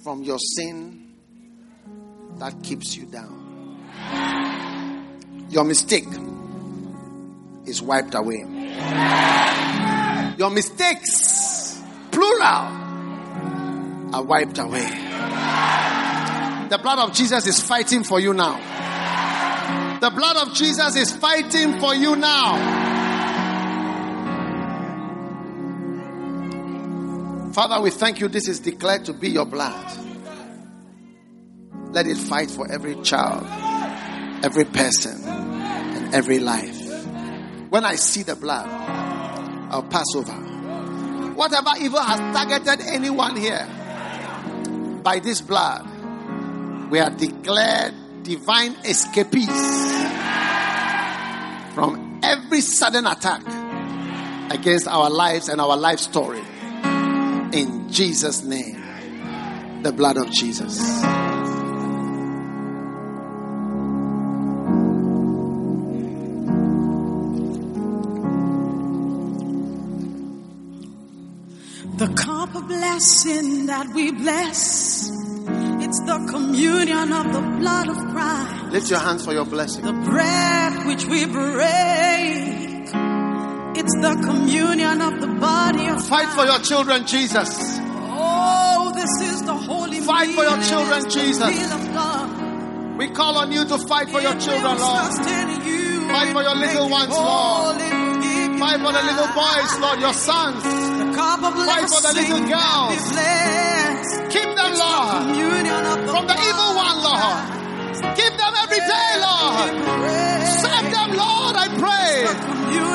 from your sin that keeps you down. Your mistake is wiped away. Your mistakes, plural, are wiped away. The blood of Jesus is fighting for you now. The blood of Jesus is fighting for you now. Father, we thank you. This is declared to be your blood. Let it fight for every child, every person, and every life. When I see the blood, I'll pass over. Whatever evil has targeted anyone here, by this blood, we are declared divine escapees from every sudden attack against our lives and our life story. In Jesus' name, the blood of Jesus. Blessing that we bless. It's the communion of the blood of Christ. Lift your hands for your blessing. The bread which we break. It's the communion of the body of Fight for your children, Jesus. Oh, this is the holy Fight for your children, It Jesus. meal. We call on you to fight for your children, Lord. you. Fight for your little ones. Lord. Fight for the little boys, Lord, your sons. The cup of Fight for the little blessing that we girls. Keep them, Lord, Communion of the from the evil one, Lord. Keep them every day, Lord. Save them, Lord, I pray.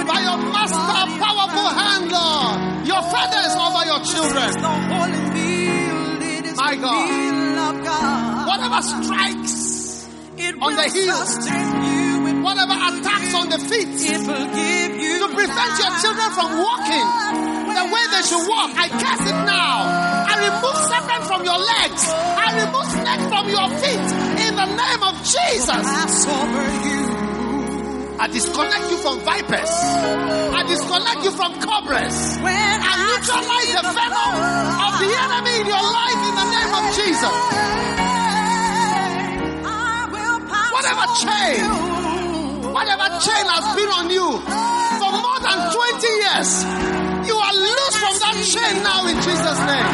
By your master, powerful hand, Lord. Your feathers over your children. My God. Whatever strikes on the heels, whatever attacks on the feet, to prevent your children from walking the way they should walk, I curse it now. I remove serpent from your legs. I remove snake from your feet. In the name of Jesus. I disconnect you from vipers. I disconnect you from cobras. I neutralize the venom of the enemy in your life in the name of Jesus. Whatever chain, whatever chain has been on you for more than 20 years, you are loose from that chain now in Jesus' name.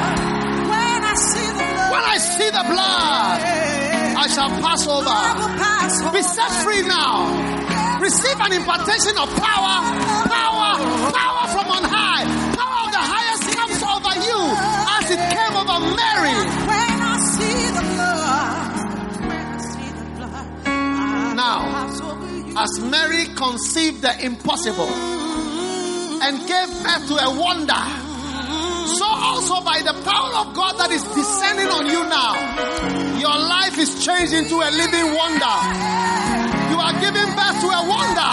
When I see the blood, I shall pass over. Be set free now. Receive an impartation of power, power, power from on high. Power of the highest comes over you as it came over Mary. As Mary conceived the impossible and gave birth to a wonder, so also by the power of God that is descending on you now, your life is changed into a living wonder. You are giving birth to a wonder.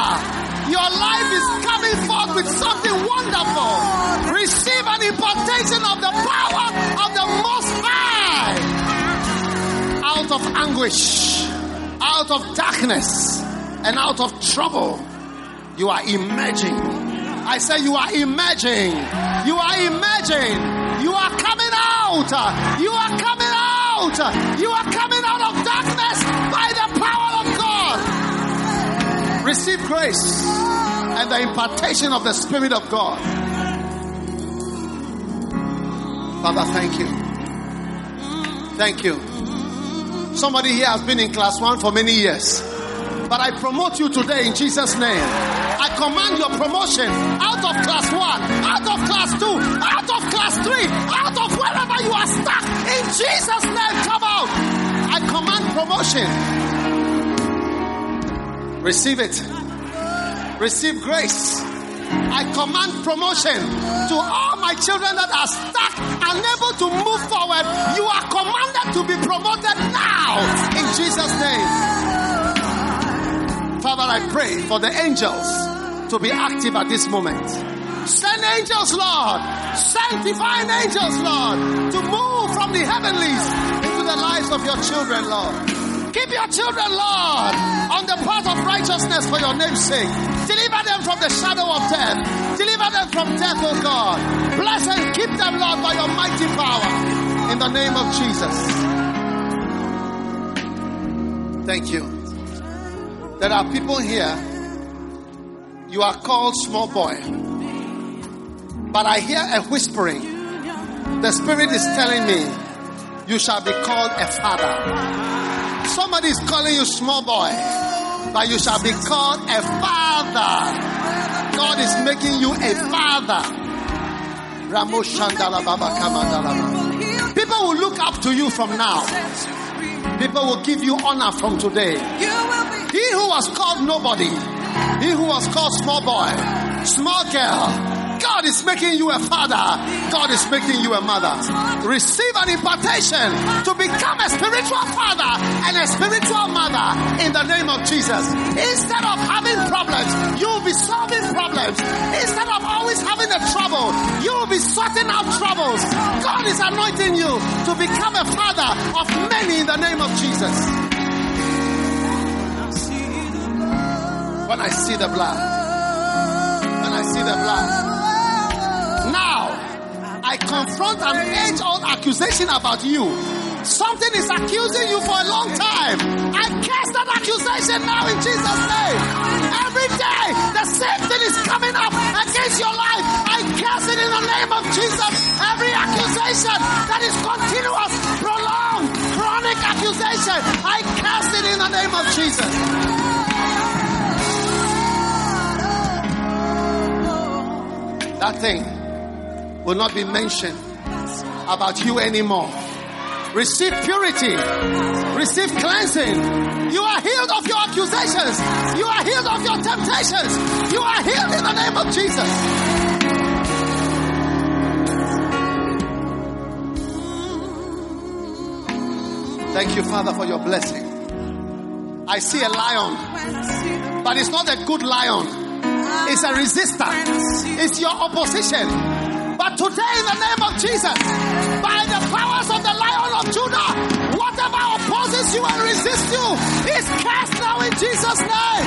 Your life is coming forth with something wonderful. Receive an impartation of the power of the Most High. Out of anguish, out of darkness, and out of trouble, you are emerging. I say you are emerging. You are emerging. You are coming out. You are coming out. You are coming out of darkness by the power of God. Receive grace and the impartation of the Spirit of God. Father, thank you. Thank you. Somebody here has been in class one for many years. But I promote you today in Jesus' name. I command your promotion out of class one, out of class two, out of class three, out of wherever you are stuck. In Jesus' name, come out. I command promotion. Receive it. Receive grace. I command promotion to all my children that are stuck, and unable to move forward. You are commanded to be promoted now in Jesus' name. Father, I pray for the angels to be active at this moment. Send angels, Lord. Sanctifying angels, Lord, to move from the heavenlies into the lives of your children, Lord. Keep your children, Lord, on the path of righteousness for your name's sake. Deliver them from the shadow of death. Deliver them from death, oh God. Bless and keep them, Lord, by your mighty power. In the name of Jesus. Thank you. There are people here. You are called small boy. But I hear a whispering. The Spirit is telling me, you shall be called a father. Somebody is calling you small boy, but you shall be called a father. God is making you a father. People will look up to you from now. People will give you honor from today. He who was called nobody, he who was called small boy, small girl, God is making you a father. God is making you a mother. Receive an impartation to become a spiritual father and a spiritual mother in the name of Jesus. Instead of having problems, you will be solving problems. Instead of always having a trouble, you will be sorting out troubles. God is anointing you to become a father of many in the name of Jesus. When I see the blood, when I see the blood, I confront an age old accusation about you. Something is accusing you for a long time. I cast that accusation now in Jesus' name. Every day, the same thing is coming up against your life. I cast it in the name of Jesus. Every accusation that is continuous, prolonged, chronic accusation, I cast it in the name of Jesus. That thing will not be mentioned about you anymore. Receive purity. Receive cleansing. You are healed of your accusations. You are healed of your temptations. You are healed in the name of Jesus. Thank you, Father, for your blessing. I see a lion, but it's not a good lion. It's a resistance. It's your opposition But today, in the name of Jesus, by the powers of the Lion of Judah, whatever opposes you and resists you is cast now in Jesus' name.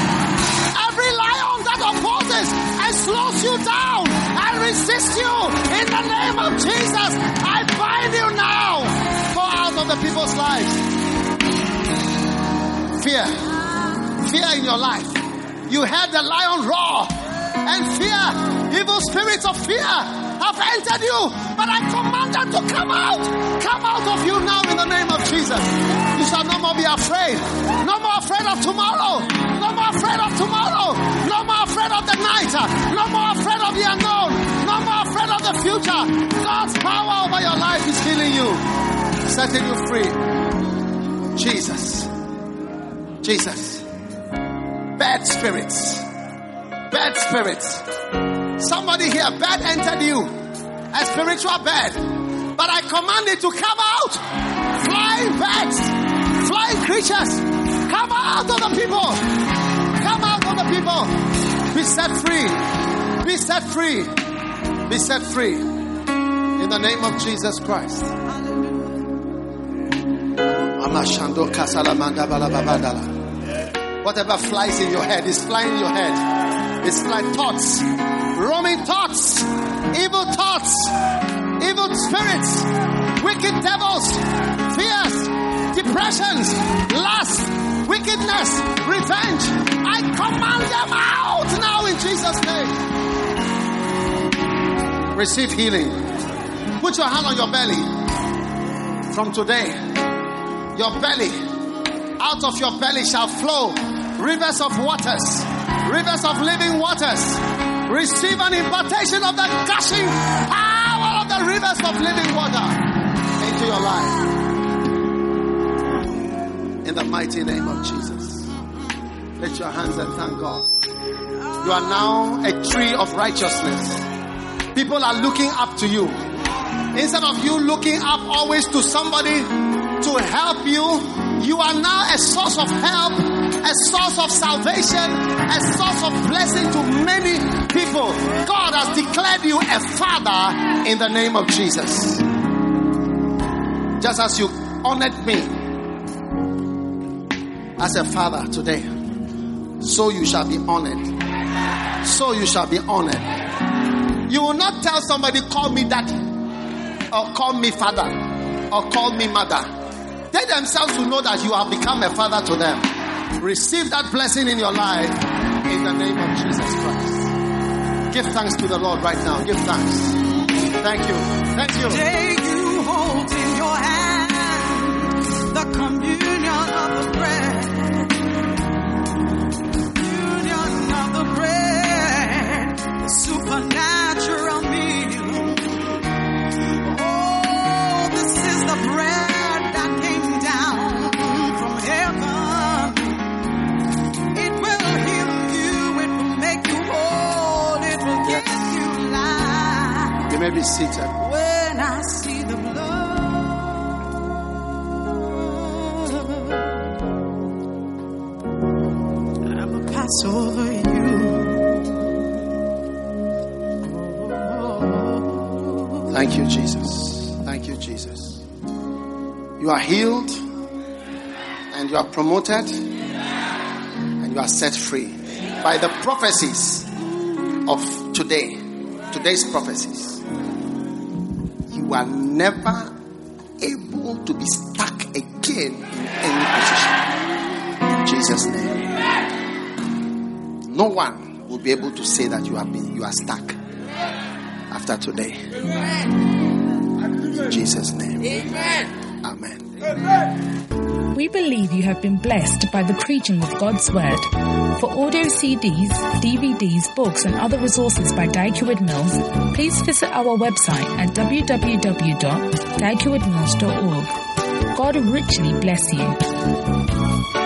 Every lion that opposes and slows you down and resists you in the name of Jesus, I bind you now. Go out of the people's lives. Fear. Fear in your life. You heard the lion roar and fear, evil spirits of fear have entered you, but I command them to come out. Come out of you now in the name of Jesus. You shall no more be afraid. No more afraid of tomorrow. No more afraid of tomorrow. No more afraid of the night. No more afraid of the unknown. No more afraid of the future. God's power over your life is healing you, setting you free. Jesus. Jesus. Bad spirits. Bad spirits. Somebody here, bad entered you. A spiritual bed. But I command it to come out. Flying beds. Flying creatures. Come out of the people. Come out of the people. Be set free. Be set free. Be set free. In the name of Jesus Christ. Whatever flies in your head is flying in your head. It's like thoughts, roaming thoughts, evil thoughts, evil spirits, wicked devils, fears, depressions, lust, wickedness, revenge. I command them out now in Jesus' name. Receive healing. Put your hand on your belly. From today, your belly, out of your belly shall flow rivers of waters, rivers of living waters. Receive an impartation of the gushing power of the rivers of living water into your life. In the mighty name of Jesus. Lift your hands and thank God. You are now a tree of righteousness. People are looking up to you. Instead of you looking up always to somebody to help you, you are now a source of help, a source of salvation, a source of blessing to many people. God has declared you a father in the name of Jesus. Just as you honored me as a father today, so you shall be honored. So you shall be honored. You will not tell somebody, call me daddy, or call me father, or call me mother. They themselves will know that you have become a father to them. Receive that blessing in your life in the name of Jesus Christ. Give thanks to the Lord right now. Give thanks. Thank you. Thank you. Today you hold in your hand the communion of the bread. May be seated. When I see the blood, I will pass over you. Thank you, Jesus. Thank you, Jesus. You are healed and you are promoted and you are set free by the prophecies of today. Today's prophecies. You are never able to be stuck again in any position. In Jesus' name. No one will be able to say that you have been you are stuck after today. In Jesus' name. Amen. We believe you have been blessed by the preaching of God's Word. For audio CDs, DVDs, books, and other resources by Dag Heward-Mills, please visit our website at www.daghewardmills.org. God richly bless you.